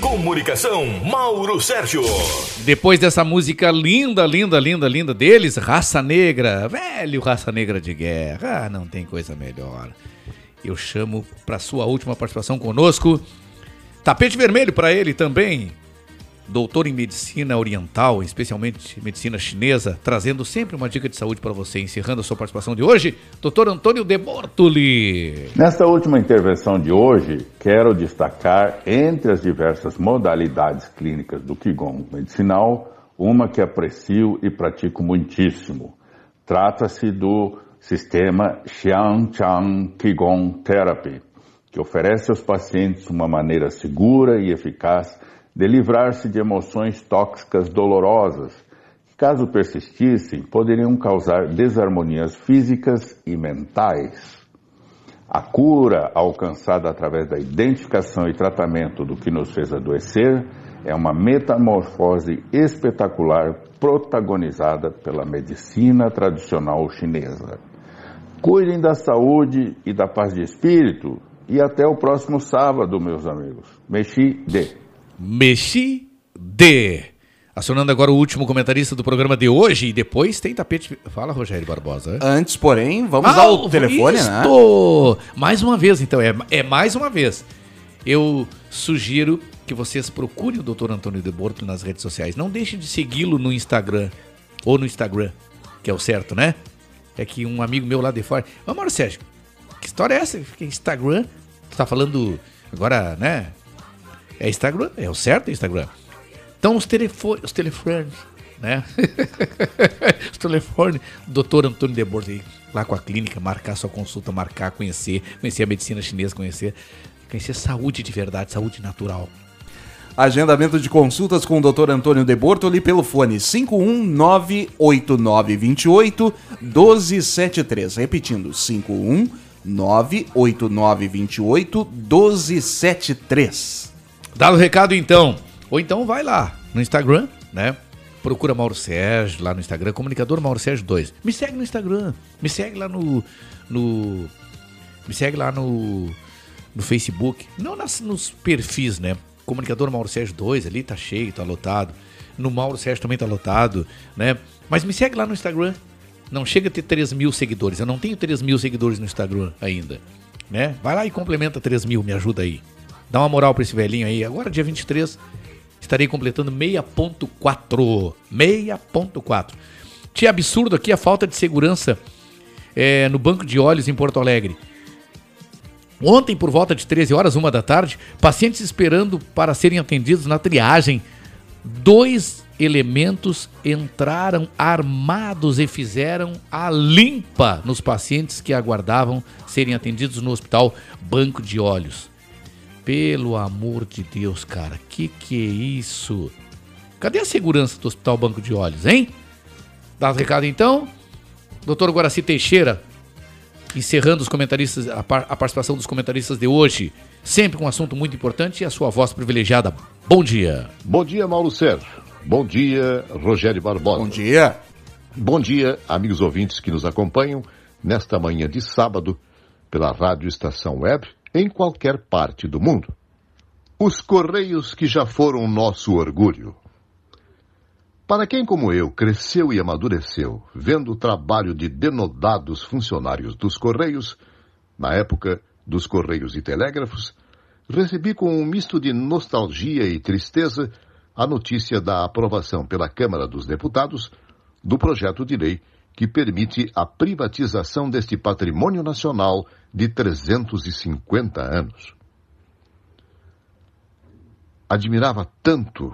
F: Comunicação, Mauro Sérgio.
G: Depois dessa música linda, linda, linda, linda deles, Raça Negra, velho Raça Negra de Guerra, ah, não tem coisa melhor. Eu chamo para sua última participação conosco, tapete vermelho para ele também, doutor em medicina oriental, especialmente medicina chinesa, trazendo sempre uma dica de saúde para você, encerrando a sua participação de hoje, doutor Antônio de Bortoli.
S: Nesta última intervenção de hoje, quero destacar, entre as diversas modalidades clínicas do Qigong medicinal, uma que aprecio e pratico muitíssimo. Trata-se do sistema Xiangchang Qigong Therapy, que oferece aos pacientes uma maneira segura e eficaz de livrar-se de emoções tóxicas dolorosas, que, caso persistissem, poderiam causar desarmonias físicas e mentais. A cura alcançada através da identificação e tratamento do que nos fez adoecer é uma metamorfose espetacular protagonizada pela medicina tradicional chinesa. Cuidem da saúde e da paz de espírito e até o próximo sábado, meus amigos. Mexi de.
G: Mexi de. Acionando agora o último comentarista do programa de hoje e depois tem tapete. Fala, Rogério Barbosa.
H: Antes, porém, vamos ao telefone, né?
G: isto! Mais uma vez, então, é, é mais uma vez. Eu sugiro que vocês procurem o Dr. Antônio de Borto nas redes sociais. Não deixe de segui-lo no Instagram. Ou no Instagram, que é o certo, né? É que um amigo meu lá de fora. Ô, Mauro Sérgio, que história é essa? Instagram. Tu tá falando agora, né? É Instagram? É o certo é Instagram. Então os telefones, os telefones, né? os telefones, doutor Antônio de aí, lá com a clínica, marcar sua consulta, marcar, conhecer, conhecer a medicina chinesa, conhecer. Conhecer saúde de verdade, saúde natural.
H: Agendamento de consultas com o Dr. Antônio De Bortoli pelo fone 5198928 1273. Repetindo, 5198928 1273.
G: Dado o recado então. Ou então vai lá no Instagram, né? Procura Mauro Sérgio lá no Instagram, comunicador Mauro Sérgio 2. Me segue no Instagram, me segue lá no. no me segue lá no, no Facebook. Não nas, nos perfis, né? Comunicador Mauro Sérgio 2 ali tá cheio, tá lotado. No Mauro Sérgio também tá lotado, né? Mas me segue lá no Instagram. Não chega a ter 3 mil seguidores. Eu não tenho 3 mil seguidores no Instagram ainda. Né? Vai lá e complementa 3 mil, me ajuda aí. Dá uma moral pra esse velhinho aí. Agora, dia 23, estarei completando 6.4. 6.4. Tinha absurdo aqui a falta de segurança é, no banco de olhos em Porto Alegre. Ontem, por volta de 13 horas, uma da tarde, pacientes esperando para serem atendidos na triagem. Dois elementos entraram armados e fizeram a limpa nos pacientes que aguardavam serem atendidos no hospital Banco de Olhos. Pelo amor de Deus, cara, que que é isso? Cadê a segurança do Hospital Banco de Olhos, hein? Dá o recado então? Doutor Guaraci Teixeira, encerrando os comentaristas, a, par- a participação dos comentaristas de hoje, sempre com um assunto muito importante e a sua voz privilegiada. Bom dia.
V: Bom dia, Mauro Sérgio. Bom dia, Rogério Barbosa. Bom
H: dia.
V: Bom dia, amigos ouvintes que nos acompanham nesta manhã de sábado pela Rádio Estação Web em qualquer parte do mundo. Os Correios que já foram nosso orgulho. Para quem, como eu, cresceu e amadureceu vendo o trabalho de denodados funcionários dos Correios, na época dos Correios e Telégrafos, recebi com um misto de nostalgia e tristeza a notícia da aprovação pela Câmara dos Deputados do projeto de lei que permite a privatização deste patrimônio nacional de 350 anos. Admirava tanto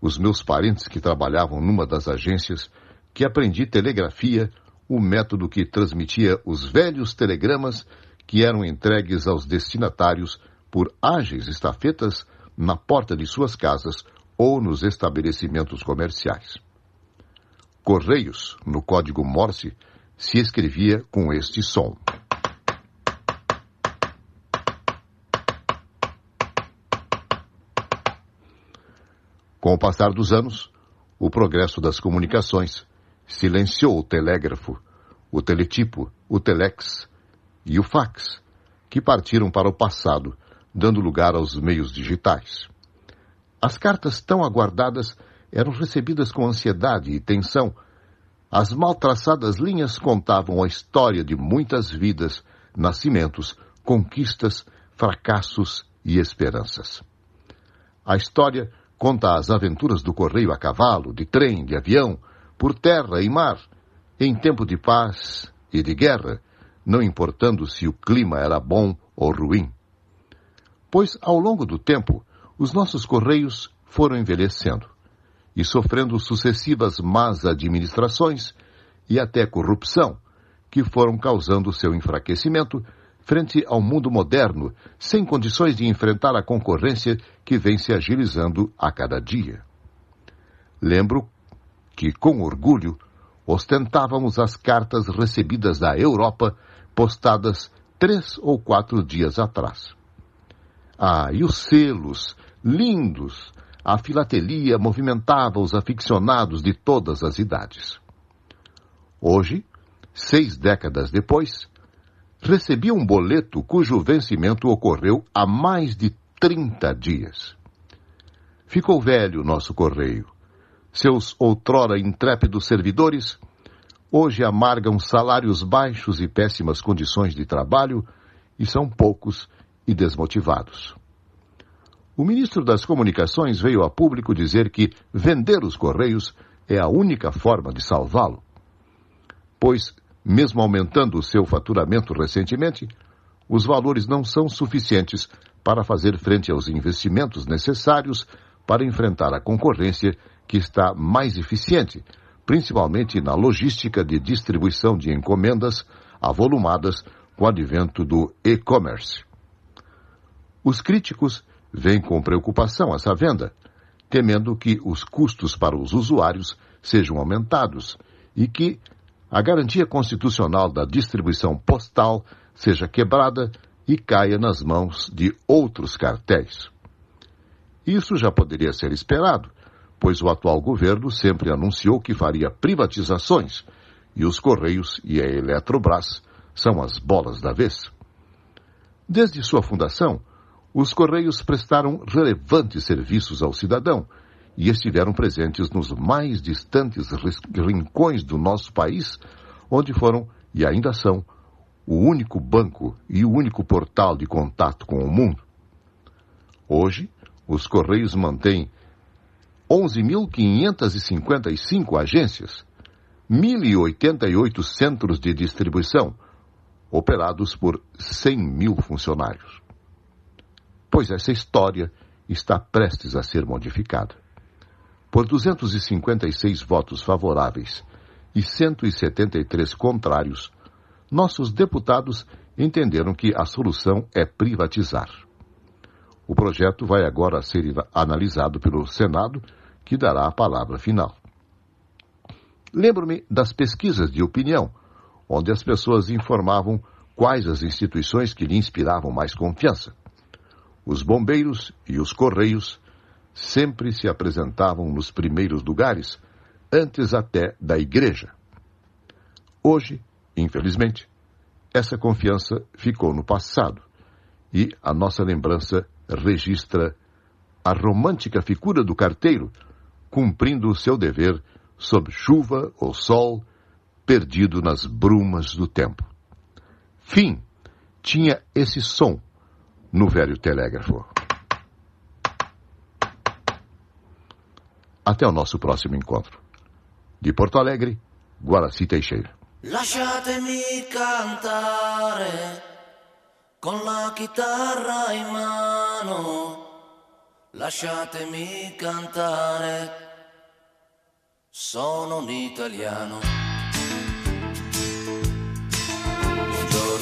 V: os meus parentes que trabalhavam numa das agências que aprendi telegrafia, o método que transmitia os velhos telegramas que eram entregues aos destinatários por ágeis estafetas na porta de suas casas ou nos estabelecimentos comerciais. Correios, no código Morse, se escrevia com este som. Com o passar dos anos, o progresso das comunicações silenciou o telégrafo, o teletipo, o telex e o fax, que partiram para o passado, dando lugar aos meios digitais. As cartas tão aguardadas eram recebidas com ansiedade e tensão. As mal traçadas linhas contavam a história de muitas vidas, nascimentos, conquistas, fracassos e esperanças. A história conta as aventuras do correio a cavalo, de trem, de avião, por terra e mar, em tempo de paz e de guerra, não importando se o clima era bom ou ruim. Pois, ao longo do tempo, os nossos correios foram envelhecendo e sofrendo sucessivas más administrações e até corrupção, que foram causando seu enfraquecimento frente ao mundo moderno, sem condições de enfrentar a concorrência que vem se agilizando a cada dia. Lembro que, com orgulho, ostentávamos as cartas recebidas da Europa, postadas três ou quatro dias atrás. Ah, e os selos, lindos, a filatelia movimentava os aficionados de todas as idades. Hoje, seis décadas depois, recebi um boleto cujo vencimento ocorreu há mais de 30 dias. Ficou velho nosso correio. Seus outrora intrépidos servidores hoje amargam salários baixos e péssimas condições de trabalho e são poucos e desmotivados. O ministro das Comunicações veio a público dizer que vender os Correios é a única forma de salvá-lo. Pois, mesmo aumentando o seu faturamento recentemente, os valores não são suficientes para fazer frente aos investimentos necessários para enfrentar a concorrência que está mais eficiente, principalmente na logística de distribuição de encomendas avolumadas com o advento do e-commerce. Os críticos veem com preocupação essa venda, temendo que os custos para os usuários sejam aumentados e que a garantia constitucional da distribuição postal seja quebrada e caia nas mãos de outros cartéis. Isso já poderia ser esperado, pois o atual governo sempre anunciou que faria privatizações e os Correios e a Eletrobras são as bolas da vez. Desde sua fundação, os Correios prestaram relevantes serviços ao cidadão e estiveram presentes nos mais distantes rincões do nosso país, onde foram e ainda são o único banco e o único portal de contato com o mundo. Hoje, os Correios mantêm 11.555 agências, 1.088 centros de distribuição, operados por 100 mil funcionários. Pois essa história está prestes a ser modificada. Por 256 votos favoráveis e 173 contrários, nossos deputados entenderam que a solução é privatizar. O projeto vai agora ser analisado pelo Senado, que dará a palavra final. Lembro-me das pesquisas de opinião, onde as pessoas informavam quais as instituições que lhe inspiravam mais confiança. Os bombeiros e os correios sempre se apresentavam nos primeiros lugares, antes até da igreja. Hoje, infelizmente, essa confiança ficou no passado e a nossa lembrança registra a romântica figura do carteiro cumprindo o seu dever sob chuva ou sol, perdido nas brumas do tempo. Fim tinha esse som no velho telégrafo. Até o nosso próximo encontro. De Porto Alegre, Guaraci Teixeira.
W: Lasciatemi cantare con la chitarra in mano. Lasciatemi cantare, sono un italiano.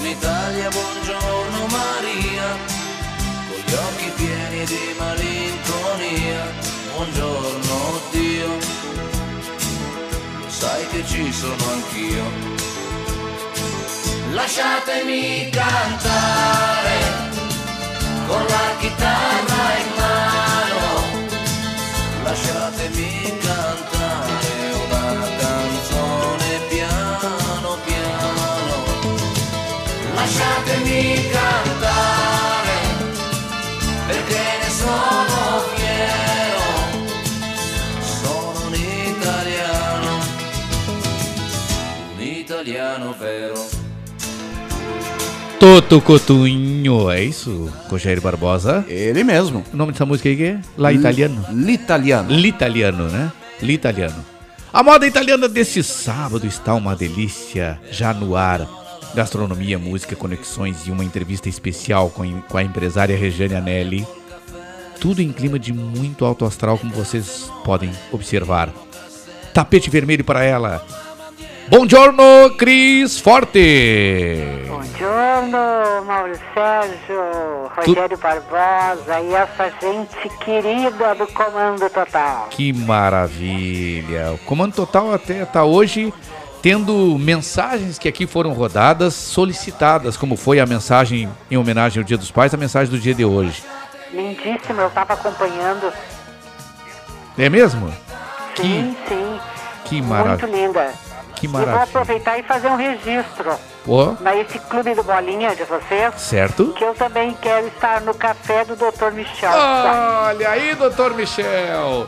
W: Buongiorno Italia, buongiorno Maria con gli occhi pieni di malinconia. Buongiorno Dio, sai che ci sono anch'io. Lasciatemi cantare con la Lasciatemi cantare perché ne sono fiero, sono un italiano, un italiano vero.
G: Toto Cotunho, é isso? Rogério Barbosa?
H: Ele mesmo.
G: O nome dessa música aí que é? La Italiano?
H: L'Italiano.
G: L'Italiano, né? L'Italiano. A moda italiana deste sábado está uma delícia, já no ar. Gastronomia, música, conexões e uma entrevista especial com, a empresária Regiane Anelli. Tudo em clima de muito alto astral, como vocês podem observar. Tapete vermelho para ela. Buongiorno, Cris Forte!
X: Buongiorno, Mauro Sérgio, Rogério Barbosa e essa gente querida do Comando Total.
G: Que maravilha! O Comando Total até está hoje tendo mensagens que aqui foram rodadas, solicitadas, como foi a mensagem em homenagem ao Dia dos Pais, a mensagem do dia de hoje.
X: Lindíssimo, eu estava acompanhando.
G: É mesmo?
X: Sim, sim.
G: Que
X: Muito
G: maravilha!
X: linda.
G: Que
X: E vou
G: maravilha!
X: aproveitar e fazer um registro
G: Ó,
X: nesse clube do Bolinha de vocês.
G: certo?
X: Que eu também quero estar no café do Dr. Michel.
G: Olha aí, doutor Michel!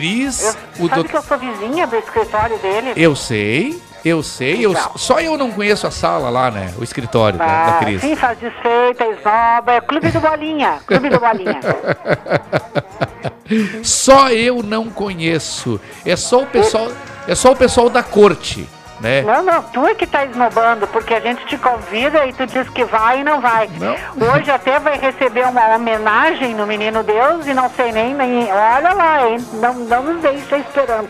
G: Cris, o
X: Sabe que eu sou vizinha do escritório dele?
G: Eu sei, Eu sei, eu,
X: Então.
G: só eu não conheço a sala lá, né? O escritório da, da
X: Ah,
G: Cris.
X: sim, faz desfeita, esnoba, é Clube do Bolinha, Clube do Bolinha.
G: Só eu não conheço. É só o pessoal, é só o pessoal da corte, né?
X: Não, não, tu é que tá esnobando, porque a gente te convida e tu diz que vai e não vai. Hoje até vai receber uma homenagem no Menino Deus e não sei nem, nem olha lá, hein? Não, não nos deixa esperando.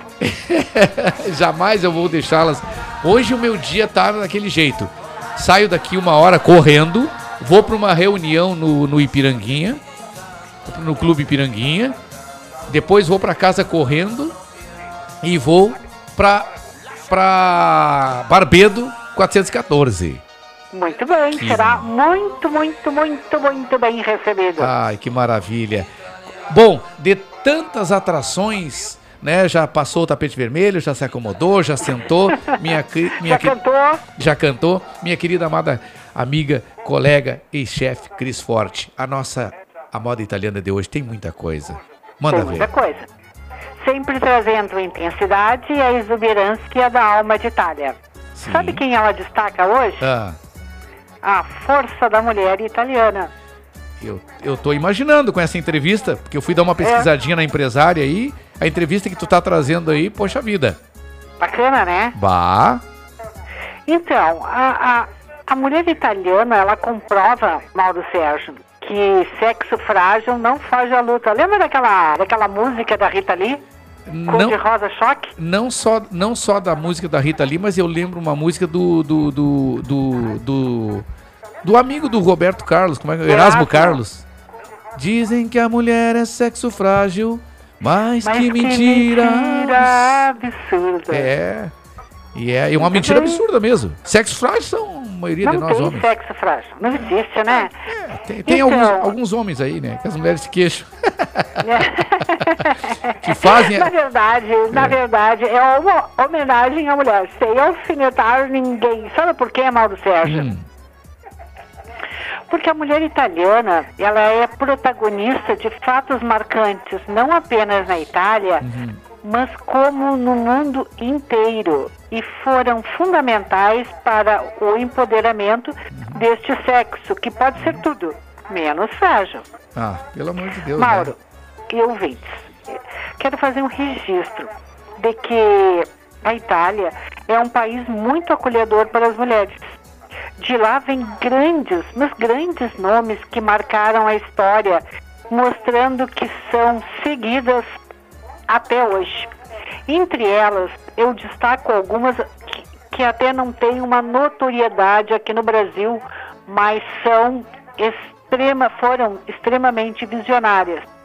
G: Jamais eu vou deixá-las. Hoje o meu dia tá daquele jeito. Saio daqui uma hora correndo, vou para uma reunião no, no Ipiranguinha, no Clube Ipiranguinha. Depois vou para casa correndo e vou para para Barbedo 414.
X: Muito bem,
G: Que-
X: será muito, muito, muito, muito bem recebido.
G: Ai, que maravilha. Bom, de tantas atrações, né? Já passou o tapete vermelho, já se acomodou, já sentou. Minha, minha
X: Já
G: que-
X: cantou?
G: Já cantou. Minha querida amada amiga, colega e chefe Cris Forte. A nossa a moda italiana de hoje tem muita coisa. Manda
X: Tem muita
G: ver.
X: coisa. Sempre trazendo intensidade e a exuberância da alma de Itália. Sabe quem ela destaca hoje?
G: Ah,
X: A força da mulher italiana.
G: eu, eu tô imaginando com essa entrevista, porque eu fui dar uma pesquisadinha na empresária aí. A entrevista que tu tá trazendo aí, poxa vida.
X: Bacana, né?
G: Bah.
X: Então, a, a, a mulher italiana, ela comprova, Mauro Sérgio, que sexo frágil não foge à luta. Lembra daquela, daquela música da Rita Lee?
G: Não,
X: de rosa choque?
G: não, só, não só da música da Rita Lee, mas eu lembro uma música do. do. do. do, do, do amigo do Roberto Carlos, como é que é? Erasmo
X: Erasmo.
G: Carlos. Dizem que a mulher é sexo frágil, mas,
X: Mas
G: que mentira.
X: mentira absurda.
G: É. E é, e uma mentira absurda mesmo. Sexo frágil são a maioria de
X: Não
G: nós
X: tem
G: homens.
X: sexo frágil. Não existe, né?
G: Tem, tem
X: Então-
G: alguns, alguns homens aí, né? Que as mulheres se queixam. que fazem.
X: Na verdade, na verdade, é uma homenagem à mulher. Sem alfinetar ninguém. Sabe por quê, Mauro Sérgio?
G: Hum.
X: Porque a mulher italiana, ela é protagonista de fatos marcantes, não apenas na Itália, mas como no mundo inteiro. E foram fundamentais para o empoderamento deste sexo, que pode ser tudo, menos frágil.
G: Ah, pelo amor de Deus. né?
X: Mauro e ouvintes, quero fazer um registro de que a Itália é um país muito acolhedor para as mulheres. De lá vem grandes, mas grandes nomes que marcaram a história, mostrando que são seguidas até hoje. Entre elas, eu destaco algumas que, que até não têm uma notoriedade aqui no Brasil, mas são extrema, foram extremamente visionárias.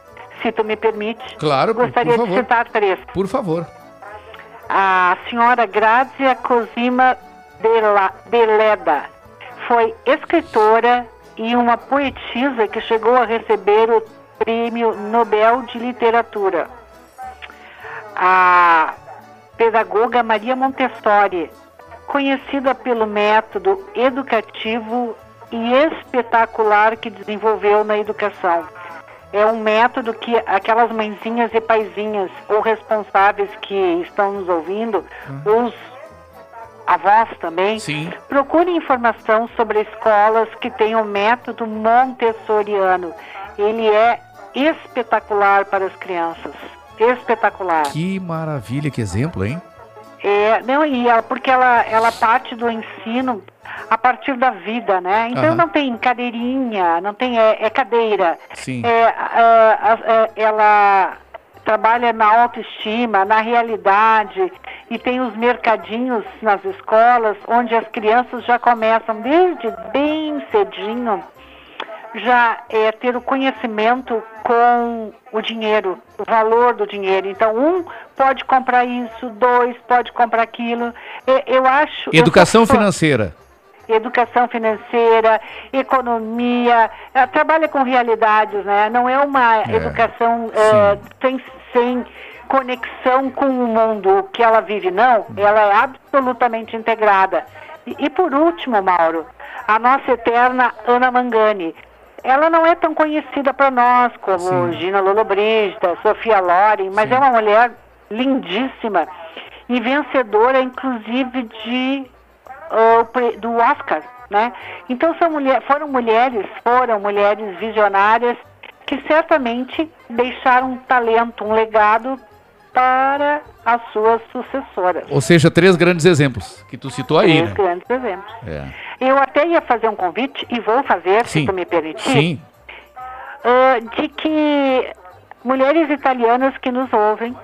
X: Se tu me permite,
G: Claro, por-
X: gostaria
G: por
X: de
G: favor.
X: citar três.
G: Por favor.
X: A senhora Grazia Cosima Beleda foi escritora e uma poetisa que chegou a receber o Prêmio Nobel de Literatura. A pedagoga Maria Montessori, conhecida pelo método educativo e espetacular que desenvolveu na educação. É um método que aquelas mãezinhas e paizinhas ou responsáveis que estão nos ouvindo, os avós também,
G: Sim.
X: procurem informação sobre escolas que têm o método montessoriano. Ele é espetacular para as crianças. Espetacular.
G: Que maravilha, que exemplo, hein?
X: É, não, e ela, porque ela, ela parte do ensino a partir da vida, né? Então
G: Aham.
X: não tem cadeirinha, não tem, é, é cadeira.
G: Sim.
X: É, a- ela trabalha na autoestima, na realidade, e tem os mercadinhos nas escolas, onde as crianças já começam desde bem cedinho já é, ter o conhecimento com o dinheiro, o valor do dinheiro. Então, um pode comprar isso, dois pode comprar aquilo. E- Eu acho. eu
G: Educação
X: sou fã.
G: financeira.
X: Educação financeira, economia, trabalha com realidades, né? Não é uma
G: É,
X: educação eh, sem, sem conexão com o mundo que ela vive, não. Ela é absolutamente integrada. E, e por último, Mauro, a nossa eterna Ana Mangani. Ela não é tão conhecida para nós como
G: Sim.
X: Gina Lollobrigida, Sofia Loren, mas é uma mulher lindíssima e vencedora, inclusive, de, uh, do Oscar, né? Então são mulher, foram mulheres, foram mulheres visionárias que certamente deixaram um talento, um legado para as suas sucessoras.
G: Ou seja, três grandes exemplos que tu citou aí,
X: Três
G: né?
X: grandes exemplos.
G: É.
X: Eu até ia fazer um convite, e vou fazer,
G: Sim.
X: se tu me permitir,
G: Sim.
X: ah, de que mulheres italianas que nos ouvem,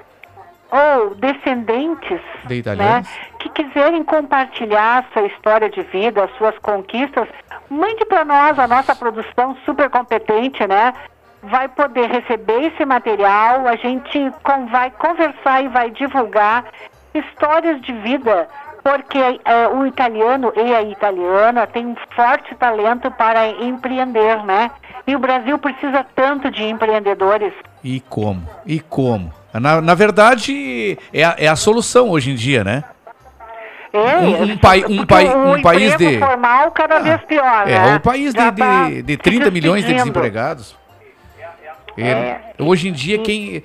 X: ou descendentes
G: De italianos.
X: né, que quiserem compartilhar sua história de vida, as suas conquistas, mande para nós a nossa produção super competente, né? Vai poder receber esse material, a gente vai conversar e vai divulgar histórias de vida, porque eh, o italiano e a italiana têm um forte talento para empreender, né? E o Brasil precisa tanto de empreendedores.
G: E como? E como? Na, na verdade, é a, é a solução hoje em dia, né?
X: É,
G: Um- um pai- um pai-
X: o
G: um país de-
X: formal cada vez pior, né?
G: É, o país de, de,
X: tá
G: de
X: se
G: 30 milhões de desempregados. É, Hoje em dia, quem.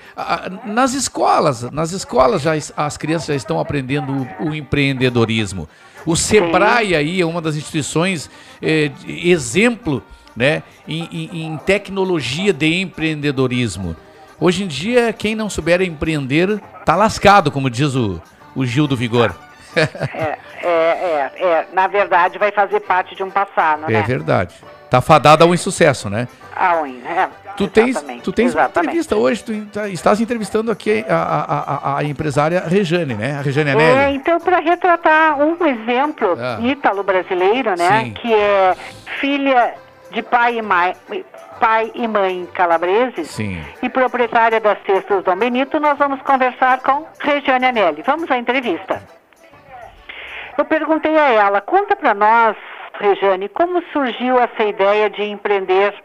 G: Nas escolas, nas escolas já, as crianças já estão aprendendo o, o empreendedorismo. O Sebrae aí é uma das instituições é, exemplo né, em, em- em tecnologia de empreendedorismo. Hoje em dia, quem não souber empreender, tá lascado, como diz o, o Gil do Vigor.
X: É, é, é, é. Na verdade, vai fazer parte de um passado, né?
G: É verdade. Tá fadado ao insucesso, né?
X: Ah, ui, é,
G: Tu tens, tu tens uma entrevista hoje, tu tá- estás entrevistando aqui a, a, a, a empresária Rejane, né? A Rejane
X: É,
G: Anelli.
X: então, para retratar um exemplo
G: Ah.
X: ítalo-brasileiro, né?
G: Sim.
X: Que é filha de pai e mãe, pai e mãe calabreses
G: Sim.
X: e proprietária das Cestas Dom Benito, nós vamos conversar com Regiane Anelli. Vamos à entrevista. Eu perguntei a ela, conta para nós, Regiane, como surgiu essa ideia de empreender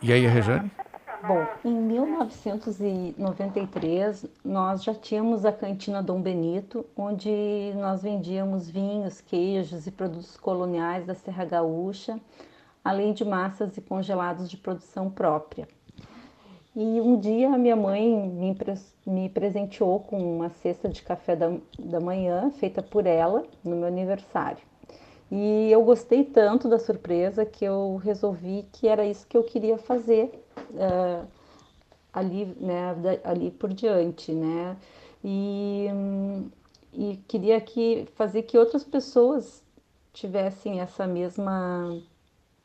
G: E aí, a Rejane?
Y: Bom, em 1993 nós já tínhamos a cantina Dom Benito, onde nós vendíamos vinhos, queijos e produtos coloniais da Serra Gaúcha, além de massas e congelados de produção própria. E um dia a minha mãe me, me presenteou com uma cesta de café da, da manhã feita por ela no meu aniversário. E eu gostei tanto da surpresa que eu resolvi que era isso que eu queria fazer eh, ali, né, ali por diante, né? E, e queria que fazer que outras pessoas tivessem essa mesma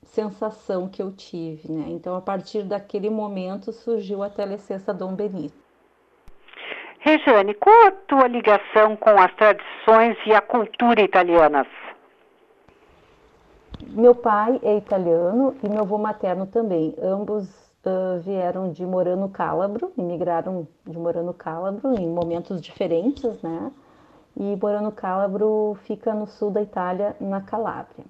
Y: sensação que eu tive, né? Então, a partir daquele momento surgiu a Telecesta Dom Benito.
X: Regiane, qual a tua ligação com as tradições e a cultura italianas?
Y: Meu pai é italiano e meu avô materno também. Ambos ah, vieram de Morano Calabro, imigraram de Morano Calabro em momentos diferentes, né? E Morano Calabro fica no sul da Itália, na Calábria.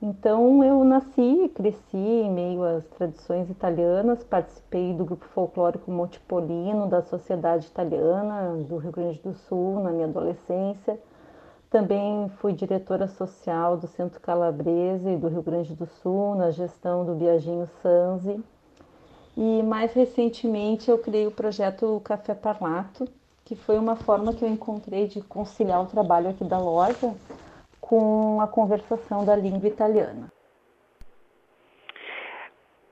Y: Então eu nasci e cresci em meio às tradições italianas, participei do grupo folclórico Montepolino da Sociedade Italiana do Rio Grande do Sul na minha adolescência. Também fui diretora social do Centro Calabrese do Rio Grande do Sul, na gestão do Biaginho Sanzi. E mais recentemente eu criei o projeto Café Parlato, que foi uma forma que eu encontrei de conciliar o trabalho aqui da loja com a conversação da língua italiana.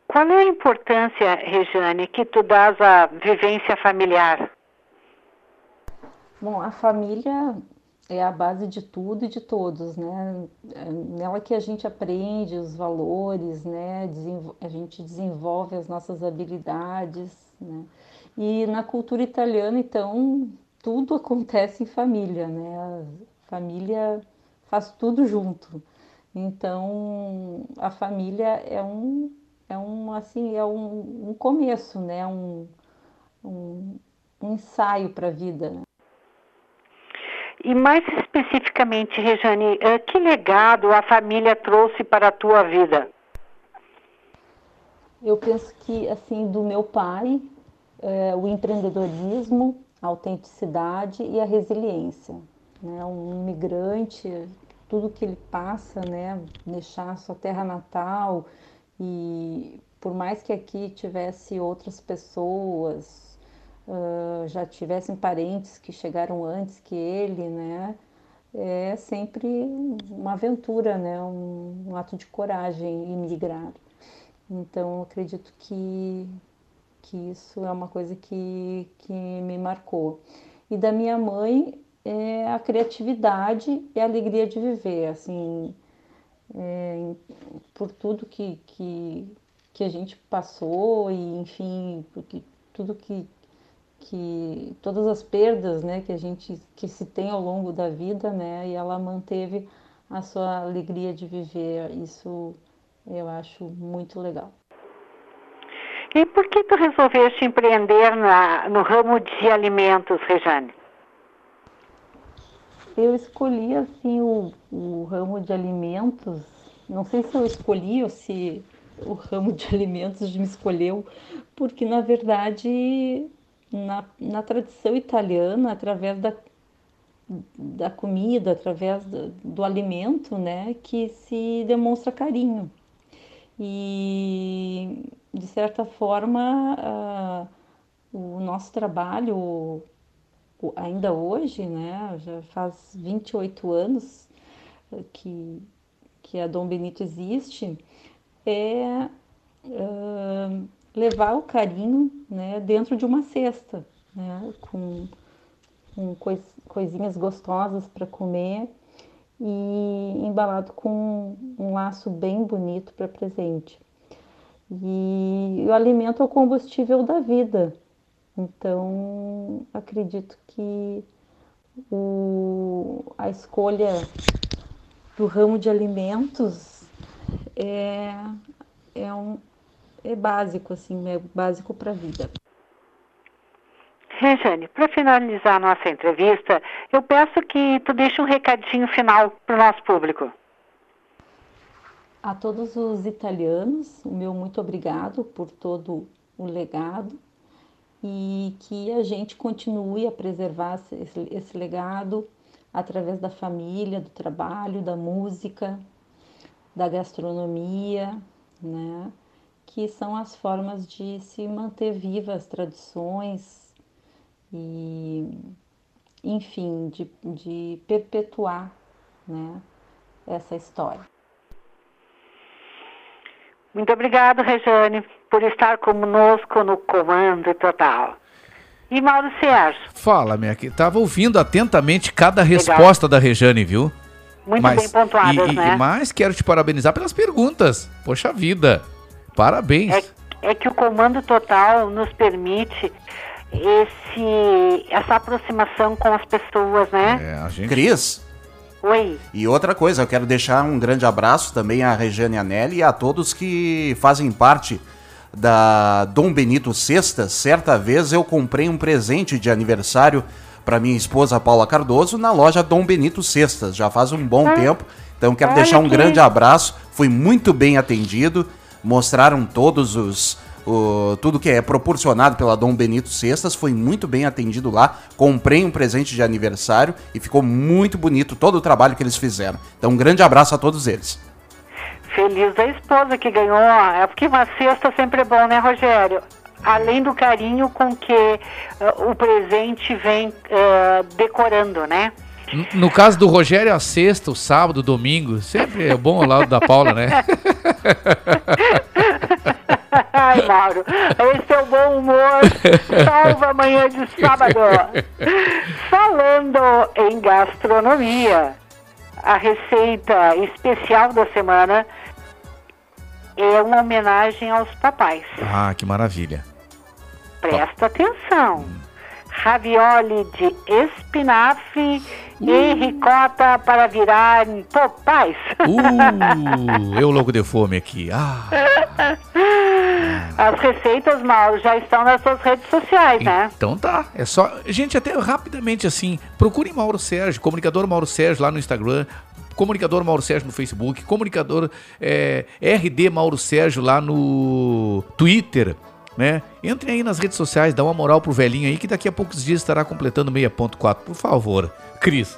X: Qual é a importância, Regiane, que tu dás à vivência familiar?
Y: Bom, a família é a base de tudo e de todos, né? É nela que a gente aprende os valores, né? A gente desenvolve as nossas habilidades, né? E na cultura italiana, então, tudo acontece em família, né? A família faz tudo junto. Então, a família é um, é um assim, é um, um começo, né? Um, um, um ensaio para a vida. né?
X: E mais especificamente, Regiane, eh, que legado a família trouxe para a tua vida?
Y: Eu penso que, assim, do meu pai, é, o empreendedorismo, a autenticidade e a resiliência. Né? Um imigrante, tudo que ele passa, né? deixar sua terra natal e por mais que aqui tivesse outras pessoas, uh, já tivessem parentes que chegaram antes que ele, né? É sempre uma aventura, né? Um, um ato de coragem emigrar. Então, acredito que, que isso é uma coisa que, que me marcou. E da minha mãe, é a criatividade e a alegria de viver, assim, é, por tudo que, que, que a gente passou e, enfim, porque tudo que, que todas as perdas, né, que a gente que se tem ao longo da vida, né, e ela manteve a sua alegria de viver. Isso eu acho muito legal.
X: E por que tu resolveste empreender na, no ramo de alimentos, Rejane?
Y: Eu escolhi assim o, o ramo de alimentos. Não sei se eu escolhi ou se o ramo de alimentos me escolheu, porque na verdade na, na tradição italiana, através da, da comida, através do, do alimento, né, que se demonstra carinho. E de certa forma uh, o nosso trabalho ainda hoje, né, já faz 28 anos que, que a Dom Benito existe, é uh, levar o carinho né, dentro de uma cesta, né, com, com cois, coisinhas gostosas para comer e embalado com um laço bem bonito para presente. E o alimento é o combustível da vida, então, acredito que o, a escolha do ramo de alimentos é, é, um, é básico, assim, é básico para a vida.
X: Rejane, para finalizar nossa entrevista, eu peço que tu deixe um recadinho final para o nosso público.
Y: A todos os italianos, o meu muito obrigado por todo o legado e que a gente continue a preservar esse, esse legado através da família, do trabalho, da música, da gastronomia, né? Que são as formas de se manter vivas as tradições e, enfim, de, de perpetuar né, essa história.
X: Muito obrigado, Rejane, por estar conosco no Comando Total. E Mauro Sérgio?
G: Fala, minha que Tava ouvindo atentamente cada resposta da Rejane, viu?
X: Muito mas, bem pontuadas,
G: e,
X: né?
G: E mais quero te parabenizar pelas perguntas. Poxa vida, parabéns.
X: É, é que o Comando Total nos permite esse, essa aproximação com as pessoas, né?
H: É, a gente... Cris,
X: Oi.
H: E outra coisa, eu quero deixar um grande abraço também à Regiane Anelli e a todos que fazem parte da Dom Benito Sexta. Certa vez eu comprei um presente de aniversário para minha esposa Paula Cardoso na loja Dom Benito Sextas. Já faz um bom ah. tempo. Então quero Olha deixar um que... grande abraço. Fui muito bem atendido. Mostraram todos os o, tudo que é proporcionado pela Dom Benito Cestas foi muito bem atendido lá. Comprei um presente de aniversário e ficou muito bonito todo o trabalho que eles fizeram. Então, um grande abraço a todos eles.
X: Feliz da esposa que ganhou. É porque uma cesta sempre é bom, né, Rogério? Além do carinho com que uh, o presente vem uh, decorando, né?
G: No caso do Rogério, a sexta, o sábado, o domingo, sempre é bom ao lado da Paula, né?
X: Ai, Mauro, esse é o bom humor. Salva amanhã de sábado. Falando em gastronomia, a receita especial da semana é uma homenagem aos papais.
G: Ah, que maravilha.
X: Presta atenção. Ravioli de espinafre e ricota para virar popais.
G: Uh, eu logo de fome aqui. Ah.
X: As receitas, Mauro, já estão nas suas redes sociais, né?
G: Então tá. É só. Gente, até rapidamente assim, procurem Mauro Sérgio, comunicador Mauro Sérgio lá no Instagram. Comunicador Mauro Sérgio no Facebook, comunicador é, RD Mauro Sérgio lá no Twitter, né? Entrem aí nas redes sociais, dá uma moral pro velhinho aí que daqui a poucos dias estará completando 6.4, por favor. Cris.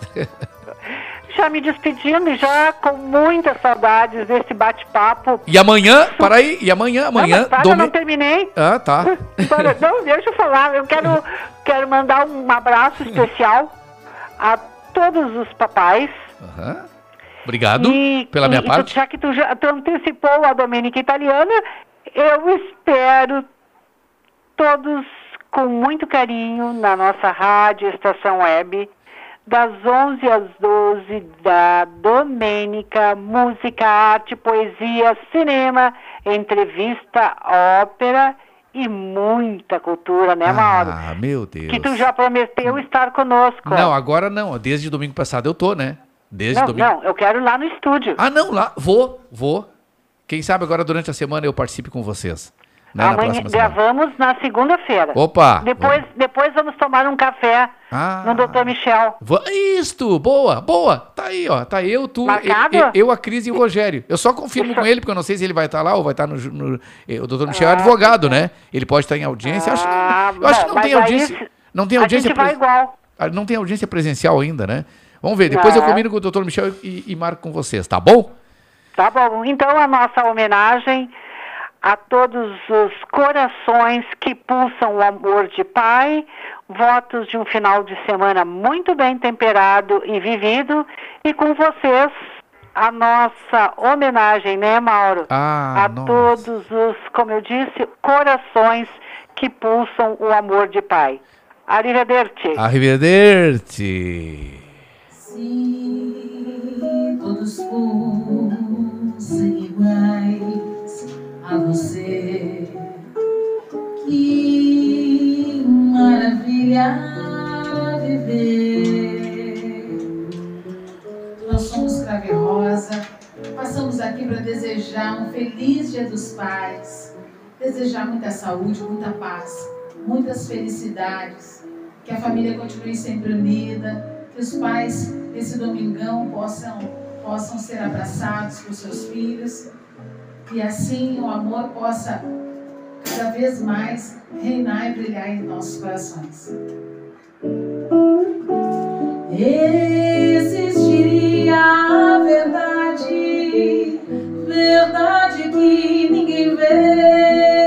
X: já me despedindo já com muitas saudades desse bate-papo.
G: E amanhã, para aí, e amanhã, amanhã,
X: não, para,
G: domi-
X: não terminei.
G: Ah, tá.
X: Para- não, deixa eu falar. Eu quero, quero mandar um abraço especial a todos os papais.
G: Aham. Obrigado
X: E-
G: pela minha
X: e
G: parte.
X: já que tu já tu antecipou a Domênica Italiana, eu espero todos com muito carinho na nossa rádio Estação Web, das 11 às 12, da Domênica, música, arte, poesia, cinema, entrevista, ópera e muita cultura, né, Mauro?
G: Ah, meu Deus.
X: Que tu já prometeu estar conosco.
G: Não, agora não. Desde domingo passado eu tô, né? Desde
X: não,
G: domingo.
X: não, eu quero ir lá no estúdio.
G: Ah, não, lá. Vou, vou. Quem sabe agora durante a semana eu participe com vocês. Né, na
X: Amanhã
G: semana.
X: gravamos na segunda-feira.
G: Opa!
X: Depois, depois vamos tomar um café
G: Ah.
X: no Dr. Michel.
G: Isto, boa, boa. Tá aí, ó. Tá eu, tu, eu, eu, a Cris e o Rogério. Eu só confirmo com ele, porque eu não sei se ele vai estar lá ou vai estar no. ju- no- eh, o doutor Michel é advogado, né? Ele pode estar em audiência. acho, que não- eu acho
X: Ah,
G: que não tem audiência. Não tem
X: a
G: audiência
X: gente vai igual.
G: Ah, Não tem audiência presencial ainda, né? Vamos ver. Depois eu
X: É.
G: combino com o doutor Michel e, e marco com vocês, tá bom?
X: Tá bom. Então a nossa homenagem a todos os corações que pulsam o amor de pai, votos de um final de semana muito bem temperado e vivido, e com vocês a nossa homenagem, né, Mauro?
G: Ah,
X: a todos os, como eu disse, corações que pulsam o amor de pai. Arrivederci.
G: Arrivederci.
N: todos fossem iguais a você. Que maravilha viver. Nós somos Crave Rosa, passamos aqui para desejar um feliz Dia dos Pais, desejar muita saúde, muita paz, muitas felicidades, que a família continue sempre unida, que os pais nesse domingão possam, possam ser abraçados por seus filhos e assim o amor possa cada vez mais reinar e brilhar em nossos corações. Existiria a verdade, verdade que ninguém vê.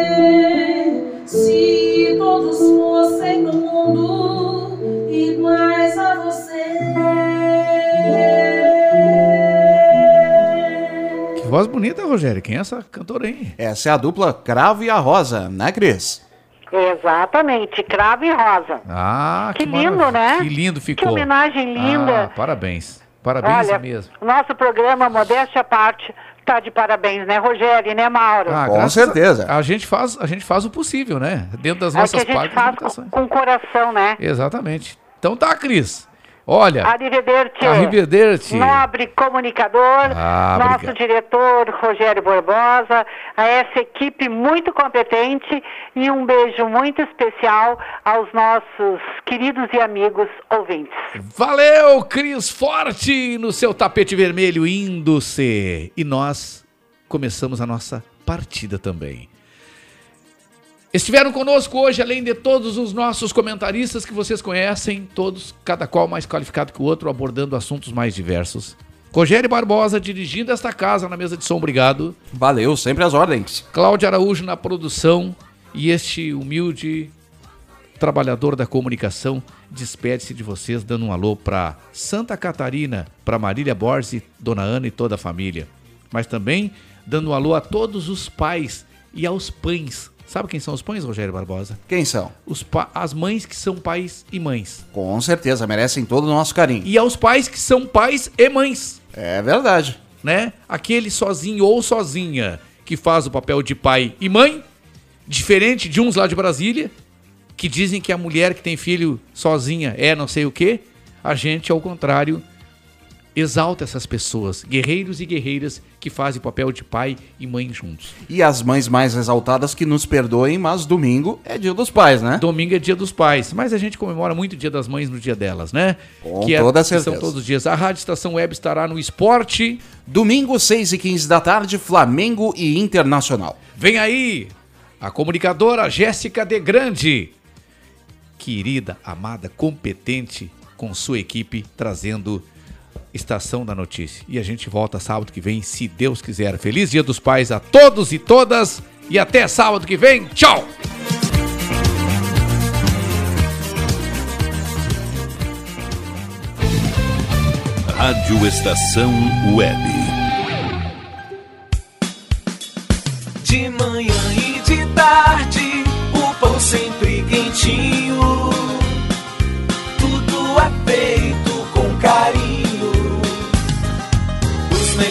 G: Voz bonita, Rogério. Quem é essa cantora aí?
H: Essa é a dupla Cravo e a Rosa, né, Cris?
X: Exatamente, cravo e rosa.
G: Ah,
X: Que lindo,
G: maravilha.
X: né?
G: Que lindo ficou.
X: Que homenagem linda.
G: Ah, parabéns. Parabéns
X: Olha,
G: mesmo.
X: o nosso programa, modéstia à parte, tá de parabéns, né, Rogério e né, Mauro?
G: Ah, graças A, a gente faz, a gente faz o possível, né? Dentro das
X: é o que
G: nossas
X: a gente
G: partes.
X: faz com, com coração, né?
G: Exatamente. Então tá, Cris. Olha.
X: Arrivederci.
G: Arrivederci.
X: Nobre comunicador,
G: Ah,
X: nosso
G: obrigado.
X: diretor Rogério Barbosa, a essa equipe muito competente e um beijo muito especial aos nossos queridos e amigos ouvintes.
G: Valeu, Cris Forte, no seu tapete vermelho indo-se. E nós começamos a nossa partida também. Estiveram conosco hoje, além de todos os nossos comentaristas que vocês conhecem, todos, cada qual mais qualificado que o outro, abordando assuntos mais diversos. Rogério Barbosa dirigindo esta casa na mesa de som, obrigado.
H: Valeu, sempre as ordens.
G: Cláudio Araújo na produção e este humilde trabalhador da comunicação despede-se de vocês dando um alô para Santa Catarina, para Marília Borges, Dona Ana e toda a família. Mas também dando um alô a todos os pais e aos pães. Sabe quem são os pães, Rogério Barbosa?
H: Quem são?
G: Os as mães que são pais e mães.
H: Com certeza, merecem todo o nosso carinho.
G: E aos pais que são pais e mães.
H: É verdade.
G: Né? Aquele sozinho ou sozinha que faz o papel de pai e mãe, diferente de uns lá de Brasília, que dizem que a mulher que tem filho sozinha é não sei o quê. A gente, ao contrário, exalta essas pessoas, guerreiros e guerreiras que fazem o papel de pai e mãe juntos.
H: E as mães mais exaltadas que nos perdoem, mas domingo é dia dos pais, né?
G: Domingo é dia dos pais, mas a gente comemora muito o dia das mães no dia delas, né?
H: Com
G: que
H: toda
G: que
H: certeza.
G: São todos os dias. A Rádio Estação Web estará no esporte.
H: Domingo, 6 e 15 da tarde, Flamengo e Internacional.
G: Vem aí a comunicadora Jéssica De Grande, querida, amada, competente, com sua equipe, trazendo Estação da Notícia. E a gente volta sábado que vem, se Deus quiser. Feliz Dia dos Pais a todos e todas. E até sábado que vem. Tchau!
F: Rádio Estação Web.
D: De manhã e de tarde,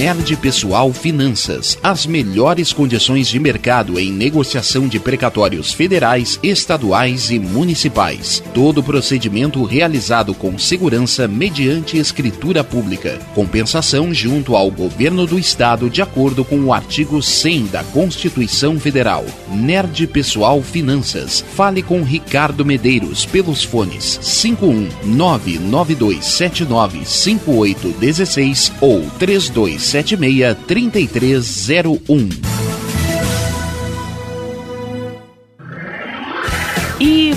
A: Nerd Pessoal Finanças. As melhores condições de mercado em negociação de precatórios federais, estaduais e municipais. Todo procedimento realizado com segurança mediante escritura pública. Compensação junto ao governo do estado de acordo com o artigo 100 da Constituição Federal. Nerd Pessoal Finanças. Fale com Ricardo Medeiros pelos fones 51 99279 5816 ou 32 763301.
C: E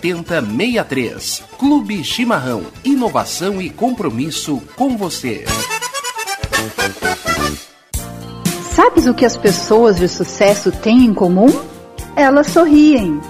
A: 7063. Clube Chimarrão. Inovação e compromisso com você.
Z: Sabes o que as pessoas de sucesso têm em comum? Elas sorriem.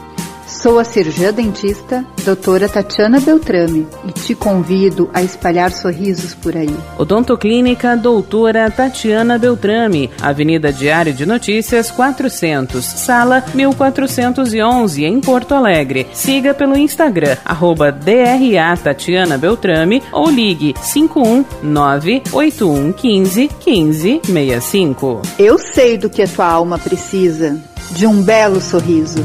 Z: Sou a cirurgiã dentista, doutora Tatiana Beltrame, e te convido a espalhar sorrisos por aí.
C: Odontoclínica Doutora Tatiana Beltrame, Avenida Diário de Notícias 400, Sala 1411, em Porto Alegre. Siga pelo Instagram, arroba DRA Tatiana Beltrame ou ligue 5198115 1565.
Z: Eu sei do que a tua alma precisa, de um belo sorriso.